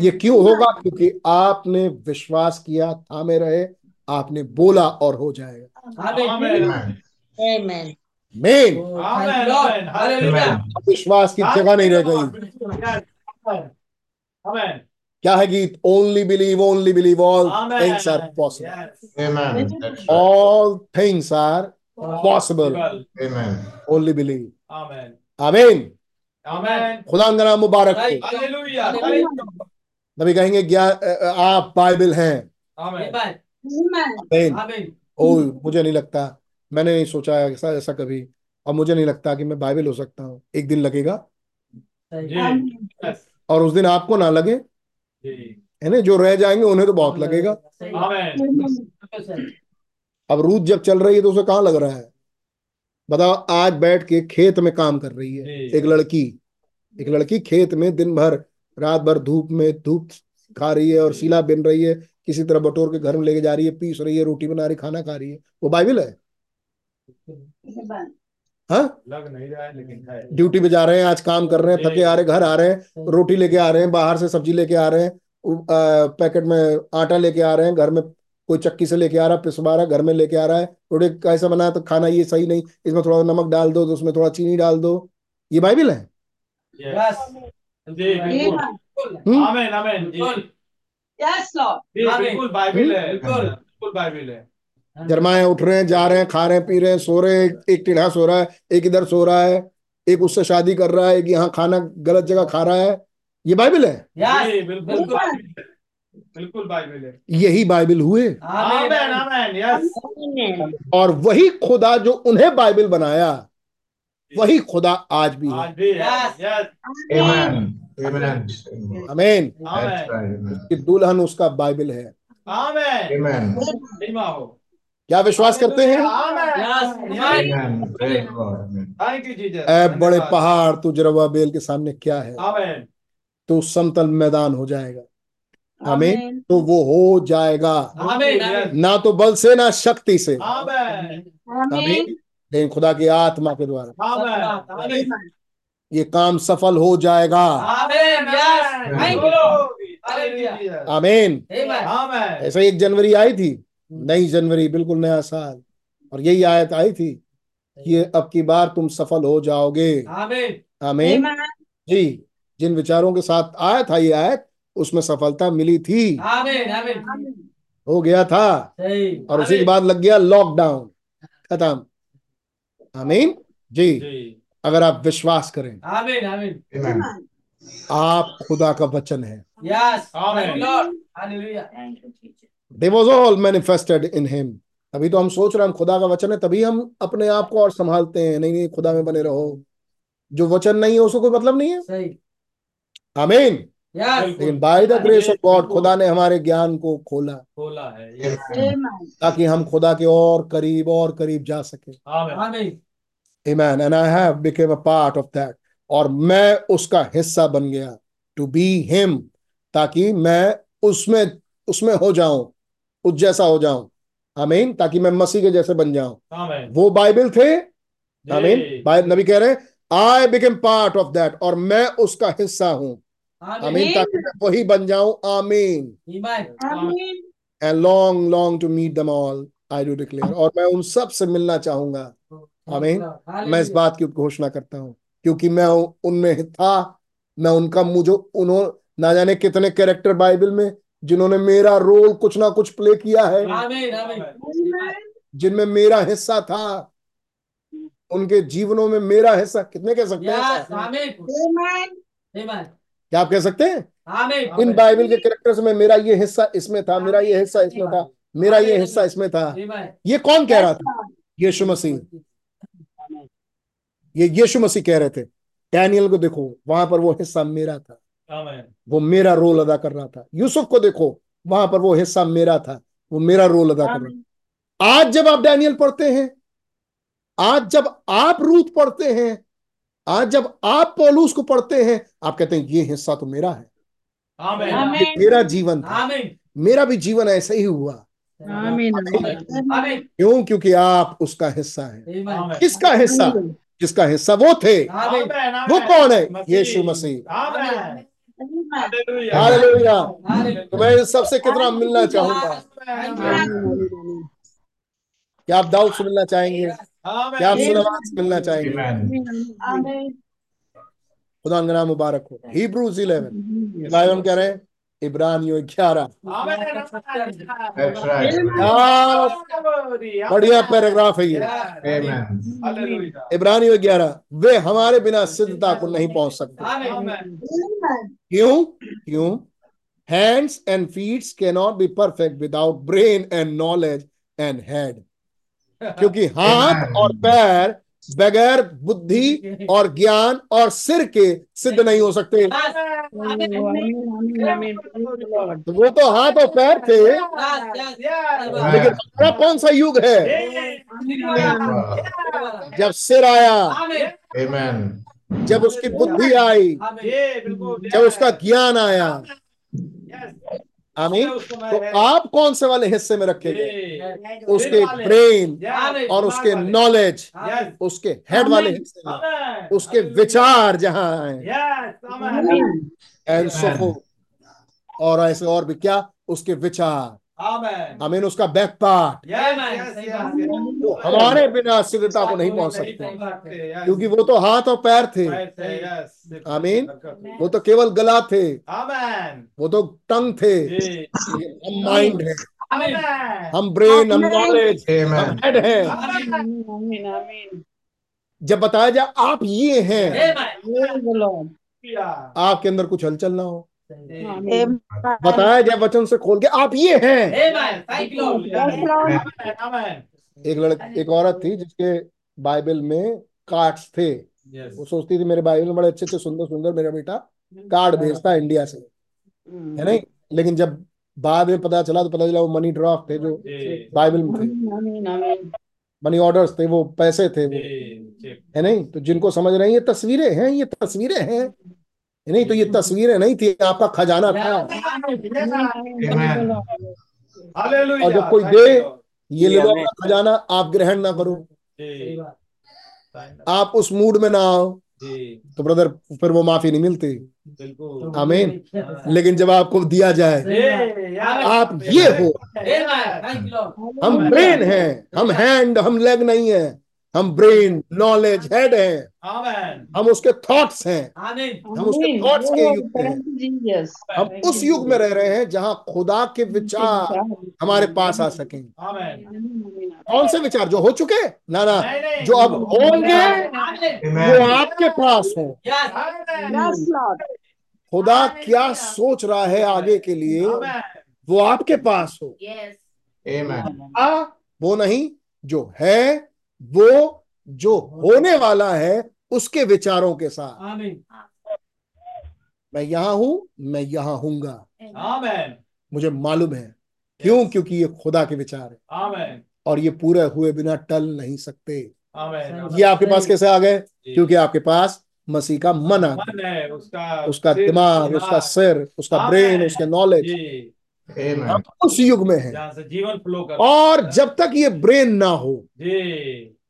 ये क्यों होगा? क्योंकि आपने विश्वास किया थामे रहे आपने बोला और हो जाएगा। आमीन। आमेन। Amen. Men amen Lord amen hallelujah विश्वास की जगह नहीं रह गई। क्या है गीत? Only believe only believe all things are possible. All things are possible only believe amen amen खुदा का नाम मुबारक हो। हालेलुया नबी कहेंगे आप बाइबल हैं? आमेन आमीन आमीन ओ मुझे नहीं लगता मैंने नहीं सोचा ऐसा ऐसा कभी और मुझे नहीं लगता कि मैं बाइबल हो सकता हूँ। एक दिन लगेगा। और उस दिन आपको ना लगे। है ना? जो रह जाएँगे उन्हें तो बहुत लगेगा। अब रूद जब चल रही है तो उसे कहाँ लग रहा है? बताओ आज बैठ के खेत में काम कर रही है एक लड़की। एक लड़की खेत में दिन भर रात भर धूप में धूप खा रही है और सीला बिन रही है किसी तरह बटोर के घर में लेके जा रही है पीस रही है रोटी बना रही खाना खा रही है। वो बाइबिल है? हाँ? लग नहीं रहा है लेकिन है। ड्यूटी पे जा रहे हैं आज काम कर रहे हैं थके आ रहे घर आ रहे हैं रोटी लेके आ रहे हैं बाहर से सब्ज़ी लेके आ रहे हैं पैकेट में आटा लेके आ रहे हैं घर में कोई चक्की से लेके आ रहा है पिसवा रहा है घर में लेके आ रहा है रोटी कैसा बना तो खाना ये सही नहीं इसमें थोड़ा नमक डाल दो तो उसमें थोड़ा चीनी डाल दो। ये बाइबिल है? यस जी बिल्कुल। हम्म? आमेन आमेन। जी जी आमीन। बिल्कुल बाइबल है बिल्कुल। बिल्कुल बाइबल है। जरमाए उठ रहे हैं जा रहे हैं खा रहे हैं पी रहे हैं सो रहे हैं एक- टेढ़ा सो रहा है एक इधर सो रहा है एक उससे शादी कर रहा है एक यहाँ खाना गलत जगह खा रहा है। ये बाइबिल है? बिल्कुल बाइबल है। यही बाइबल हुए। आमेन। यस और वही खुदा जो उन्हें बाइबल बनाया वही खुदा आज भी है। आज है. अमेन दुल्हन उसका बाइबल है। हो। क्या विश्वास करते हैं? बड़े पहाड़ तू जरबाबेल के सामने क्या है? तो समतल मैदान हो जाएगा। आमीन। Amen. तो वो हो जाएगा। ना तो बल से ना शक्ति से। आमेन। लेकिन खुदा की आत्मा के द्वारा। ये काम सफल हो जाएगा। आमीन। Yes thank you hallelujah. आमीन। आमीन आमेन। ऐसे एक जनवरी आई थी। नई जनवरी बिल्कुल नया साल। और यही आयत आई थी कि ये अब की बार तुम सफल हो जाओगे। आमीन। आमीन। जी। जिन विचारों के साथ आया था ये आयत उसमें सफलता मिली थी। आमीन आमीन। हो गया था। और उसी के बाद लग गया लॉकडाउन खत्म। आमीन? जी। जी। अगर आप विश्वास करें। आमीन आमीन। Amen. आप खुदा का वचन है। Yes was all manifested in him तभी तो हम सोच रहे हैं हम खुदा का वचन है तभी हम अपने आप को और संभालते हैं। नहीं नहीं खुदा में बने रहो। जो वचन नहीं है उसको कोई मतलब नहीं है। सही। आमीन। लेकिन by the grace of God खुदा ने हमारे ज्ञान को खोला। खोला है ताकि हम खुदा के और करीब और करीब जा सके। आमेन आमीन Amen. And I have become a part of that. और मैं उसका हिस्सा बन गया टू बी हिम ताकि मैं उसमें उसमें हो जाऊँ उस जैसा हो जाऊँ। आमीन ताकि मैं मसीह के जैसे बन जाऊँ। वो बाइबल थे। आमीन बाइबल नबी कह रहे हैं I became part of that और मैं उसका हिस्सा हूँ। आमीन ताकि मैं वही बन जाऊँ। आमीन। And long long to meet them all I do declare और मैं उन सबसे मिलना चाहूँगा। आमीन। मैं इस बात की घोषणा करता हूँ क्योंकि मैं उनमें था मैं उनका मुझे उन्होंने ना जाने कितने कैरेक्टर बाइबल में जिन्होंने मेरा रोल कुछ ना कुछ प्ले किया है जिनमें मेरा हिस्सा था उनके जीवनों में मेरा हिस्सा कितने कह सकते हैं? क्या आप कह सकते हैं? इन बाइबल के करेक्टर्स में मेरा ये हिस्सा इसमें था मेरा ये हिस्सा इसमें था मेरा ये हिस्सा इसमें था. ये कौन कह रहा था? यीशु मसीह। ये यीशु मसीह कह रहे थे। डैनियल को देखो वहाँ पर वो हिस्सा मेरा था। वो मेरा रोल अदा कर रहा था। यूसुफ को देखो वहाँ पर वो हिस्सा मेरा था। वो मेरा रोल अदा कर रहा था। आज जब आप डैनियल पढ़ते हैं आज जब आप रूथ पढ़ते हैं आज जब आप पौलूस को पढ़ते हैं आप कहते हैं ये हिस्सा तो मेरा है। आमेन। ये मेरा जीवन था। मेरा भी जीवन ऐसे ही हुआ। आमीन। आमीन। Amen. क्यों? क्योंकि आप उसका हिस्सा है। किसका हिस्सा? जिसका हिस्सा? वो थे। वो कौन है? यीशु मसीह। आमेन। हालेलुया। हालेलुया। तो मैं इन सबसे कितना मिलना चाहूँगा? क्या आप दाऊद से मिलना चाहेंगे? क्या आप सुलेमान से मिलना चाहेंगे? खुदा का नाम मुबारक हो। हिब्रूज 11 इब्राहिम कह रहे हैं इब्रानियों 11 That's right. क्या बढ़िया पैराग्राफ है ये। इब्रानियों 11 वे हमारे बिना सिद्धता को नहीं पहुँच सकते। क्यों? क्यों? Hands and feets can not be perfect without brain and knowledge and head क्योंकि हाथ और पैर बगैर बुद्धि और ज्ञान और सिर के सिद्ध नहीं हो सकते तो वो तो हाथ और पैर थे. लेकिन हमारा कौन सा युग है जब सिर आया. जब उसकी बुद्धि आई जब उसका ज्ञान आया आमीन? तो आप कौन से वाले हिस्से में रखेंगे गए? उसके ब्रेन और उसके नॉलेज उसके हेड वाले हिस्से में। उसके विचार जहाँ आए। एंड सो और ऐसे और भी क्या? उसके विचार। आमीन उसका बैक पार्ट वो हमारे बिना सिद्धता को नहीं पहुँच सकते। क्योंकि वो तो हाथ और पैर थे। आमीन वो तो केवल गला थे। वो तो टंग थे। हम माइंड है। हम ब्रेन हम नॉलेज हम हेड है। जब बताया जाए आप ये हैं. आपके अंदर कुछ हलचल ना हो। बताया जाए वचन से खोल के आप ये हैं। एक लड़की एक औरत थी जिसके बाइबल में कार्ड्स थे। वो सोचती थी मेरे बाइबल में बड़े अच्छे अच्छे सुंदर सुंदर मेरा बेटा कार्ड भेजता इंडिया से। है नहीं? लेकिन जब बाद में पता चला तो पता चला वो मनी ड्राफ्ट थे जो बाइबल में थे। आमीन आमीन मनी ऑर्डर्स थे वो पैसे थे वो। है नहीं? तो जिनको समझ रहे हैं ये तस्वीरें हैं ये तस्वीरें हैं है। नहीं तो ये तस्वीरें नहीं थी आपका खजाना था। और जब कोई दे ये ले लो खजाना आप ग्रहण ना करो। आप उस मूड में ना आओ तो ब्रदर फिर वो माफ़ी नहीं मिलती। बिल्कुल। आमीन लेकिन जब आपको दिया जाए आप ये हो. हम ब्रेन हैं हम हैंड हम लेग नहीं है। हम ब्रेन नॉलेज हेड हैं। हम उसके थॉट्स हैं। हम उसके थॉट्स के युग में हैं। हम उस युग में रह रहे हैं जहाँ खुदा के विचार हमारे पास आ सकें। आमेन कौन से विचार? जो हो चुके? ना ना। जो अब होंगे वो आपके पास हो। खुदा क्या सोच रहा है आगे के लिए? वो आपके पास हो। आ, वो नहीं जो है वो जो होने वाला है उसके विचारों के साथ। मैं यहाँ हूँ मैं यहाँ हूँगा। मुझे मालूम है। क्यों? क्योंकि ये खुदा के विचार है। और ये पूरे हुए बिना टल नहीं सकते। ये आपके पास कैसे आ गए? क्योंकि आपके पास मसीह का मन आ गया। उसका उसका दिमाग उसका सिर उसका ब्रेन उसके नॉलेज. हम उस युग में है। से जीवन फ्लो कर और जब तक ये ब्रेन ना हो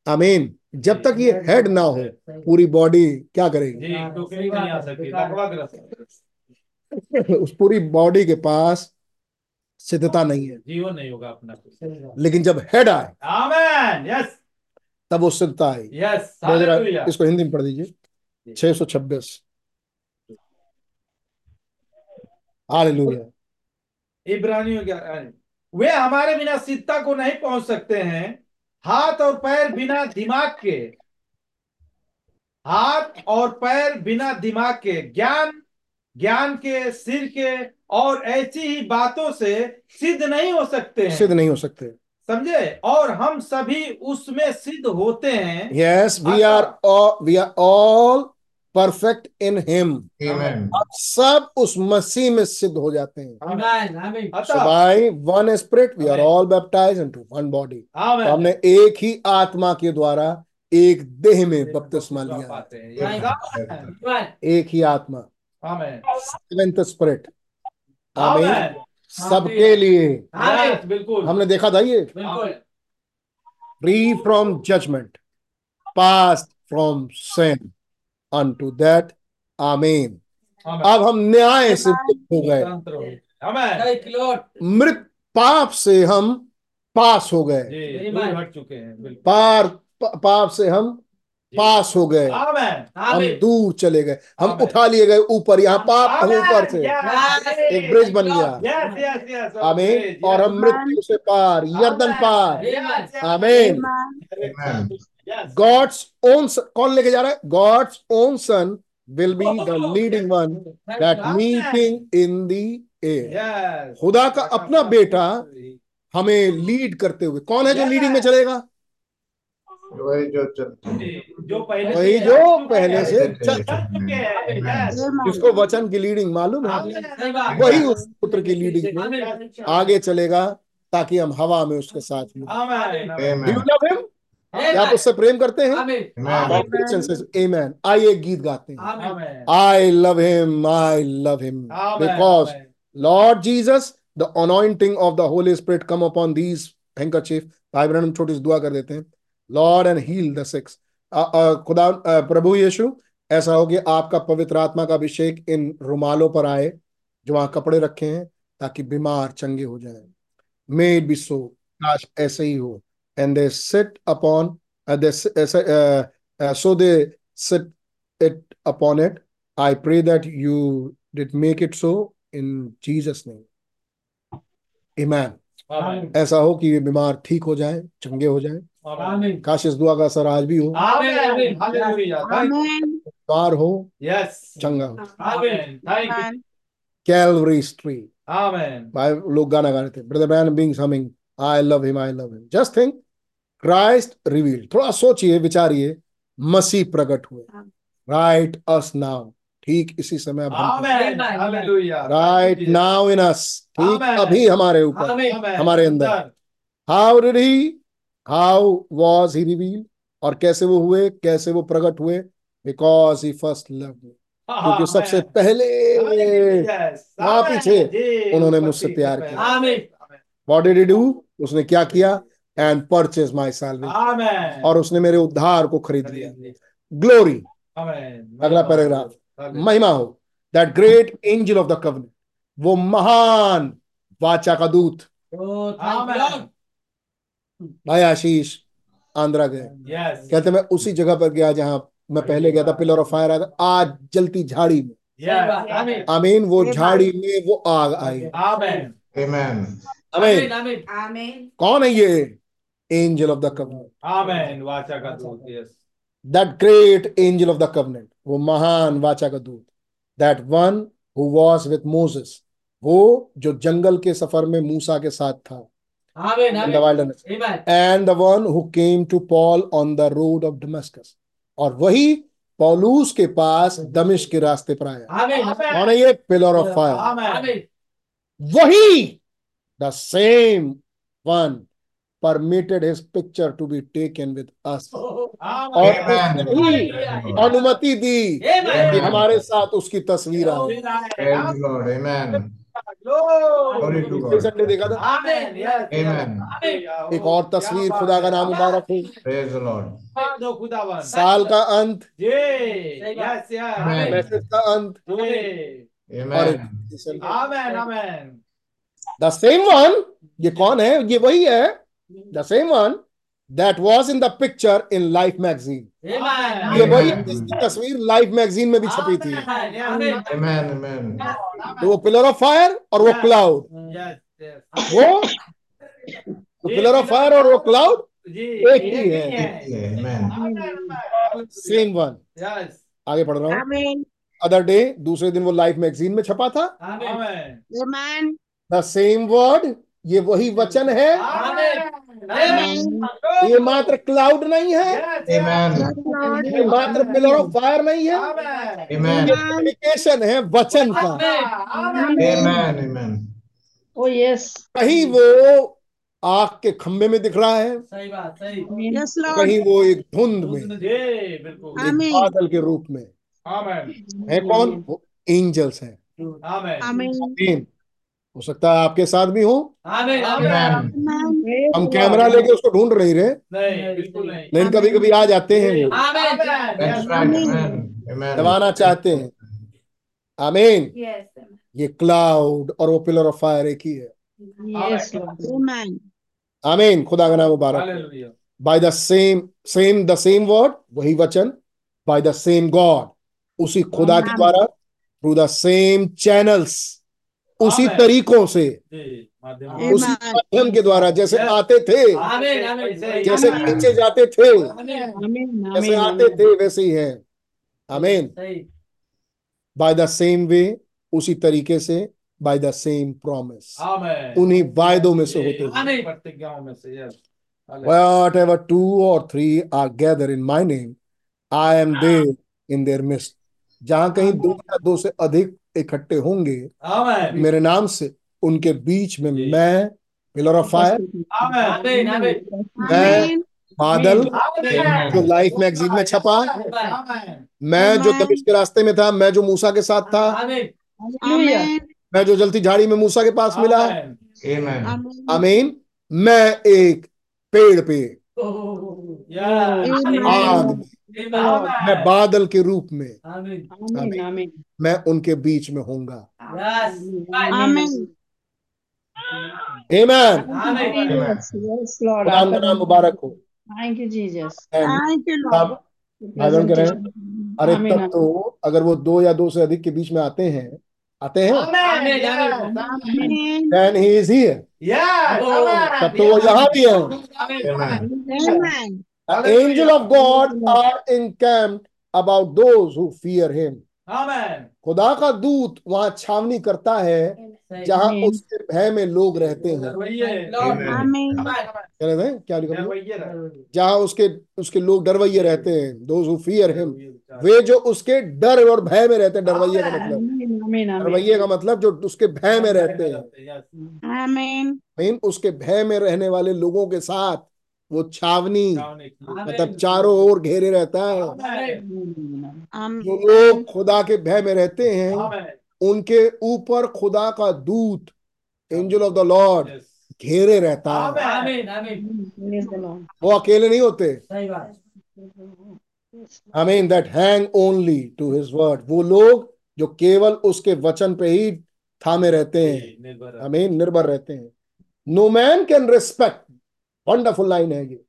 अमीन जब तक ये हेड ना हो पूरी बॉडी क्या करेगी? जी नहीं आ सकती। लकवाग्रस्त उस पूरी बॉडी के पास सिद्धता नहीं है। जीवन नहीं होगा अपना। लेकिन जब हेड आए आमेन यस तब वो सिद्धता आई। यस इसको हिंदी में पढ़ दीजिए। छह सौ छब्बीस। हालेलुया इब्रानियों के वे हमारे बिना सिद्धता को नहीं पहुँच सकते हैं। हाथ और पैर बिना दिमाग के। हाथ और पैर बिना दिमाग के। ज्ञान ज्ञान के सिर के और ऐसी ही बातों से सिद्ध नहीं हो सकते हैं। सिद्ध नहीं हो सकते। समझे? और हम सभी उसमें सिद्ध होते हैं। Yes we are we are all perfect in him. अब सब उस मसीह में सिद्ध हो जाते हैं। Amen. Amen. So अतः by one spirit we are Amen. all baptized into one body. तो आमेन हमने एक ही आत्मा के द्वारा एक देह में बपतिस्मा लिया. एक ही आत्मा। आमेन सेवेंथ स्पिरिट आमीन। सबके लिए। बिल्कुल। हमने देखा था ये? बिल्कुल। Free from judgment passed from sin unto that. आमेन अब हम न्याय से मुक्त हो गए. मृत पाप से हम पास हो गए। जी Amen. दूर हट चुके हैं पार पाप से हम पास हो गए। हम दूर चले गए। हम उठा लिए गए ऊपर यहाँ पाप हम ऊपर से। एक ब्रिज बन गया। यस यस यस आमीन और हम मृत्यु से पार यर्दन पार। Amen. आमीन Amen. गॉड्स ओन कौन लेके जा रहा है? God's own Son will be the leading one that meeting in the air खुदा का अपना बेटा हमें लीड करते हुए। कौन है जो लीडिंग में चलेगा? वही जो जो पहले वही से जो चल पहले से जिसको वचन की लीडिंग मालूम है? वही उस पुत्र की लीडिंग में आगे चलेगा ताकि हम हवा में उसके साथ मिलें। क्या आप उससे प्रेम करते हैं? आइए गीत गाते हैं। I love him I love him because Lord Jesus the anointing of the Holy Spirit come upon these handkerchief भाई ब्रहण छोटी दुआ कर देते हैं। Lord and heal the sick खुदा प्रभु यीशु ऐसा हो कि आपका पवित्र आत्मा का अभिषेक इन रुमालों पर आए जो वहाँ कपड़े रखे हैं ताकि बीमार चंगे हो जाए। मे बी सो ऐसे ही हो। And they sit upon so they sit it upon it I pray that you did make it so in Jesus name amen amen ऐसा हो कि ये बीमार ठीक हो जाए चंगे हो जाए। काश इस दुआ का असर आज भी हो। बीमार हो यस चंगा हो। कैलवरी स्ट्रीट भाई लोग गाना गा रहे थे। Brother man being humming I love him I love him just think Christ revealed थोड़ा सोचिए विचारिए मसीह प्रकट हुए। राइट अस नाउ ठीक इसी समय अब राइट नाउ इन अस ठीक अभी हमारे ऊपर हमारे अंदर। How did he how was he revealed और कैसे वो हुए? कैसे वो प्रकट हुए? बिकॉज़ ही फ़र्स्ट लव क्योंकि सबसे पहले वहाँ पीछे उन्होंने मुझसे प्यार किया। व्हाट डिड डू उसने क्या किया? एंड परचेज सैलवेशन आमेन और उसने मेरे उद्धार को खरीद लिया। ग्लोरी अगला पैराग्राफ महिमा हो। That great angel of the covenant वो महान वाचा का दूत. भाई आशीष आंध्रा गए। कहते मैं उसी जगह पर गया जहाँ मैं पहले गया था पिलर ऑफ़ फायर आया था। आज जलती झाड़ी में. आमीन। वो झाड़ी में वो आग आई। आमेन Amen. आमीन Amen. Amen. कौन है ये? Angel of the covenant amen वाचा का दूत yes that great angel of the covenant वो महान वाचा का दूत. That one who was with Moses वो जो जंगल के सफ़र में मूसा के साथ था. And the one who came to Paul on the road of Damascus और वही पौलूस के पास दमिश के रास्ते पर आया. कौन है ये? Pillar of fire amen Amen. वही the same one permitted his picture to be taken with us और ही अनुमति दी कि हमारे साथ उसकी तस्वीर. संडे देखा था? Amen yes Amen. एक और तस्वीर खुदा का नाम मुबारक हो। साल का अंत. मैसेज का अंत। Amen. द सेम वन ये कौन है? ये वही है। The same one that was in the picture in Life magazine ये वही जिसकी तस्वीर लाइफ मैगजीन में भी छपी थी। Amen. Amen. Amen. तो वो पिलर ऑफ़ फायर और वो क्लाउड वो पिलर ऑफ़ फायर और वो क्लाउड एक ही है। सेम वन आगे पढ़ रहा हूँ। Amen. अदर डे दूसरे दिन वो लाइफ मैगजीन में छपा था. द सेम वर्ड ये वही वचन है। ये मात्र क्लाउड नहीं है. ये मात्र पिलर ऑफ़ फायर नहीं है. है वचन का. Amen. Oh, कहीं वो आग के खंभे में दिख रहा है। सही बात सही। कहीं वो एक धुंध में बिल्कुल। एक बादल के रूप में. है कौन? वो एंजल्स हैं। Amen. Amen. आमीन। हो सकता है आपके साथ भी हो. हम कैमरा लेके उसको ढूंढ नहीं रहे नहीं। लेकिन कभी कभी आ जाते हैं वो. दबाना चाहते हैं। आमीन ये क्लाउड और वो पिलर ऑफ़ फायर एक ही है। Yes, Lord. Amen. आमीन खुदा का नाम मुबारक। By the same same the same word वही वचन बाय द सेम गॉड उसी खुदा के. द्वारा थ्रू द सेम चैनल्स उसी तरीकों से जी माध्यम Amen. उसी माध्यम के द्वारा जैसे आते थे आमीन आमीन सही। जैसे Amen. नीचे जाते थे जैसे आते थे वैसे ही है। आमीन बाय द सेम वे उसी तरीके से बाय द सेम प्रॉमिस उन्हीं वायदों में से होते ये हुए आमीन। प्रतिज्ञाओं में से yes. Hallelujah. whatever two or three are gathered in my name जहाँ कहीं दो या दो से अधिक इकट्ठे होंगे मेरे नाम से उनके बीच में मैं पिलर ऑफ़ फायर Amen. आमीन आमीन मैं बादल जो लाइफ मैगजीन में छपा मैं जो Amen. के रास्ते में था मैं जो मूसा के साथ था. मैं जो जलती झाड़ी में मूसा के पास मिला Amen. Amen. Amen. आमीन मैं एक पेड़ पे Yeah. आग मैं बादल के रूप में मैं उनके बीच में होऊँगा। मुबारक हो। थैंक यू अरे तब तो अगर वो दो या दो से अधिक के बीच में आते हैं आते हैं? तो Amen. Amen. Amen. Amen. Amen. Amen. Amen. तब तो यहाँ भी है। Angel of God are encamped about those who fear him. Amen. खुदा का दूत वहाँ छावनी करता है जहाँ उसके भय में लोग रहते हैं। क्या लिखा है? जहाँ उसके उसके लोग डरवैये रहते हैं दोज हु फियर हिम वे जो उसके डर और भय में रहते हैं डरवैये का मतलब। Amen. Amen. Amen. डरवैये का मतलब जो उसके भय में रहते हैं। उसके भय में रहने वाले लोगों के साथ वो छावनी मतलब चारों ओर घेरे रहता है। जो लोग खुदा के भय में रहते हैं उनके ऊपर खुदा का दूत एंजल ऑफ़ द लॉर्ड घेरे रहता है. वो अकेले नहीं होते। सही बात। I mean that hang only to his word वो लोग जो केवल उसके वचन पे ही थामे रहते हैं। आई मीन निर्भर रहते हैं। No man can respect wonderful line है ये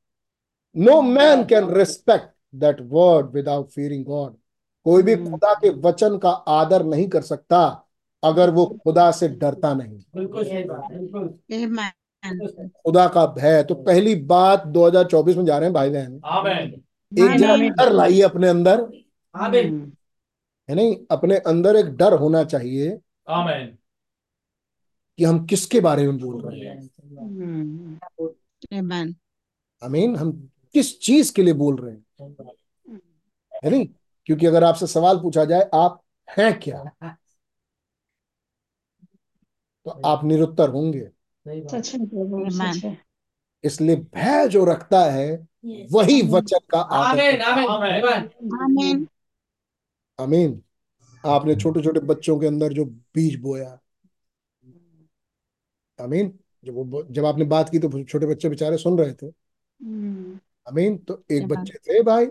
no man can respect that word without fearing God कोई भी खुदा के वचन का आदर नहीं कर सकता अगर वो खुदा से डरता नहीं। बिल्कुल सही बात बिल्कुल। Amen. खुदा का भय। तो पहली बात 2024 में जा रहे हैं भाई बहन। एक जरा डर लाइए अपने अंदर। है नहीं? अपने अंदर एक डर होना चाहिए कि हम किसके बारे में बोल रहे हैं। आई हम किस चीज़ के लिए बोल रहे हैं? है नहीं? क्योंकि अगर आपसे सवाल पूछा जाए आप हैं क्या? तो आप निरुत्तर होंगे। इसलिए भय जो रखता है वही वचन का आमीन आमीन आमीन। आमीन आपने छोटे छोटे बच्चों के अंदर जो बीज बोया। आमीन जब वो जब आपने बात की तो छोटे बच्चे बेचारे सुन रहे थे Hmm. आमीन तो एक बच्चे थे भाई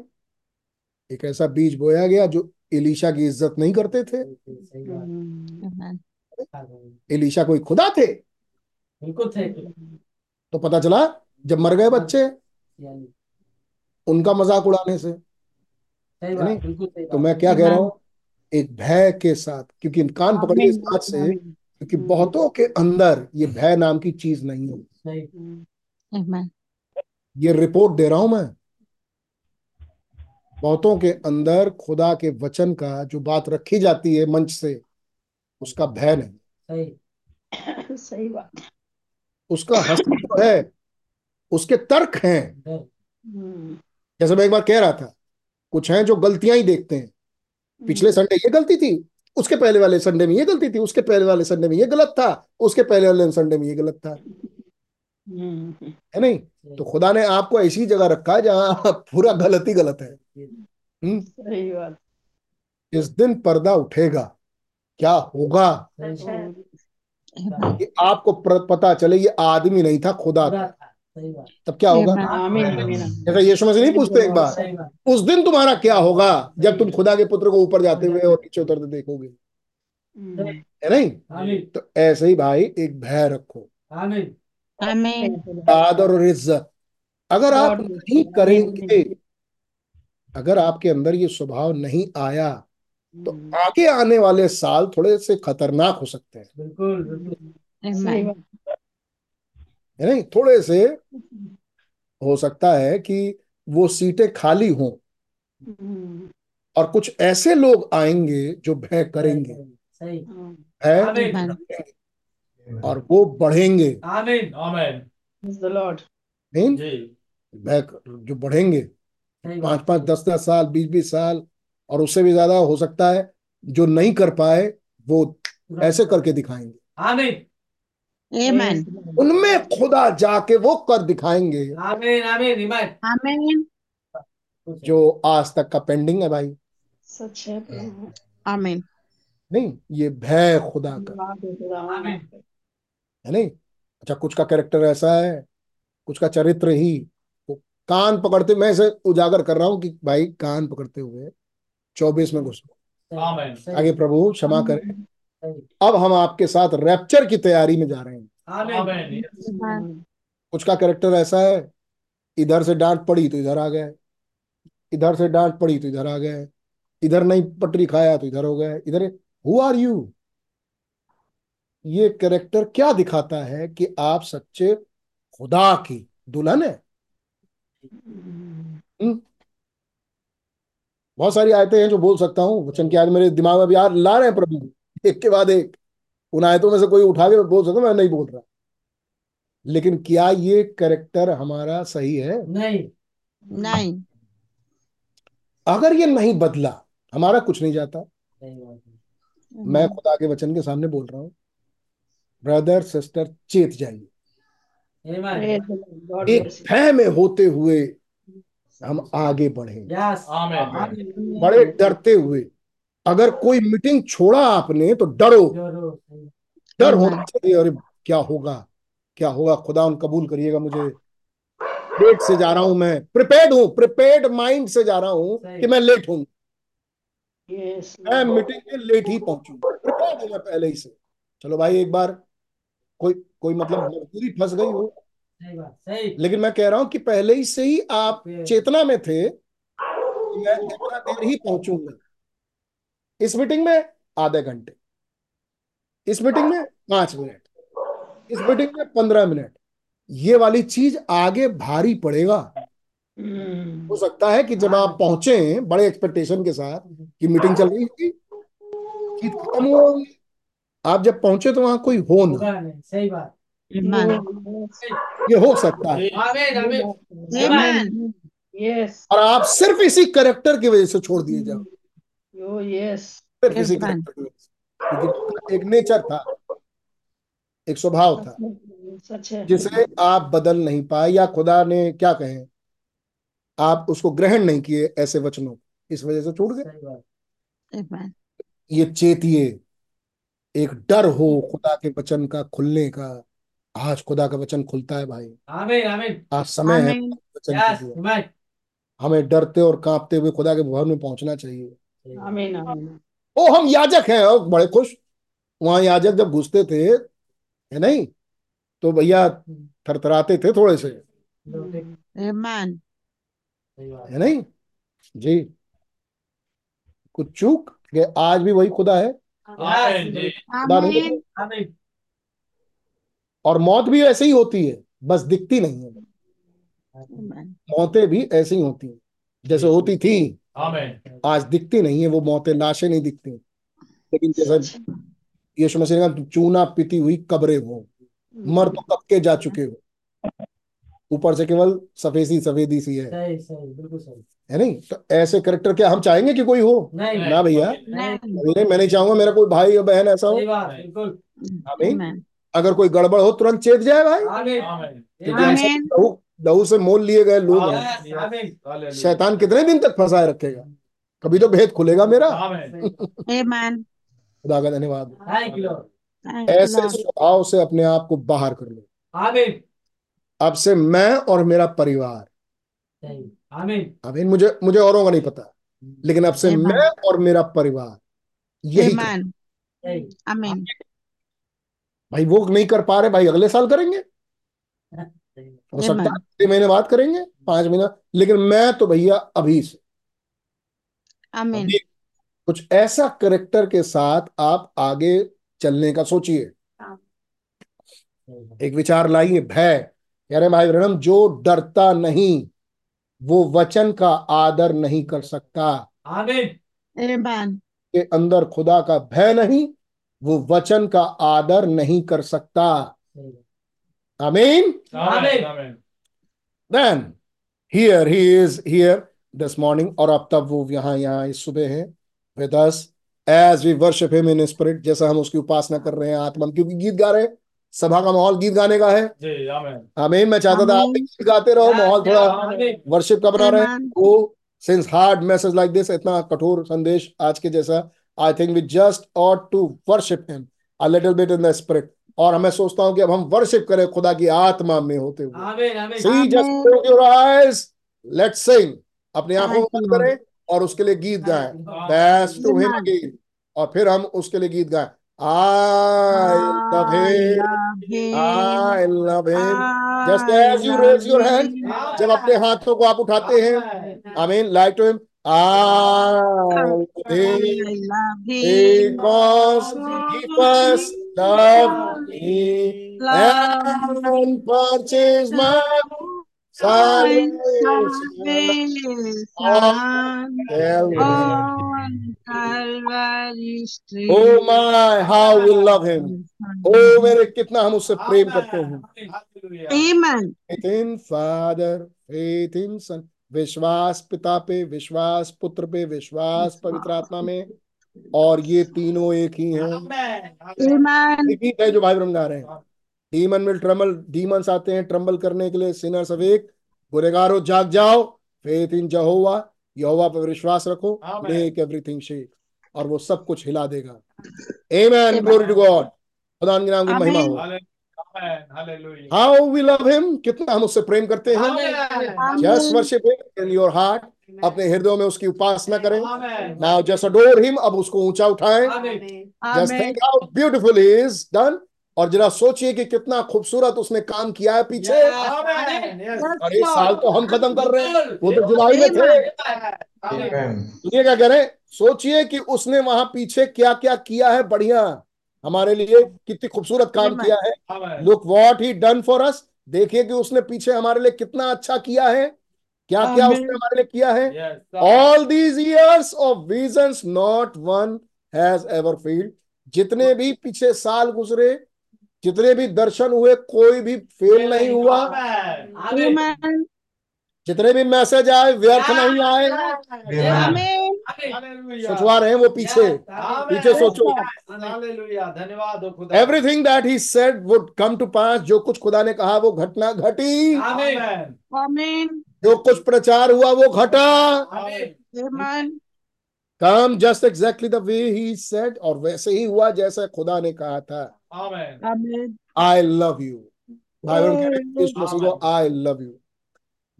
एक ऐसा बीज बोया गया जो एलीशा की इज़्ज़त नहीं करते थे. एलीशा कोई खुदा थे बिल्कुल थे तो पता चला जब मर गए बच्चे उनका मज़ाक उड़ाने से सही नहीं? सही तो मैं क्या कह रहा हूँ एक भय के साथ क्योंकि कान पकड़िए इस बात से। क्योंकि बहुतों के अंदर ये भय नाम की चीज़ नहीं है. ये रिपोर्ट दे रहा हूँ मैं। बहुतों के अंदर खुदा के वचन का जो बात रखी जाती है मंच से उसका भय नहीं। सही। सही बात। उसका हस्तित्व है उसके तर्क हैं। हम्म, जैसे मैं एक बार कह रहा था कुछ हैं जो गलतियाँ ही देखते हैं। पिछले संडे ये गलती थी उसके पहले वाले संडे में ये गलती थी उसके पहले वाले संडे में ये गलत था उसके पहले वाले संडे में ये गलत था। हम्म, है नहीं? तो खुदा ने आपको ऐसी जगह रखा है जहाँ पूरा गलत ही गलत है। हम्म, सही बात। इस दिन पर्दा उठेगा। क्या होगा. कि आपको पता चले ये आदमी नहीं था। खुदा था। तब क्या होगा? जैसा यीशु मसीह नहीं पूछते एक बार उस दिन तुम्हारा क्या होगा जब तुम खुदा के पुत्र को ऊपर जाते हुए और नीचे उतरते देखोगे? हम्म, है नहीं? तो ऐसे ही भाई एक भय रखो। आदर और इज़्ज़त अगर आप नहीं करेंगे अगर आपके अंदर ये स्वभाव नहीं आया तो हम्म, आगे आने वाले साल थोड़े से खतरनाक हो सकते हैं। बिल्कुल बिल्कुल सही Amen. बात है नहीं थोड़े से हो सकता है कि वो सीटें खाली हों। हम्म, और कुछ ऐसे लोग आएँगे जो भय करेंगे। सही। हाँ, भय और वो बढ़ेंगे। आमीन आमीन। Praise the नहीं? जी। भय जो बढ़ेंगे। पाँच पाँच दस दस साल बीस बीस साल और उससे भी ज़्यादा हो सकता है जो नहीं कर पाए वो ऐसे करके दिखाएँगे आमीन Amen. Praise the Lord. उनमें खुदा जाके वो कर दिखाएँगे। आमीन आमीन ईमान Amen. जो आज तक का पेंडिंग है भाई। सच है प्रभु। Amen. नहीं ये भय खुदा का। हो आमीन है नहीं? अच्छा कुछ का कैरेक्टर ऐसा है कुछ का चरित्र ही। वो कान पकड़ते मैं इसे उजागर कर रहा हूँ कि भाई कान पकड़ते हुए चौबीस में घुसो। आगे प्रभु क्षमा करें। अब हम आपके साथ रैप्चर की तैयारी में जा रहे हैं। आमीन Amen. कुछ का कैरेक्टर ऐसा है इधर से डांट पड़ी तो इधर आ गए इधर से डांट पड़ी तो इधर आ गए इधर नहीं पटरी खाया तो इधर हो गए इधर हु आर यू ये कैरेक्टर क्या दिखाता है कि आप सच्चे खुदा की दुल्हन है? हम्म? बहुत सारी आयतें हैं जो बोल सकता हूँ वचन की आज मेरे दिमाग में भी यार ला रहे हैं प्रभु। एक के बाद एक। उन आयतों में से कोई उठा के बोल सकता मैं नहीं बोल रहा। लेकिन क्या ये करेक्टर हमारा सही है? नहीं। नहीं। अगर ये नहीं बदला हमारा कुछ नहीं जाता। मैं खुदा के वचन के सामने बोल रहा हूँ। ब्रदर सिस्टर चेत जाइए। एक भय में होते हुए हम आगे बढ़े। बड़े डरते हुए। अगर कोई मीटिंग छोड़ा आपने तो डरो। डर होना चाहिए अरे क्या होगा? क्या होगा? खुदा उन कबूल करिएगा मुझे। लेट से जा रहा हूँ मैं। प्रिपेयर्ड हूँ प्रिपेयर्ड माइंड से जा रहा हूँ कि मैं लेट हूँ। Yes, मैं मीटिंग में लेट ही पहुंचूँगा प्रिपेयर्ड हूँ मैं पहले ही से। चलो भाई एक बार कोई कोई मतलब मजबूरी फंस गई हो। लेकिन मैं कह रहा हूँ कि पहले ही से ही आप चेतना में थे मैं इतना देर ही पहुंचूँगा। इस मीटिंग में आधे घंटे इस मीटिंग में पाँच मिनट इस मीटिंग में पंद्रह मिनट। ये वाली चीज़ आगे भारी पड़ेगा। हम्म, हो सकता है कि जब आप पहुँचे बड़े एक्सपेक्टेशन के साथ कि मीटिंग चल रही होगी कि खत्म होगी। आप जब पहुँचे तो वहाँ कोई हो ना। नहीं सही बात। ये हो सकता है। और आप सिर्फ़ इसी करेक्टर की वजह से छोड़ दिए जाओ। Oh yes, सिर्फ़ इसी की क्योंकि एक नेचर था एक स्वभाव था सच है जिसे आप बदल नहीं पाए या खुदा ने क्या कहे आप उसको ग्रहण नहीं किए ऐसे वचनों इस वजह से छूट गए। सही बात। Amen. ये चेतिए एक डर हो खुदा के वचन का खुलने का। आज खुदा का वचन खुलता है भाई। आमीन आमीन। आज समय है वचन हमें डरते और कांपते हुए खुदा के भवन में पहुँचना चाहिए। आमीन आमीन ओ हम याजक हैं और बड़े खुश। वहाँ याजक जब घुसते थे है नहीं? तो भैया थरथराते थे थोड़े से। Amen. है नहीं? जी। कुछ चूक कि आज भी वही खुदा है? और मौत भी ऐसे ही होती है बस दिखती नहीं है। मौतें भी ऐसे ही होती हैं। जैसे होती थी आज दिखती नहीं है वो मौतें लाशें नहीं दिखती। लेकिन जैसा यीशु मसीह ने कहा चूना पीती हुई कब्रें हो मर तो कब के जा चुके हो? ऊपर से केवल सफेदी सफेदी सी है। सही सही बिल्कुल सही। है नहीं? तो ऐसे करेक्टर क्या हम चाहेंगे कि कोई हो? नहीं ना भैया। नहीं। नहीं मैं नहीं चाहूँगा मेरा कोई भाई या बहन ऐसा हो। बिल्कुल। अगर कोई गड़बड़ हो तुरंत चेत जाए भाई। आमीन लहू से मोल लिए गए लोग। हैं शैतान कितने दिन तक फंसाए रखेगा? कभी तो भेद खुलेगा मेरा। खुदा का धन्यवाद। ऐसे स्वभाव से अपने आप को बाहर कर लो। अब से मैं और मेरा परिवार। आमीन। अभी मुझे मुझे औरों का नहीं पता। लेकिन अब से मैं और मेरा परिवार। यही Amen. भाई वो नहीं कर पा रहे भाई अगले साल करेंगे। हो सकता है छह महीने बाद करेंगे? पाँच महीना? लेकिन मैं तो भैया अभी से Amen. अभी कुछ ऐसा करेक्टर के साथ आप आगे चलने का सोचिए। एक विचार लाइए भय। कह रहे भाई ब्रहणम जो डरता नहीं वो वचन का आदर नहीं कर सकता। के अंदर खुदा का भय नहीं वो वचन का आदर नहीं कर सकता। आमीन आमीन आमीन then here he is here this morning और अब तब वो यहाँ यहाँ इस सुबह है with us as we worship him in spirit जैसा हम उसकी उपासना कर रहे हैं आत्मा क्योंकि गीत गा रहे हैं सभा का माहौल गीत गाने का है। जी आमीन आमीन मैं चाहता था आप गीत गाते रहो माहौल थोड़ा वर्शिप का बना रहे। वो since hard message like this इतना कठोर संदेश आज के जैसा I think we just ought to worship him a little bit in the Spirit और मैं सोचता हूँ कि अब हम वर्शिप करें खुदा की आत्मा में होते हुए। आमीन आमीन see just your eyes let's sing अपनी आँखों को you, करें और उसके लिए गीत गाएँ। दैट्स टू हिम अगेन और फिर हम उसके लिए गीत गाएँ। I love him. I love him just I as you raise your love hand him. जब अपने हाथों को आप उठाते हैं। आमीन like to him I I love him. because he first love me. Love and my oh, oh, oh, कितना हम उससे प्रेम करते हैं। फादर फेथ विश्वास पिता पे विश्वास पुत्र पे विश्वास पवित्र आत्मा में। और ये तीनों एक ही हैं. एक ही है जो भाई ब्रह्म गा रहे हैं। डीमन विल ट्रम्बल डीमंस आते हैं ट्रम्बल करने के लिए। सिनर्स अवेक गुरेगारो जाग जाओ। फेथ इन जहोवा यहोवा पर विश्वास रखो। मेक एवरीथिंग शेक और वो सब कुछ हिला देगा। आमेन ग्लोरी टू गॉड खुदा के नाम की महिमा हो। हाउ वी लव हिम कितना हम उससे प्रेम करते हैं। Just worship in your heart अपने हृदय में उसकी उपासना करें। Amen now just adore him अब उसको ऊँचा उठाएँ। आमीन just think how beautiful is done और जरा सोचिए कि कितना खूबसूरत उसने काम किया है पीछे। और ये साल तो हम खत्म कर रहे हैं। वो तो जुलाई में थे. सुनिए क्या कह रहे हैं सोचिए कि उसने वहाँ पीछे क्या क्या किया है बढ़िया। हमारे लिए कितनी खूबसूरत काम किया है। Look what he done for us देखिए कि उसने पीछे हमारे लिए कितना अच्छा किया है। क्या क्या उसने हमारे लिए किया है? All these years of visions not one has ever failed जितने भी पीछे साल गुजरे जितने भी दर्शन हुए कोई भी फेल नहीं हुआ। आमेन आमीन Amen. जितने भी मैसेज आए व्यर्थ नहीं आए। सोचवा रहे हैं वो पीछे। पीछे सोचो। धन्यवाद खुदा। Everything that he said would come to pass जो कुछ खुदा ने कहा वो घटना घटी. जो कुछ प्रचार हुआ वो घटा। आमेन काम just exactly the way he said और वैसे ही हुआ जैसा खुदा ने कहा था। I love you I love you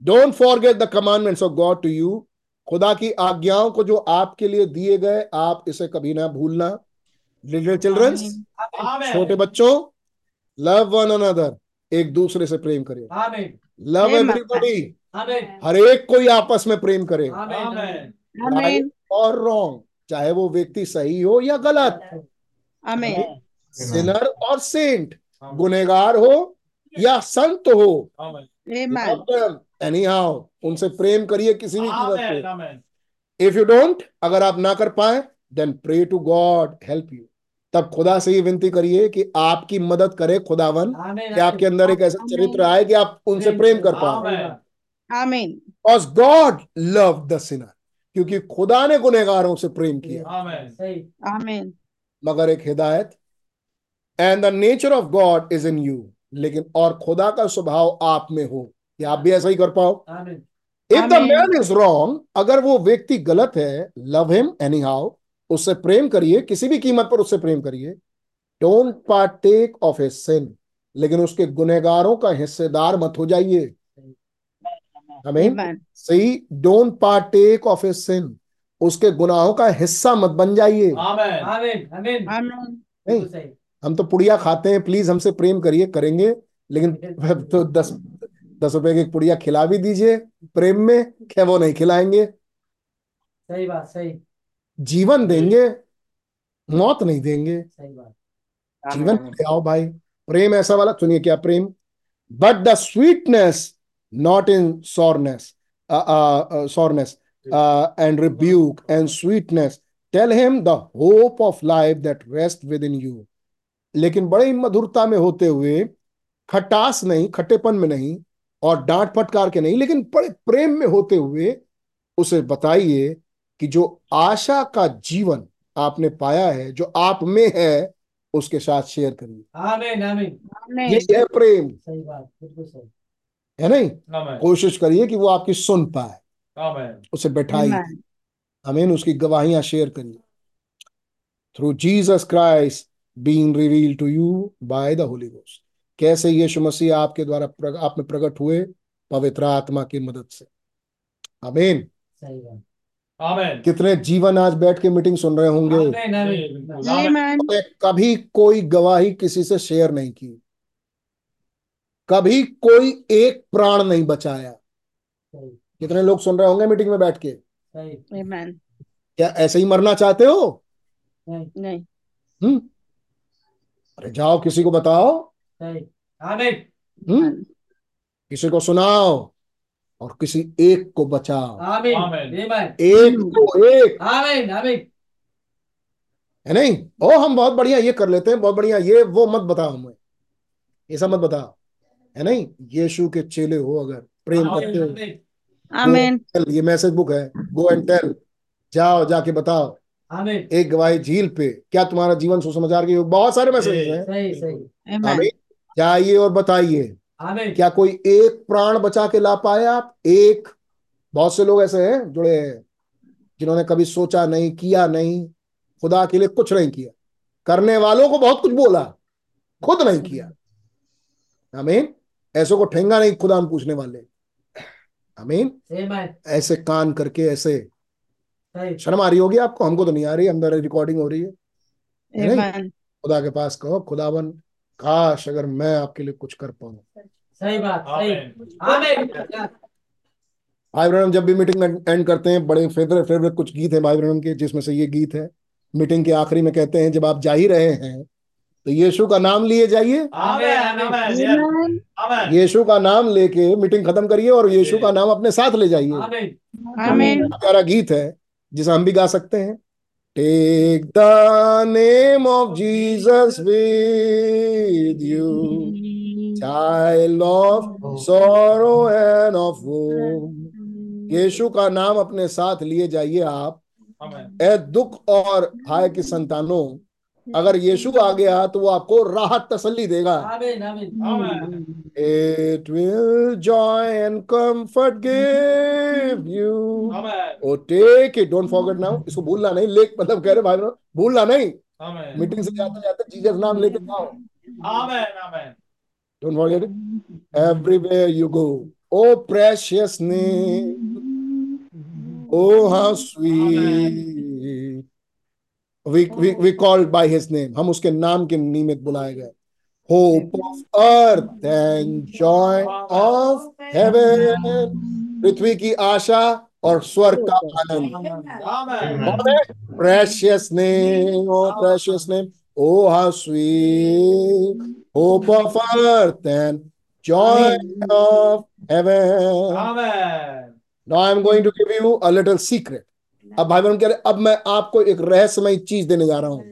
don't forget the commandments of God to you खुदा की आज्ञाओं को जो आपके लिए दिए गए आप इसे कभी ना भूलना। लिटिल चिल्ड्रंस छोटे बच्चों लव वन अनदर एक दूसरे से प्रेम करें लव Amen. एवरीबॉडी हर एक कोई आपस में प्रेम करे. और रॉन्ग चाहे वो व्यक्ति सही हो या गलत Amen. सिनर और सेंट गुनेगार हो या संत हो। एनी हाउ उनसे प्रेम करिए किसी भी कीमत आमेन पे। इफ़ यू डोंट अगर आप ना कर पाए then pray to God help you तब खुदा से ही विनती करिए कि आपकी मदद करे खुदावन कि आपके अंदर एक ऐसा चरित्र आए कि आप उनसे प्रेम कर पाओ आमीन because God love the sinner क्योंकि खुदा ने गुनहगारों से प्रेम किया। आमीन सही Amen. मगर एक हिदायत and the nature of God is in you लेकिन और खुदा का स्वभाव आप में हो। कि आप भी ऐसा ही कर पाओ? If the man is wrong अगर वो व्यक्ति गलत है लव हिम एनी हाउ उससे प्रेम करिए किसी भी कीमत पर उससे प्रेम करिए। Don't partake of a sin लेकिन उसके गुनहगारों का हिस्सेदार मत हो जाइए। आमीन Amen. सही don't partake of a sin उसके गुनाहों का हिस्सा मत बन जाइए। हम तो पुड़िया खाते हैं प्लीज़ हमसे प्रेम करिए करेंगे लेकिन तो दस दस रुपए की पुड़िया खिला भी दीजिए प्रेम में क्या वो नहीं खिलाएँगे। सही बात सही। जीवन देंगे मौत नहीं देंगे। सही बात। जीवन आओ भाई। प्रेम ऐसा वाला सुनिए क्या प्रेम। But the sweetness not in soreness soreness and rebuke and sweetness tell him the hope of life that rest within you लेकिन बड़ी मधुरता में होते हुए खटास नहीं खट्टेपन में नहीं और डांट फटकार के नहीं लेकिन बड़े प्रेम में होते हुए उसे बताइए कि जो आशा का जीवन आपने पाया है जो आप में है उसके साथ शेयर करिए। आमीन आमीन ये है प्रेम। सही बात बिल्कुल सही। है नहीं? कोशिश करिए कि वो आपकी सुन पाए। आमीन उसे बैठाइए। Amen. हमें उसकी गवाहियाँ शेयर करिए। Through Jesus Christ being reveal to you by the Holy Ghost कैसे यीशु मसीह आपके द्वारा प्रग, आप में प्रकट हुए? पवित्र आत्मा की मदद से। आमीन सही बात। आमीन कितने जीवन आज बैठ के मीटिंग सुन रहे होंगे. कभी कोई गवाही किसी से शेयर नहीं की। कभी कोई एक प्राण नहीं बचाया। कितने लोग सुन रहे होंगे मीटिंग में बैठ के? क्या ऐसे ही मरना चाहते हो? नहीं। नहीं। हम्म। अरे जाओ किसी को बताओ। सही। हम्म। किसी को सुनाओ और किसी एक को बचाओ। आमीन। आमीन। एक को एक। आमीन आमीन। है नहीं? ओ हम बहुत बढ़िया ये कर लेते हैं बहुत बढ़िया। ये वो मत बताओ हमें। ऐसा मत बताओ। है नहीं? यीशु के चेले हो अगर। प्रेम करते हो। आमीन। ये मैसेज बुक है। गो एंड टेल जाओ जाके बताओ। आमीन। एक गवाही झील पे। क्या तुम्हारा जीवन सुसमाचार के बहुत सारे मैसेज हैं। सही सही। Amen. आमीन। जाइए और बताइए। क्या कोई एक प्राण बचा के ला पाए आप? एक। बहुत से लोग ऐसे हैं जुड़े हैं जिन्होंने कभी सोचा नहीं किया नहीं। खुदा के लिए कुछ नहीं किया। करने वालों को बहुत कुछ बोला। खुद नहीं किया। आमीन। ऐसों को ठेंगा नहीं खुदा हम पूछने वाले। आमीन? आमीन ऐसे कान करके ऐसे। शर्म आ रही होगी आपको? हमको तो नहीं आ रही अंदर रिकॉर्डिंग हो रही है। नहीं? खुदा के पास कहो खुदावन काश अगर मैं आपके लिए कुछ कर पाऊँ। सही बात भाई ब्रहणम जब भी मीटिंग में एंड करते हैं बड़े फेवरेट फेवरेट कुछ गीत हैं भाई ब्रहणम के जिसमें से ये गीत है। मीटिंग के आखिरी में कहते हैं जब आप जा ही रहे हैं तो यीशु का नाम लिए जाइए। यीशु का नाम लेके मीटिंग खत्म करिए और यीशु का नाम अपने साथ ले जाइए। आमीन प्यारा गीत है जिसे हम भी गा सकते हैं। Take the name of Jesus with you child of sorrow and of woe. यीशु का नाम अपने साथ लिए जाइए आप। ए दुख और हाय की संतानों अगर यीशु आ गया तो वो आपको राहत तसल्ली देगा। It will joy and comfort give you O take it don't forget now इसको भूलना नहीं। लेक मतलब कह रहे भाई भूलना नहीं। मीटिंग से जाते जाते जीजस नाम लेके जाओ। Amen amen don't forget it everywhere you go O precious name O how sweet we called by his name हम उसके नाम के निमित बुलाए गए। Hope of earth and joy of heaven पृथ्वी की आशा और स्वर्ग का आनंद। Precious name O precious name O how sweet hope of earth joy of heaven now I am going to give you a little secret अब भाई बहन कह रहे अब मैं आपको एक रहस्यमय चीज़ देने जा रहा हूँ।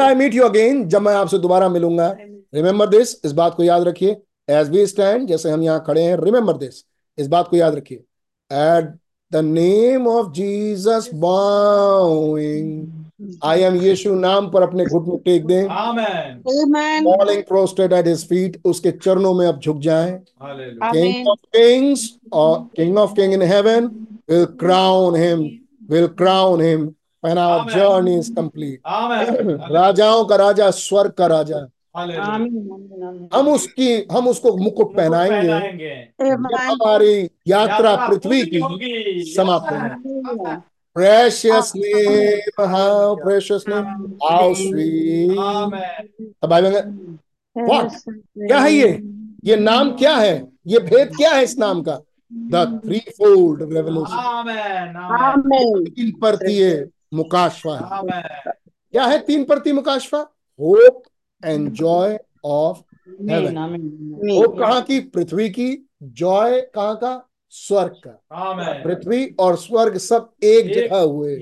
आई मीट यू अगेन जब मैं आपसे दोबारा मिलूँगा? रिमेंबर दिस इस बात को याद रखिए। एज वी स्टैंड जैसे हम यहाँ खड़े हैं रिमेंबर दिस इस बात को याद रखिए। At the name of Jesus bowing I am यीशु नाम पर अपने घुटने टेक दें। Falling prostrate at his feet उसके चरणों में अब झुक जाएँ। किंग ऑफ़ किंग्स और king of king in heaven will crown him will crown him when our journey is complete राजाओं का राजा स्वर्ग का राजा। हम उसकी हम उसको मुकुट पहनाएँगे। हमारी यात्रा पृथ्वी की समाप्त होगी। Precious name how precious name. How sweet. Amen. अब भाई बहन What? क्या है ये? ये नाम क्या है? ये भेद क्या है इस नाम का? The threefold revelation Amen. Amen. आमीन तीन परतीय मुकाशवा है। Amen. क्या है तीन परती मुकाशवा hope and joy of hope कहाँ की? पृथ्वी की। जॉय कहाँ का? स्वर्ग का। पृथ्वी और स्वर्ग सब एक जगह हुए।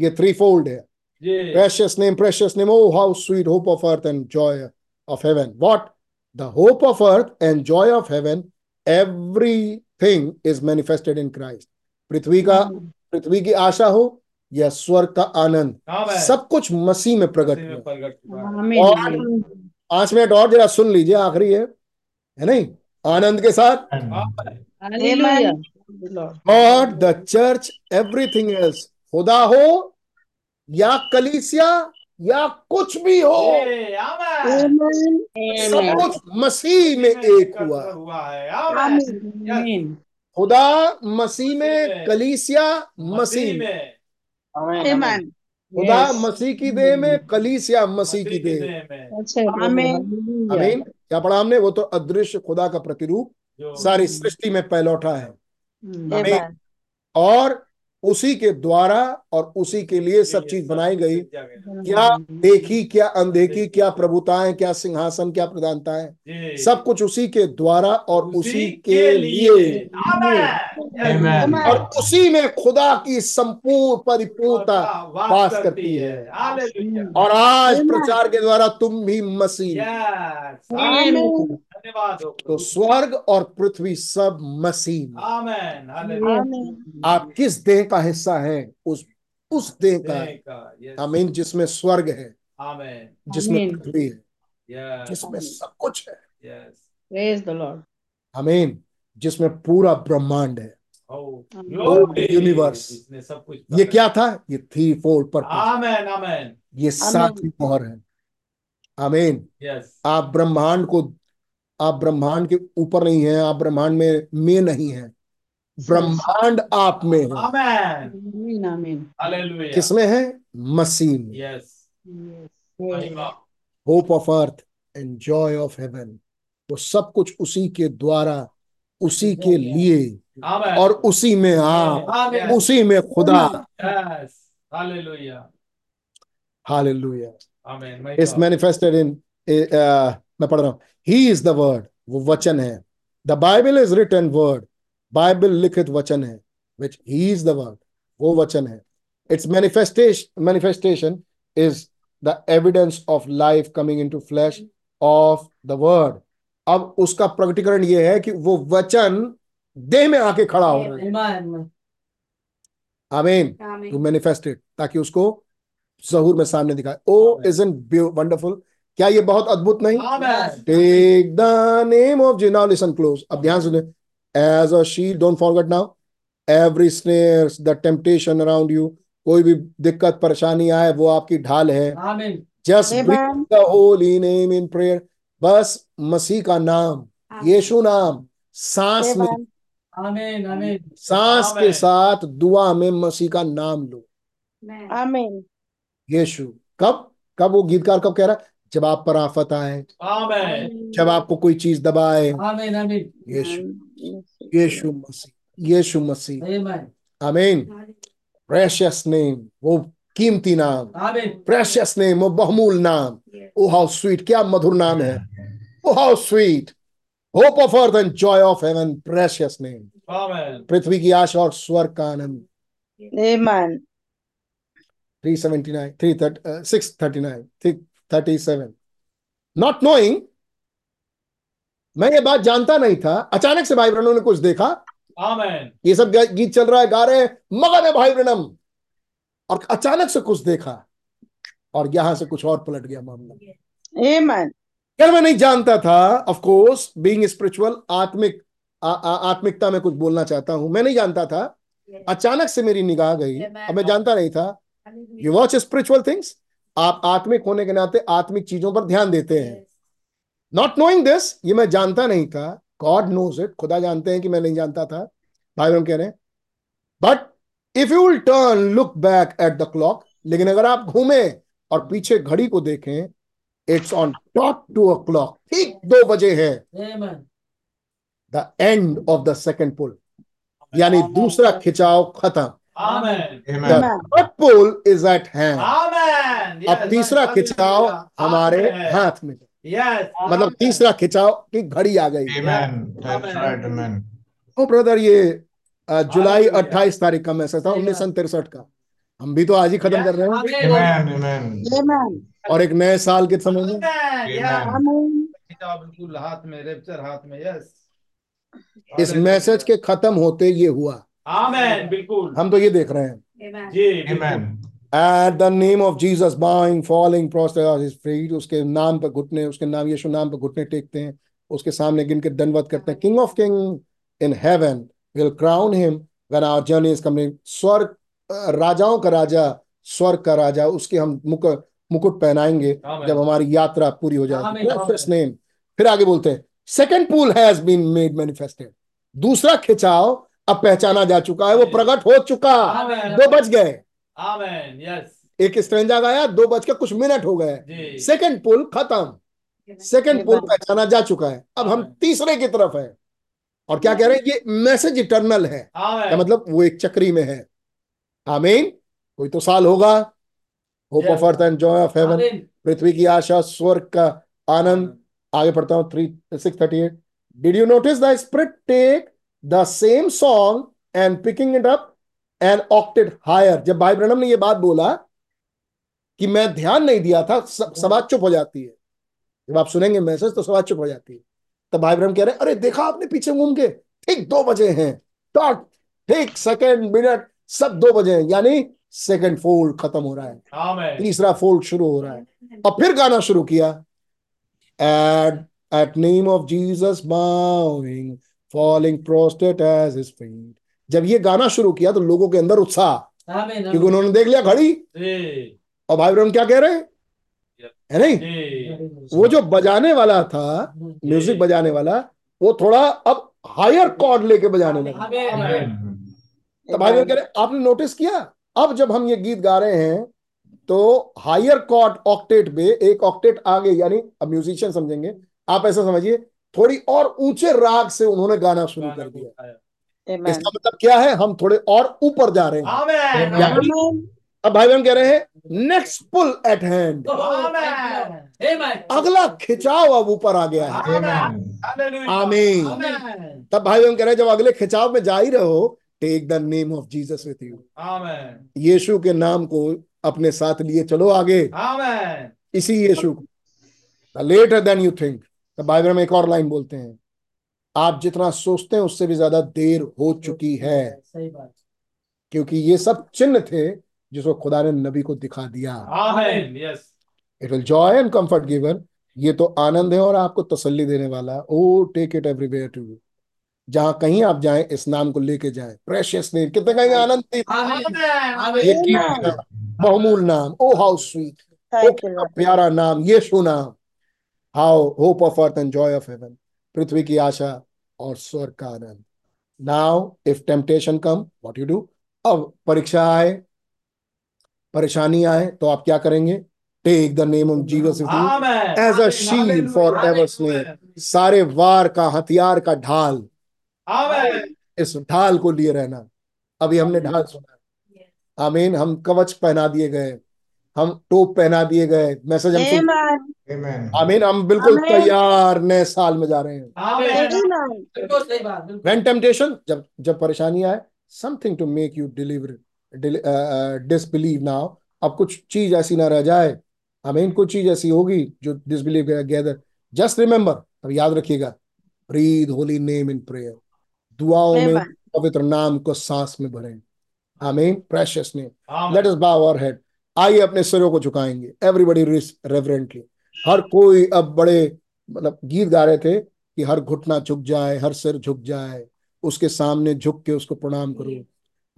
ये थ्री फोल्ड है। Precious name precious name O how sweet hope of earth and joy of heaven what the hope of earth and joy of heaven everything is manifested in Christ पृथ्वी का पृथ्वी की आशा हो या स्वर्ग का आनंद। सब कुछ मसीह में प्रकट हुआ। और आज में डॉट जरा सुन लीजिए आखिरी है। है नहीं? आनंद के साथ. God the church everything else खुदा हो या कलीसिया या कुछ भी हो. सब कुछ मसीह में एक हुआ। है. खुदा मसीह में कलीसिया मसीह में. खुदा मसीह की देह में कलीसिया मसीह की देह में. अच्छा आमीन आमीन क्या पढ़ा हमने? वो तो अदृश्य खुदा का प्रतिरूप सारी सृष्टि में पैलौटा है। आमीन और उसी के द्वारा और उसी के लिए सब चीज़ बनाई गई। क्या देखी क्या अनदेखी क्या प्रभुताएँ क्या सिंहासन क्या प्रधानताएँ. सब कुछ उसी के द्वारा और उसी के लिए। और उसी में खुदा की संपूर्ण परिपूर्णता वास करती है। और आज प्रचार के द्वारा तुम भी मसीह। धन्यवाद। हो तो स्वर्ग और पृथ्वी सब मसीह. आमीन आप किस देह का हिस्सा है उस उस देह का? आमीन जिसमें स्वर्ग है Amen. जिसमें पृथ्वी है जिसमें सब कुछ है। Yes. प्रेज द लॉर्ड आमीन जिसमें पूरा ब्रह्मांड है। Oh, universe. इसने सब कुछ ये क्या था? ये थ्री फोल्ड पर Amen. Amen. ये सातवीं मोहर है। आमीन। Yes. आप ब्रह्मांड को आप ब्रह्मांड के ऊपर नहीं है आप ब्रह्मांड में में नहीं है। ब्रह्मांड आप में है. किसमें है? मसीह में। Yes. Hope of earth and joy of heaven वो सब कुछ उसी के द्वारा उसी के लिए। और उसी में आप उसी में खुदा. Hallelujah. Amen. Is manifested in मैं पढ़ रहा हूँ। ही इज़ द वर्ड वो वचन है. The Bible is written word Bible लिखित वचन है which he is the word वो वचन है. It's manifestation manifestation is the evidence of life coming into flesh of the word अब उसका प्रकटीकरण यह है कि वो वचन देह में आके खड़ा हो रहा है। आमीन टू मैनिफेस्टेड ताकि उसको जहूर में सामने दिखाए। ओ इज़ इन वंडरफुल क्या ये बहुत अद्भुत नहीं? टेक द नेम ऑफ़ जी नाउ लिसन क्लोज अब ध्यान सुने. As a shield don't forget now every snares the temptation around you कोई भी दिक्कत परेशानी आए वो आपकी ढाल है। Amen. Just Amen. The holy name in prayer बस मसीह का नाम यीशु नाम सांस में Amen. Amen. सांस के साथ दुआ में मसीह का नाम लो। आमीन यीशु। कब? कब वो गीतकार कब कह रहा है? जब आप पर आफत आए जब आपको कोई चीज़ दबाए Amen. Amen. यीशु यीशु मसीह यीशु मसीह। Amen. आमीन। प्रेशियस नेम वो कीमती नाम। प्रेशियस नेम वो बहुमूल नाम। ओ हाउ स्वीट क्या मधुर नाम है। O how sweet hope of earth and joy of heaven precious name पृथ्वी की आशा और स्वर्ग का आनंद। Three seventy nine Amen. 379 330 uh, 639 337 not knowing मैं ये बात जानता नहीं था। अचानक से भाई ब्रनों ने कुछ देखा। Amen. ये सब गीत चल रहा है गा रहे हैं। मगन है भाई ब्रनम और अचानक से कुछ देखा और यहाँ से कुछ और पलट गया मामला। Amen. यार मैं नहीं जानता था। ऑफ़ कोर्स बीइंग स्पिरिचुअल आत्मिक आ, आ, आत्मिकता में कुछ बोलना चाहता हूँ। मैं नहीं जानता था। अचानक से मेरी निगाह गई। अब मैं जानता नहीं था। यू वॉच स्पिरिचुअल थिंग्स आप आत्मिक होने के नाते आत्मिक चीज़ों पर ध्यान देते हैं। नॉट नोइंग दिस ये मैं जानता नहीं था। गॉड नोज़ इट खुदा जानते हैं कि मैं नहीं जानता था। भाई बहन कह रहे हैं। But if you will turn look back at the clock लेकिन अगर आप घूमे और पीछे घड़ी को देखें it's on top two o'clock ठीक दो बजे है। The end of the second pull यानी दूसरा खिंचाव खत्म। Amen. Is at hand Amen. Yes. अब तीसरा खिंचाव हमारे Amen. हाथ में Yes. मतलब तीसरा खिंचाव की घड़ी आ गई Amen. ओ ब्रदर ये जुलाई अट्ठाईस तारीख का मैसेज था उन्नीस सौ तिरसठ का हम भी तो आज ही खत्म कर रहे हैं Amen. Amen. Amen. और एक नए साल के समय में बिल्कुल हाथ रेप्चर हाथ में यस इस मैसेज के खत्म होते ये हुआ Amen. बिल्कुल। हम तो ये देख रहे हैं। जी बिल्कुल। Amen. At the name of Jesus bowing falling prostrate feet उसके नाम पर घुटने उसके नाम यीशु नाम पर घुटने टेकते हैं उसके सामने गिन के दंडवत करते हैं। King of king in heaven will crown him when our journey is coming स्वर्ग राजाओं का राजा स्वर्ग का राजा उसके हम मुक मुकुट पहनाएँगे जब हमारी यात्रा पूरी हो जाएगी आमीन, फिर आगे बोलते हैं। Second pull has been made manifested दूसरा खिंचाव अब पहचाना जा चुका है वो प्रकट हो चुका। दो बज गए। Amen. एक स्ट्रेंजर आया दो बज के कुछ मिनट हो गए। सेकंड पुल खत्म। सेकंड पुल पहचाना जा चुका है। अब हम तीसरे की तरफ़ है। और क्या कह रहे हैं? ये मैसेज इटर्नल है। क्या मतलब? वो एक चक्री में है। आमीन कोई तो साल होगा। Hope of earth and joy of heaven पृथ्वी की आशा स्वर्ग का आनंद। आगे पढ़ता हूँ three six thirty eight did you notice the spirit take the same song and picking it up and octave higher जब भाई ब्रनम ने ये बात बोला कि मैं ध्यान नहीं दिया था सभा चुप हो जाती है। जब आप सुनेंगे मैसेज तो सभा चुप हो जाती है। तब भाई ब्रह्म कह रहे हैं अरे देखा आपने पीछे घूम के? ठीक दो बजे हैं। डॉट ठीक सेकंड मिनट सब दो बजे हैं। यानी सेकंड फोल्ड खत्म हो रहा है। Amen. तीसरा फोल्ड शुरू हो रहा है। और फिर गाना शुरू किया। At at name of Jesus bowing falling prostrate as his feet जब ये गाना शुरू किया तो लोगों के अंदर उत्साह। क्योंकि उन्होंने देख लिया घड़ी। और भाई ब्रह्म क्या कह रहे हैं? है नहीं? वो जो बजाने वाला था म्यूज़िक बजाने वाला वो थोड़ा अब हायर कॉर्ड लेके बजाने लगा. तो भाई बहन कह रहे आपने नोटिस किया? अब जब हम ये गीत गा रहे हैं तो हायर कॉर्ड ऑक्टेट पे एक ऑक्टेट आगे यानी अब म्यूजिशियन समझेंगे। आप ऐसा समझिए थोड़ी और ऊँचे राग से उन्होंने गाना शुरू कर दिया। इसका मतलब क्या है? हम थोड़े और ऊपर जा रहे हैं। Amen. यानी Amen. अब भाई बहन कह रहे हैं next pull at hand Amen. Amen. अगला खिंचाव अब ऊपर आ गया है। आमीन तब भाई बहन कह रहे हैं जब अगले खिंचाव में जा ही रहो take the name of Jesus with you यीशु के नाम को अपने साथ लिए चलो आगे। इसी यीशु को। लेटर देन यू थिंक तो बाइबल में एक और लाइन बोलते हैं आप जितना सोचते हैं उससे भी ज़्यादा देर हो चुकी है। सही बात। क्योंकि ये सब चिन्ह थे जिसको खुदा ने नबी को दिखा दिया। It will joy and comfort giver ये तो आनंद है और आपको तसल्ली देने वाला। O take it everywhere to you जहाँ कहीं आप जाएँ इस नाम को लेके जाएँ। प्रेशियस नेम कितने कहेंगे आनंद. ये Amen. नाम, बहुमूल नाम ओ हाउ स्वीट. प्यारा नाम। यीशु नाम। How hope of earth and joy of heaven पृथ्वी की आशा और स्वर्ग का आनंद now if temptation come what you do अब परीक्षा आए परेशानी आए तो आप क्या करेंगे take the name of Amen. As a. Shield for. Ever snake सारे वार का हथियार का ढाल इस ढाल को लिए रहना। अभी हमने ढाल सुना। आमीन हम कवच पहना दिए गए। हम टोप पहना दिए गए। मैसेज हम. आमीन हम बिल्कुल तैयार नए साल में जा रहे हैं। आमेन Amen. बिल्कुल सही बात बिल्कुल। When temptation जब जब परेशानी आए something to make you deliver del- uh, uh, disbelieve now अब कुछ चीज़ ऐसी ना रह जाए। आमीन कुछ चीज़ ऐसी होगी जो डिसबिलीव गैदर जस्ट रिमेंबर अब याद रखिएगा breathe holy name in prayer दुआओं में पवित्र नाम को सांस में भरें। आमीन प्रेशियस नेम लेट अस बाव आवर हेड आइए अपने सिरों को झुकाएँगे एवरीबॉडी रेवरेंटली हर कोई अब बड़े मतलब गीत गा रहे थे कि हर घुटना झुक जाए, हर सिर झुक जाए, उसके सामने झुक के उसको प्रणाम करो।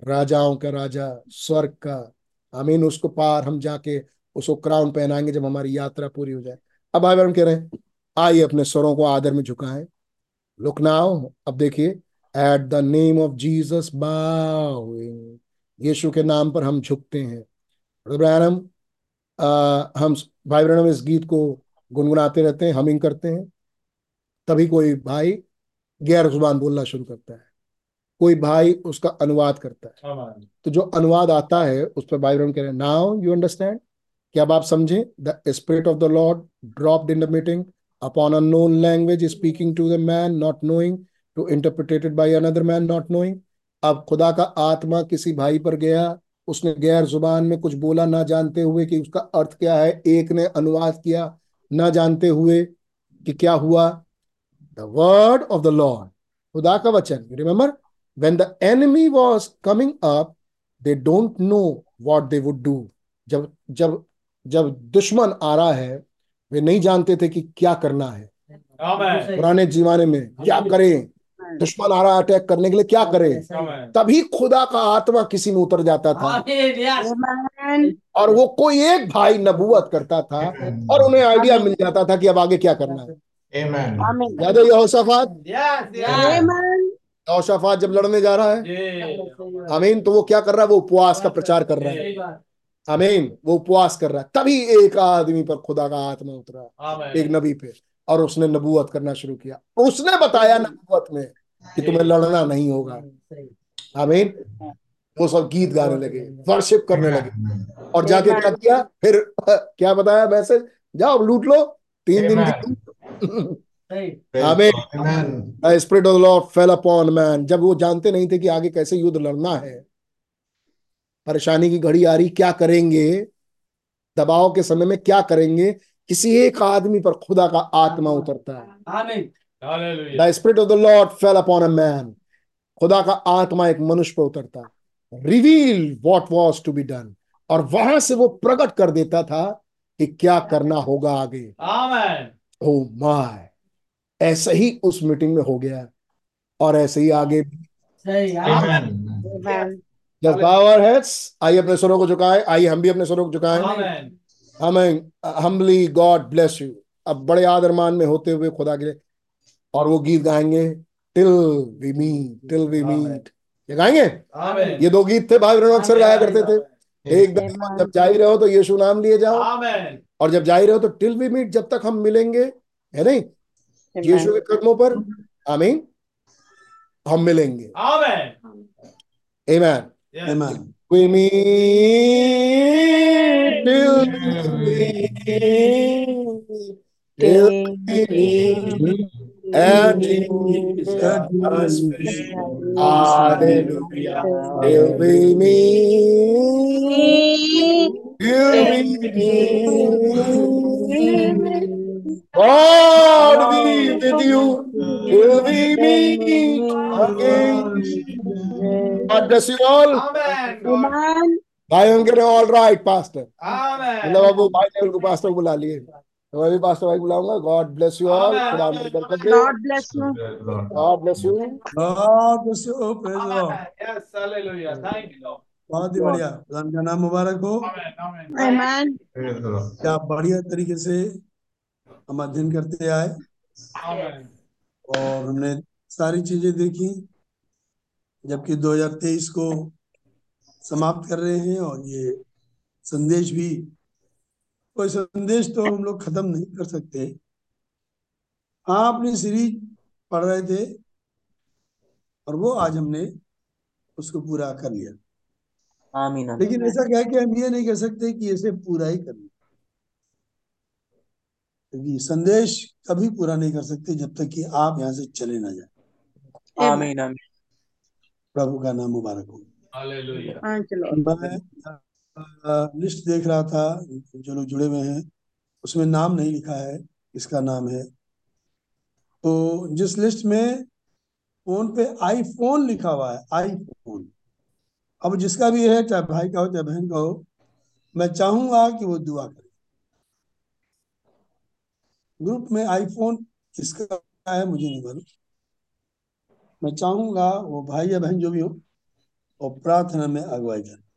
राजाओं का राजा, स्वर्ग का, आमीन, उसको पार हम जाके उसको क्राउन पहनाएँगे जब हमारी यात्रा पूरी हो जाए। अब भाई बहन कह रहे हैं, आइए अपने स्वरों को आदर में झुकाएँ। लुक नाउ अब देखिए at the name of Jesus bowing यीशु के नाम पर हम झुकते हैं। ब्रैनम हम भाई ब्रैनम इस गीत को गुनगुनाते रहते हैं हमिंग करते हैं। तभी कोई भाई गैर ज़ुबान बोलना शुरू करता है। कोई भाई उसका अनुवाद करता है। तो जो अनुवाद आता है उस पर भाई ब्रैनम कह रहे हैं नाउ यू अंडरस्टैंड क्या अब आप समझे? The spirit of the Lord dropped in the meeting upon a known language speaking to the man not knowing to interpretated by another man not knowing अब खुदा का आत्मा किसी भाई पर गया उसने गैर ज़ुबान में कुछ बोला ना जानते हुए कि उसका अर्थ क्या है। एक ने अनुवाद किया ना जानते हुए कि क्या हुआ। The word of the Lord खुदा का वचन। Remember when the enemy was coming up they don't know what they would do जब जब जब दुश्मन आ रहा है वे नहीं जानते थे कि क्या करना है। पुराने जमाने में क्या करें? दुश्मन आ रहा है अटैक करने के लिए क्या करें? तभी खुदा का आत्मा किसी में उतर जाता था. और वो कोई एक भाई नबूवत करता था और उन्हें आइडिया मिल जाता था कि अब आगे क्या करना है. याद है यहोशाफात. यहोशाफात जब लड़ने जा रहा है जी आमीन तो वो क्या कर रहा है? वो उपवास का प्रचार कर रहा है। आमीन वो उपवास कर रहा है। तभी एक आदमी पर खुदा का आत्मा उतरा एक नबी पे और उसने नबूवत करना शुरू किया। उसने बताया नबूवत में कि तुम्हें लड़ना नहीं होगा। आमीन। वो सब गीत गाने लगे वर्शिप करने लगे। और जाके क्या किया फिर क्या बताया मैसेज जाओ लूट लो तीन दिन की. Spirit of Lord fell upon man जब वो जानते नहीं थे कि आगे कैसे युद्ध लड़ना है परेशानी की घड़ी आ रही क्या करेंगे? दबाव के समय में क्या करेंगे? किसी एक आदमी पर खुदा का आत्मा उतरता है। आमीन। The spirit of the Lord fell upon a man खुदा का आत्मा एक मनुष्य पर उतरता। Reveal what was to be done और वहाँ से वो प्रकट कर देता था कि क्या करना होगा आगे। आमेन ओ माय ऐसे ही उस मीटिंग में हो गया। और ऐसे ही आगे भी। सही आमीन Amen. Amen. Just bow our आइए अपने स्वरों को झुकाएँ। आइए हम भी अपने स्वरों को झुकाएँ। आमेन हमें हम्बली गॉड ब्लेस यू अब बड़े आदर मान में होते हुए खुदा के लिए और वो गीत गाएँगे till we meet till we meet ये गाएँगे? ये दो गीत थे भाई बहनों अक्सर गाया करते थे। एक Amen. जब जा ही रहे हो तो यीशु नाम लिए जाओ। और जब जा ही रहे हो तो टिल वी मीट जब तक हम मिलेंगे है नहीं? यीशु के कदमों पर आमीन हम मिलेंगे। आमेन आमेन We meet till we meet, till we meet. at Jesus' feet. Hallelujah. Till we meet, till we meet. God be with you till we meet again. God bless you all. Amen Amen. भाई हम कह रहे all right pastor आमेन मतलब अब वो भाई level को pastor को बुला लिए तो मैं भी पास्टर भाई बुलाऊँगा गॉड ब्लेस यू ऑल. खुदा you. Praise Lord. God bless you God bless you. Praise the yes hallelujah thank you Lord बहुत ही बढ़िया खुदा का नाम मुबारक हो आमेन. क्या बढ़िया तरीके से हम अध्ययन करते आए आमेन और हमने सारी चीज़ें देखी जबकि 2023 को समाप्त कर रहे हैं और ये संदेश भी कोई संदेश तो हम लोग खत्म नहीं कर सकते। हाँ अपनी सीरीज़ पढ़ रहे थे और वो आज हमने उसको पूरा कर लिया। आमीन आमीन। लेकिन ऐसा क्या है कि हम ये नहीं कह सकते कि इसे पूरा ही करना क्योंकि संदेश कभी पूरा नहीं कर सकते जब तक कि आप यहाँ से चले ना जाए। आमीन आमीन। प्रभु का नाम मुबारक हो. मैं लिस्ट देख रहा था, जो लोग जुड़े हुए हैं, उसमें नाम नहीं लिखा है, किसका नाम है। तो जिस लिस्ट में फ़ोन पे आईफोन लिखा हुआ है आईफोन अब जिसका भी है, चाहे भाई का हो, चाहे बहन का हो, मैं चाहूँगा कि वो दुआ करे। ग्रुप में आईफोन किसका है, मुझे नहीं मालूम। मैं चाहूँगा वो भाई या बहन जो भी हो और प्रार्थना में अगुवाई करे।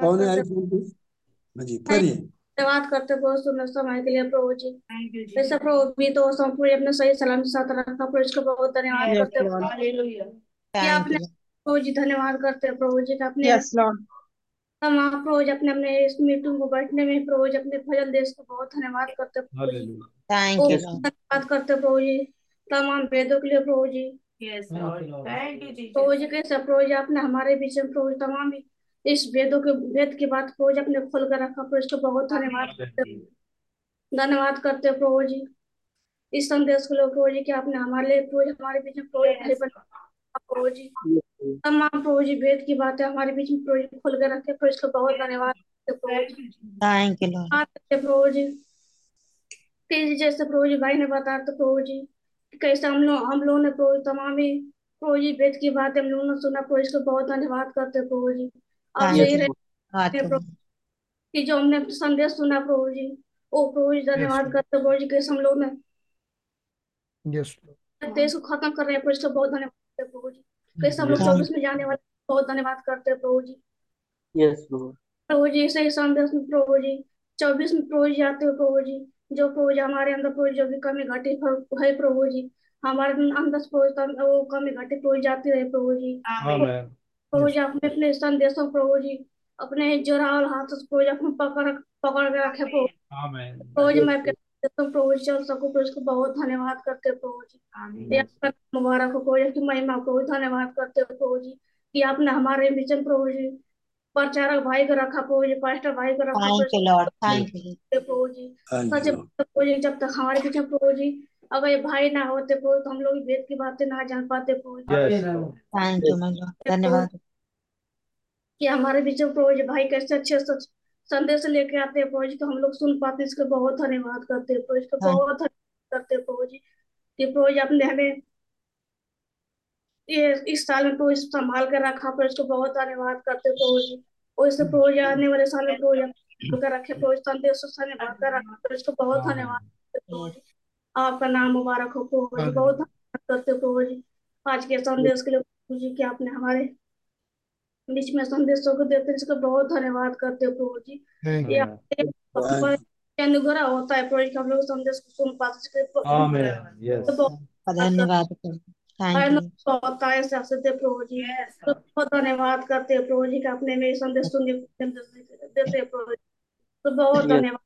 कौन है हाँ जी करिए। धन्यवाद करते बहुत सुंदर समय के लिए प्रभु जी। ऐसा प्रभु भी तो संपूर्ण अपने सही सलाम के साथ रखा प्रभु इसको बहुत धन्यवाद करते. आपने प्रभु जी धन्यवाद करते हैं प्रभु जी का अपने Yes, Lord. तमाम प्रभु जी अपने अपने इस मीटिंग को बैठने में प्रभु जी अपने भजन देश को बहुत धन्यवाद करते हैं. धन्यवाद करते हैं प्रभु जी। तमाम वेदों के लिए प्रभु जी। प्रभु जी कैसे प्रभु जी आपने हमारे बीच में प्रभु तमाम इस वेदों के वेद की बात प्रभु जी अपने खोल कर रखा प्रभु इसको बहुत धन्यवाद करते धन्यवाद करते हैं प्रभु जी। इस संदेश को लोग प्रभु जी कि आपने हमारे लिए प्रभु हमारे बीच में प्रभु जी। तमाम प्रभु जी वेद की बातें हमारे बीच में प्रभु जी खोल कर रखे प्रभु इसको बहुत धन्यवाद करते हैं प्रभु जी। कि जैसे प्रभु जी भाई ने बताया तो प्रभु जी कि कैसे हम लोग हम लोगों ने प्रभु तमाम ही प्रभु जी वेद की बात हम लोगों ने सुना प्रभु इसको बहुत धन्यवाद करते हैं प्रभु जी। आप Thank सही you. रहे कि जो हमने संदेश सुना प्रभु जी ओ प्रभु जी धन्यवाद करते प्रभु जी कैसे हम लोग ने यस देश को खत्म कर रहे हैं प्रभु इसको बहुत धन्यवाद करते हैं प्रभु जी। कैसे हम लोग चौबीस में जाने वाले बहुत धन्यवाद करते हैं प्रभु जी। यस प्रभु जी सही संदेश में प्रभु जी चौबीस में प्रभु जी आते हो प्रभु जी। जो प्रभु जी हमारे अंदर प्रभु जो भी कमी घटी है प्रभु जी। हमारे अंदर प्रभु वो कमी घटी प्रभु जाती रहे प्रभु जी। प्रभु जी अपने अपने संदेशों प्रभु जी। अपने जोरावल हाथ से प्रभु जी अपने पकड़ पकड़ के रखे प्रभु प्रभु जी मैं प्रभु जी चल सकूँ प्रभु इसको बहुत धन्यवाद करते हैं प्रभु जी। मुबारक हो प्रभु जी की महिमा को बहुत धन्यवाद करते हैं प्रभु जी कि आपने हमारे बीच में प्रभु जी प्रचारक भाई को रखा प्रभु जी पास्टर भाई को रखा. प्रभु जी सच प्रभु जी जब तक हमारे पीछे प्रभु जी अगर ये भाई ना होते प्रभु तो हम लोग वेद की बातें ना जान पाते प्रभु कि हमारे बीच में प्रभु जी भाई कैसे अच्छे सच संदेश लेके आते हैं प्रभु जी तो हम लोग सुन पाते इसको बहुत धन्यवाद करते हैं प्रभु जी को। बहुत धन्यवाद करते हैं प्रभु जी कि प्रभु जी आपने हमें ये इस साल में प्रभु संभाल कर रखा प्रभु इसको बहुत धन्यवाद करते हैं प्रभु जी और इससे प्रभु आने वाले साल में प्रभु कर रखे संदेश से संभाल कर रखा प्रभु इसको बहुत धन्यवाद हैं आपका नाम मुबारक हो प्रभु जी बहुत धन्यवाद करते हैं प्रभु जी आज के संदेश के लिए प्रभु जी कि आपने हमारे बीच में संदेशों को देते हैं इसको बहुत धन्यवाद करते हैं प्रभु जी ये अनुग्रह होता है प्रभु जी कि हम लोग संदेश को सुन पाते हैं तो धन्यवाद थैंक यू शासते प्रभु जी तो बहुत धन्यवाद करते हैं प्रभु जी कि आपने मेरे संदेश सुनने देते प्रभु जी तो बहुत धन्यवाद।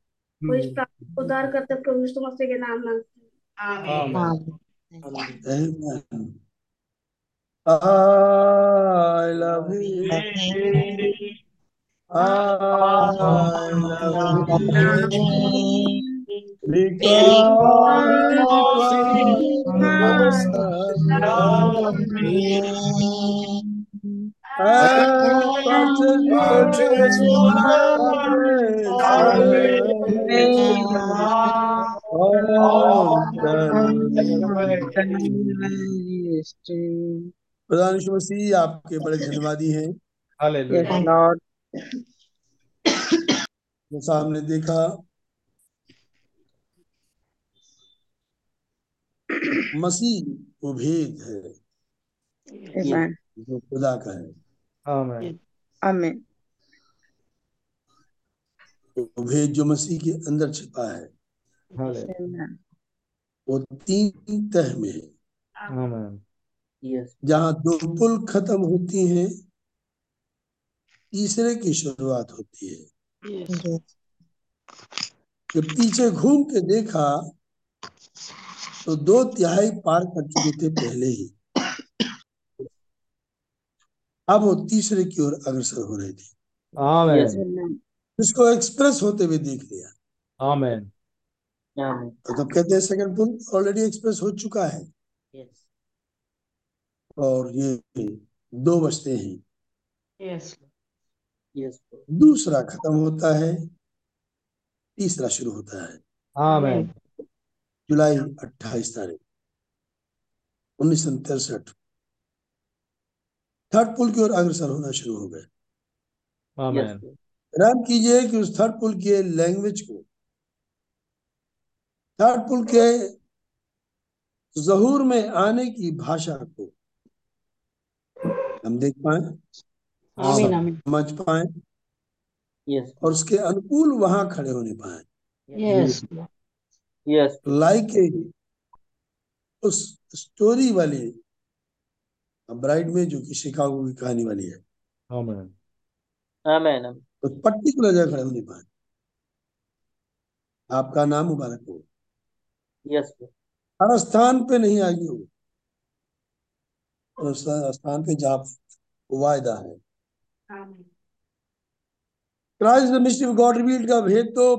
को उद्धार करते प्रभु यीशु मसीह के नाम में. I love you. I love you. Because प्रधान मसीह आपके बड़े धन्यवादी हैं Yes, हमने देखा मसीह वो भेद है। जो खुदा का है। Amen. वो भेद जो मसीह के अंदर छिपा है वो तीन तह में है। यस जहाँ दो पुल खत्म होती हैं तीसरे की शुरुआत होती है। जब पीछे घूम के देखा तो दो तिहाई पार कर चुके थे पहले ही अब वो तीसरे की ओर अग्रसर हो रहे थे. जिसको एक्सप्रेस होते हुए देख लिया Amen. Amen. तो तब कहते हैं सेकंड पुल ऑलरेडी एक्सप्रेस हो चुका है Yes. और ये दो बचते हैं Yes. Yes. दूसरा खत्म होता है तीसरा शुरू होता है Amen. जुलाई 28 तारीख उन्नीस सौ तिरसठ। थर्ड पुल की ओर अग्रसर होना शुरू हो गए. रन कीजिए कि उस थर्ड पुल के लैंग्वेज को थर्ड पुल के जहूर में आने की भाषा को हम देख पाए. समझ पाए? और उसके अनुकूल वहाँ खड़े होने पाए। Yes. लाइक ए उस स्टोरी वाली ब्राइड में जो कि शिकागो की कहानी वाली है Amen. Amen. Amen. तो पर्टिकुलर जगह खड़े होने पाए आपका नाम मुबारक हो Yes. Lord. हर स्थान पे नहीं आगे हो और उस स्थान पे जहाँ वायदा है Christ the mystery of God revealed का भेद तो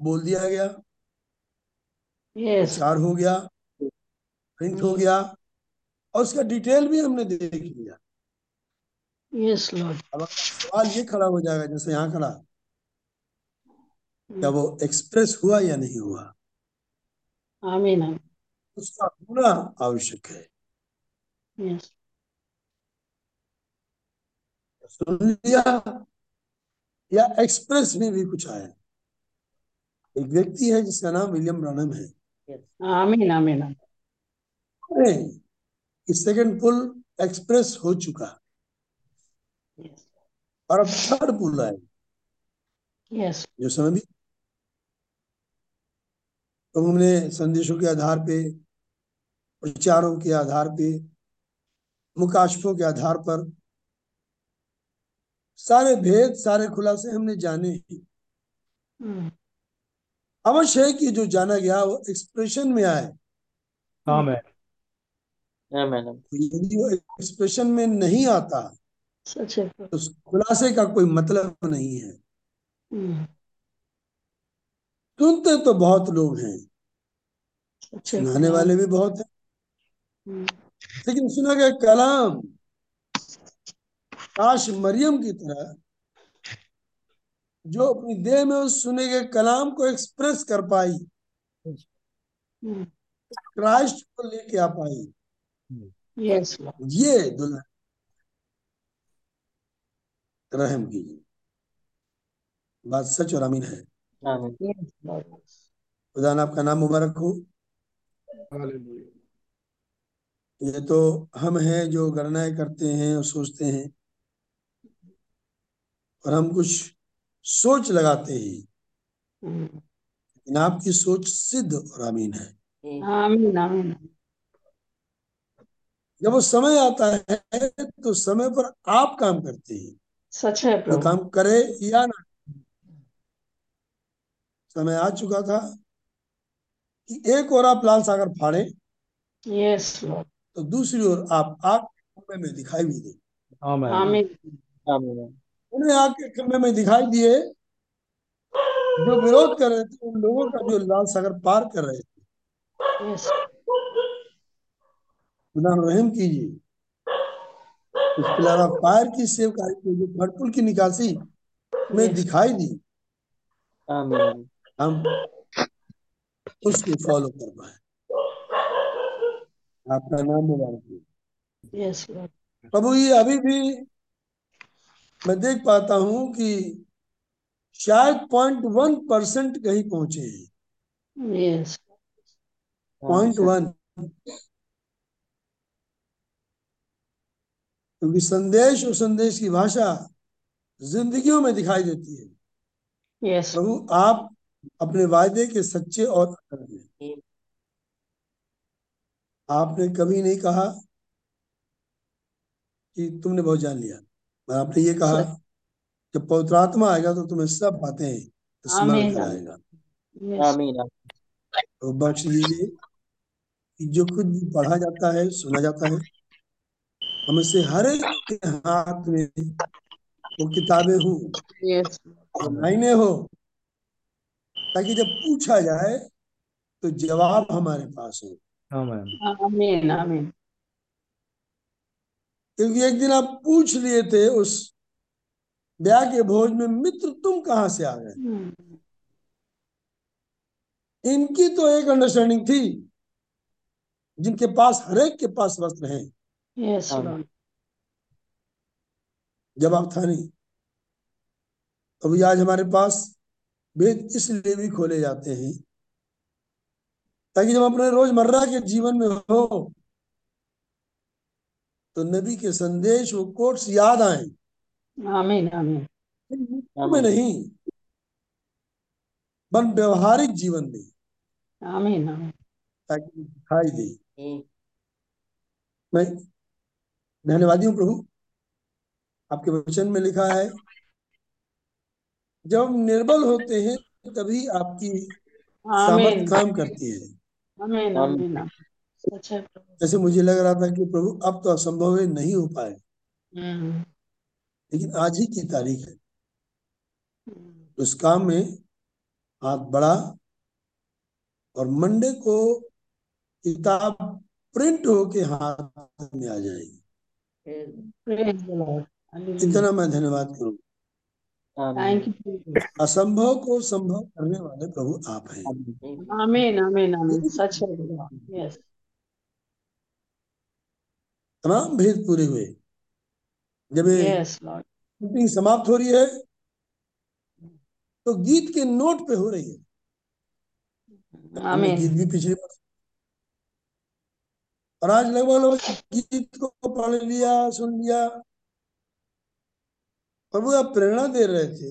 बोल दिया गया Yes. प्रचार हो गया प्रिंट हो गया और उसका डिटेल भी हमने देख लिया Yes, Lord. अब सवाल ये खड़ा हो जाएगा जैसे यहाँ खड़ा क्या वो एक्सप्रेस हुआ या नहीं हुआ. Amen. उसका होना आवश्यक है Yes. सुन लिया या एक्सप्रेस में भी कुछ आया एक व्यक्ति है जिसका नाम विलियम ब्रानम है नहीं, कि सेकंड पुल एक्सप्रेस हो चुका Yes. और अब थर्ड पुल आए Yes. जो समय भी तो हमने संदेशों के आधार पे विचारों के आधार पे मुकाशफों के आधार पर सारे भेद सारे खुलासे हमने जाने हैं. अवश्य है कि जो जाना गया वो एक्सप्रेशन में आए Amen. Amen. Amen. यदि वो एक्सप्रेशन में नहीं आता तो खुलासे का कोई मतलब नहीं है mm. सुनते तो बहुत लोग हैं सुनाने वाले भी बहुत हैं Mm. लेकिन सुना गया कलाम काश मरियम की तरह जो अपनी देह में उस सुने गए कलाम को एक्सप्रेस कर पाई. क्राइस्ट को लेके आ पाई। Yes, ये दुल्हन रहम कीजिए बात सच और अमीन है. खुदा आपका नाम मुबारक हो। ये तो हम हैं जो गणनाएँ करते हैं और सोचते हैं। और हम कुछ सोच लगाते ही. लेकिन आपकी सोच सिद्ध और अमीन है Amen. Amen. जब वो समय आता है तो समय पर आप काम करते हैं Such a जो Prabhu. काम करे या ना समय आ चुका था कि एक और आप लाल सागर फाड़े Yes, Lord. तो दूसरी ओर आप आग में दिखाई भी दे Amen. Amen. उन्हें आग के खंभे में दिखाई दिए। जो विरोध कर रहे थे उन लोगों का जो लाल सागर पार कर रहे थे. रहम कीजिए। उसके अलावा फायर की सेवकाई को जो भटपुल की निकासी में दिखाई दी। हम उसको फॉलो कर पाए। आपका नाम मुबारक. प्रभु ये अभी भी मैं देख पाता हूँ कि शायद पॉइंट वन परसेंट कहीं पहुँचे हैं। Yes. Point one. क्योंकि संदेश और संदेश की भाषा जिंदगियों में दिखाई देती है। Yes. प्रभु आप अपने वायदे के सच्चे और अटल हैं। आपने कभी नहीं कहा कि तुमने बहुत जान लिया। आपने ये कहा जब पवित्र आत्मा आएगा तो तुम्हें सब बातें स्मरण कराएगा Yes. तो बख्श दीजिए कि जो कुछ भी पढ़ा जाता है सुना जाता है हम से हर एक के हाथ में वो किताबें हो लाइनें हो ताकि जब पूछा जाए तो जवाब हमारे पास हो। आमेन Amen. क्योंकि एक दिन आप पूछ लिए थे उस ब्याह के भोज में मित्र तुम कहाँ से आ गए Hmm. इनकी तो एक अंडरस्टैंडिंग थी जिनके पास हरेक के पास वस्त्र हैं Yes, Lord. जवाब था नहीं अभी आज हमारे पास वेद इसलिए भी खोले जाते हैं ताकि जब अपने रोज़मर्रा के जीवन में हो तो नबी के संदेश वो कोट्स याद आए. में नहीं बन व्यवहारिक जीवन में. Amen. ताकि दिखाई दे मैं धन्यवादी हूँ प्रभु आपके वचन में लिखा है जब हम निर्बल होते हैं तभी आपकी सामर्थ काम करती है Amen. Amen. Amen. प्रभु जैसे मुझे लग रहा था कि प्रभु अब तो असंभव है नहीं हो पाए हम्म, लेकिन आज ही की तारीख है हम्म, तो काम में हाथ बढ़ा और मंडे को किताब प्रिंट होके हाथ में आ जाएगी praise the Lord. Hallelujah. इतना मैं धन्यवाद करूँ Thank you. Jesus. असंभव को संभव करने वाले प्रभु आप हैं. सच है. तमाम भेद पूरे हुए। जब Yes, मीटिंग समाप्त हो रही है तो गीत के नोट पे हो रही है. गीत भी पिछले और आज लगभग लोग गीत को पढ़ लिया सुन लिया और वो आप प्रेरणा दे रहे थे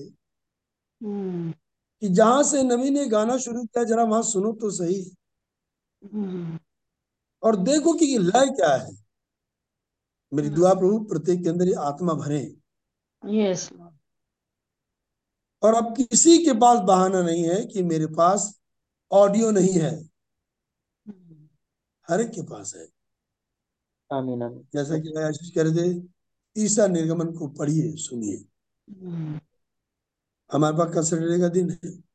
हम्म, कि जहाँ से नबी ने गाना शुरू किया जरा वहाँ सुनो तो सही। हम्म, और देखो कि लय क्या है। मेरी दुआ प्रभु प्रत्येक के अंदर ये आत्मा भरे। Yes, और अब किसी के पास बहाना नहीं है कि मेरे पास ऑडियो नहीं है। हम्म, हर एक के पास है। आमीन आमीन। जैसा कि भाई आशीष कह रहे थे ईसा निर्गमन को पढ़िए सुनिए। हम्म, हमारे पास कल सैटरडे का दिन है।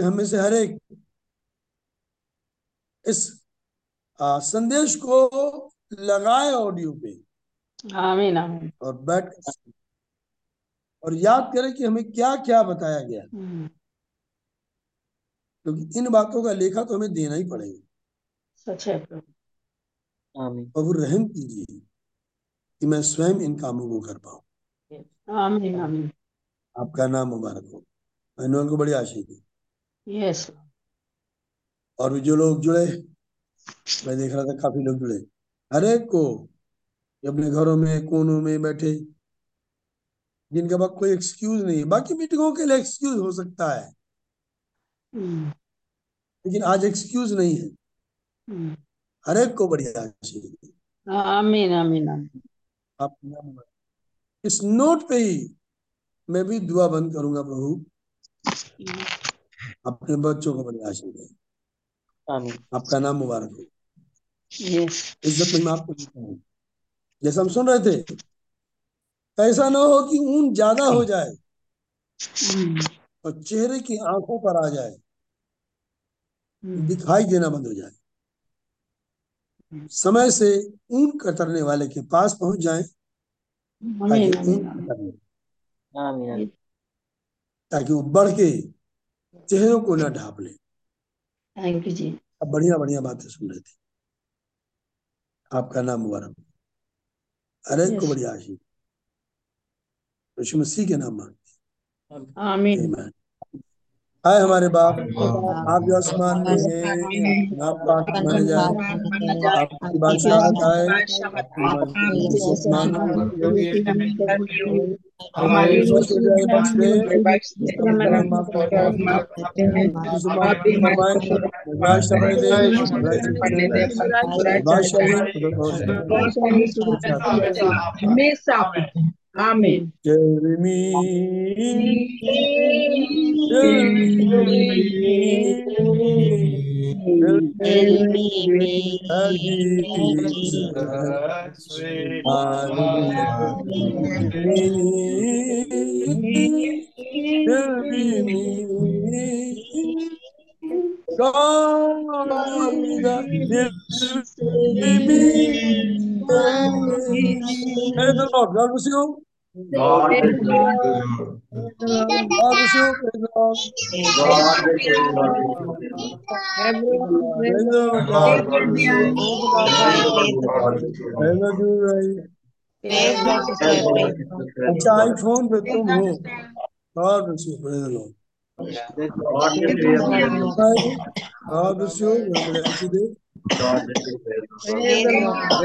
हमें से हर एक इस आ, संदेश को लगाए ऑडियो पे Amen. Amen. और बैठ और याद करें कि हमें क्या क्या बताया गया हम्म, क्योंकि इन बातों का लेखा तो हमें देना ही पड़ेगा सच है प्रभु. आमीन रहम कीजिए कि मैं स्वयं इन कामों को कर पाऊँ Amen. Amen. आपका नाम मुबारक हो मैनुअल को बड़ी आशीष दी Yes. Lord. और भी जो लोग जुड़े मैं देख रहा था काफ़ी लोग जुड़े हर एक को अपने घरों में कोनों में बैठे जिनके पास कोई एक्सक्यूज नहीं है। बाकी मीटिंगों के लिए एक्सक्यूज हो सकता है। हम्म, लेकिन आज एक्सक्यूज नहीं है। हरेक को बढ़िया। इस नोट पे ही मैं भी दुआ बंद करूँगा प्रभु। अपने बच्चों को बढ़िया आशीर्वाद। आपका नाम मुबारक हो. इज़्ज़त में मैं आपको देता हूँ। जैसे हम सुन रहे थे ऐसा ना हो कि ऊन ज़्यादा हो जाए और चेहरे की आँखों पर आ जाए दिखाई देना बंद हो जाए। समय से ऊन कतरने वाले के पास पहुँच जाए ताकि ताकि वो बढ़ के चेहरों को न ढाप ले। Thank you, जी. अब बढ़िया बढ़िया बातें सुन रहे थे। आपका नाम मुबारक अरे को बड़ी आशीष। यीशु मसीह के नाम मांगते. आमीन। हाय हमारे बाप। आप जो आसमान में हैं आपका नाम माना जाए आपकी बादशाहत आए आसमान में होती है हमारे बच्चे जो है बख्श दे जिसका मुकदमा माफ़ करता है जिसे माफ़ Praise the Lord. God bless you. God God bless bless you. Praise the Lord. God bless you. Praise the Lord. God bless you. Praise the Lord. अच्छा आईफोन पे तुम हो God bless you. Praise the Lord. God bless you. God bless you.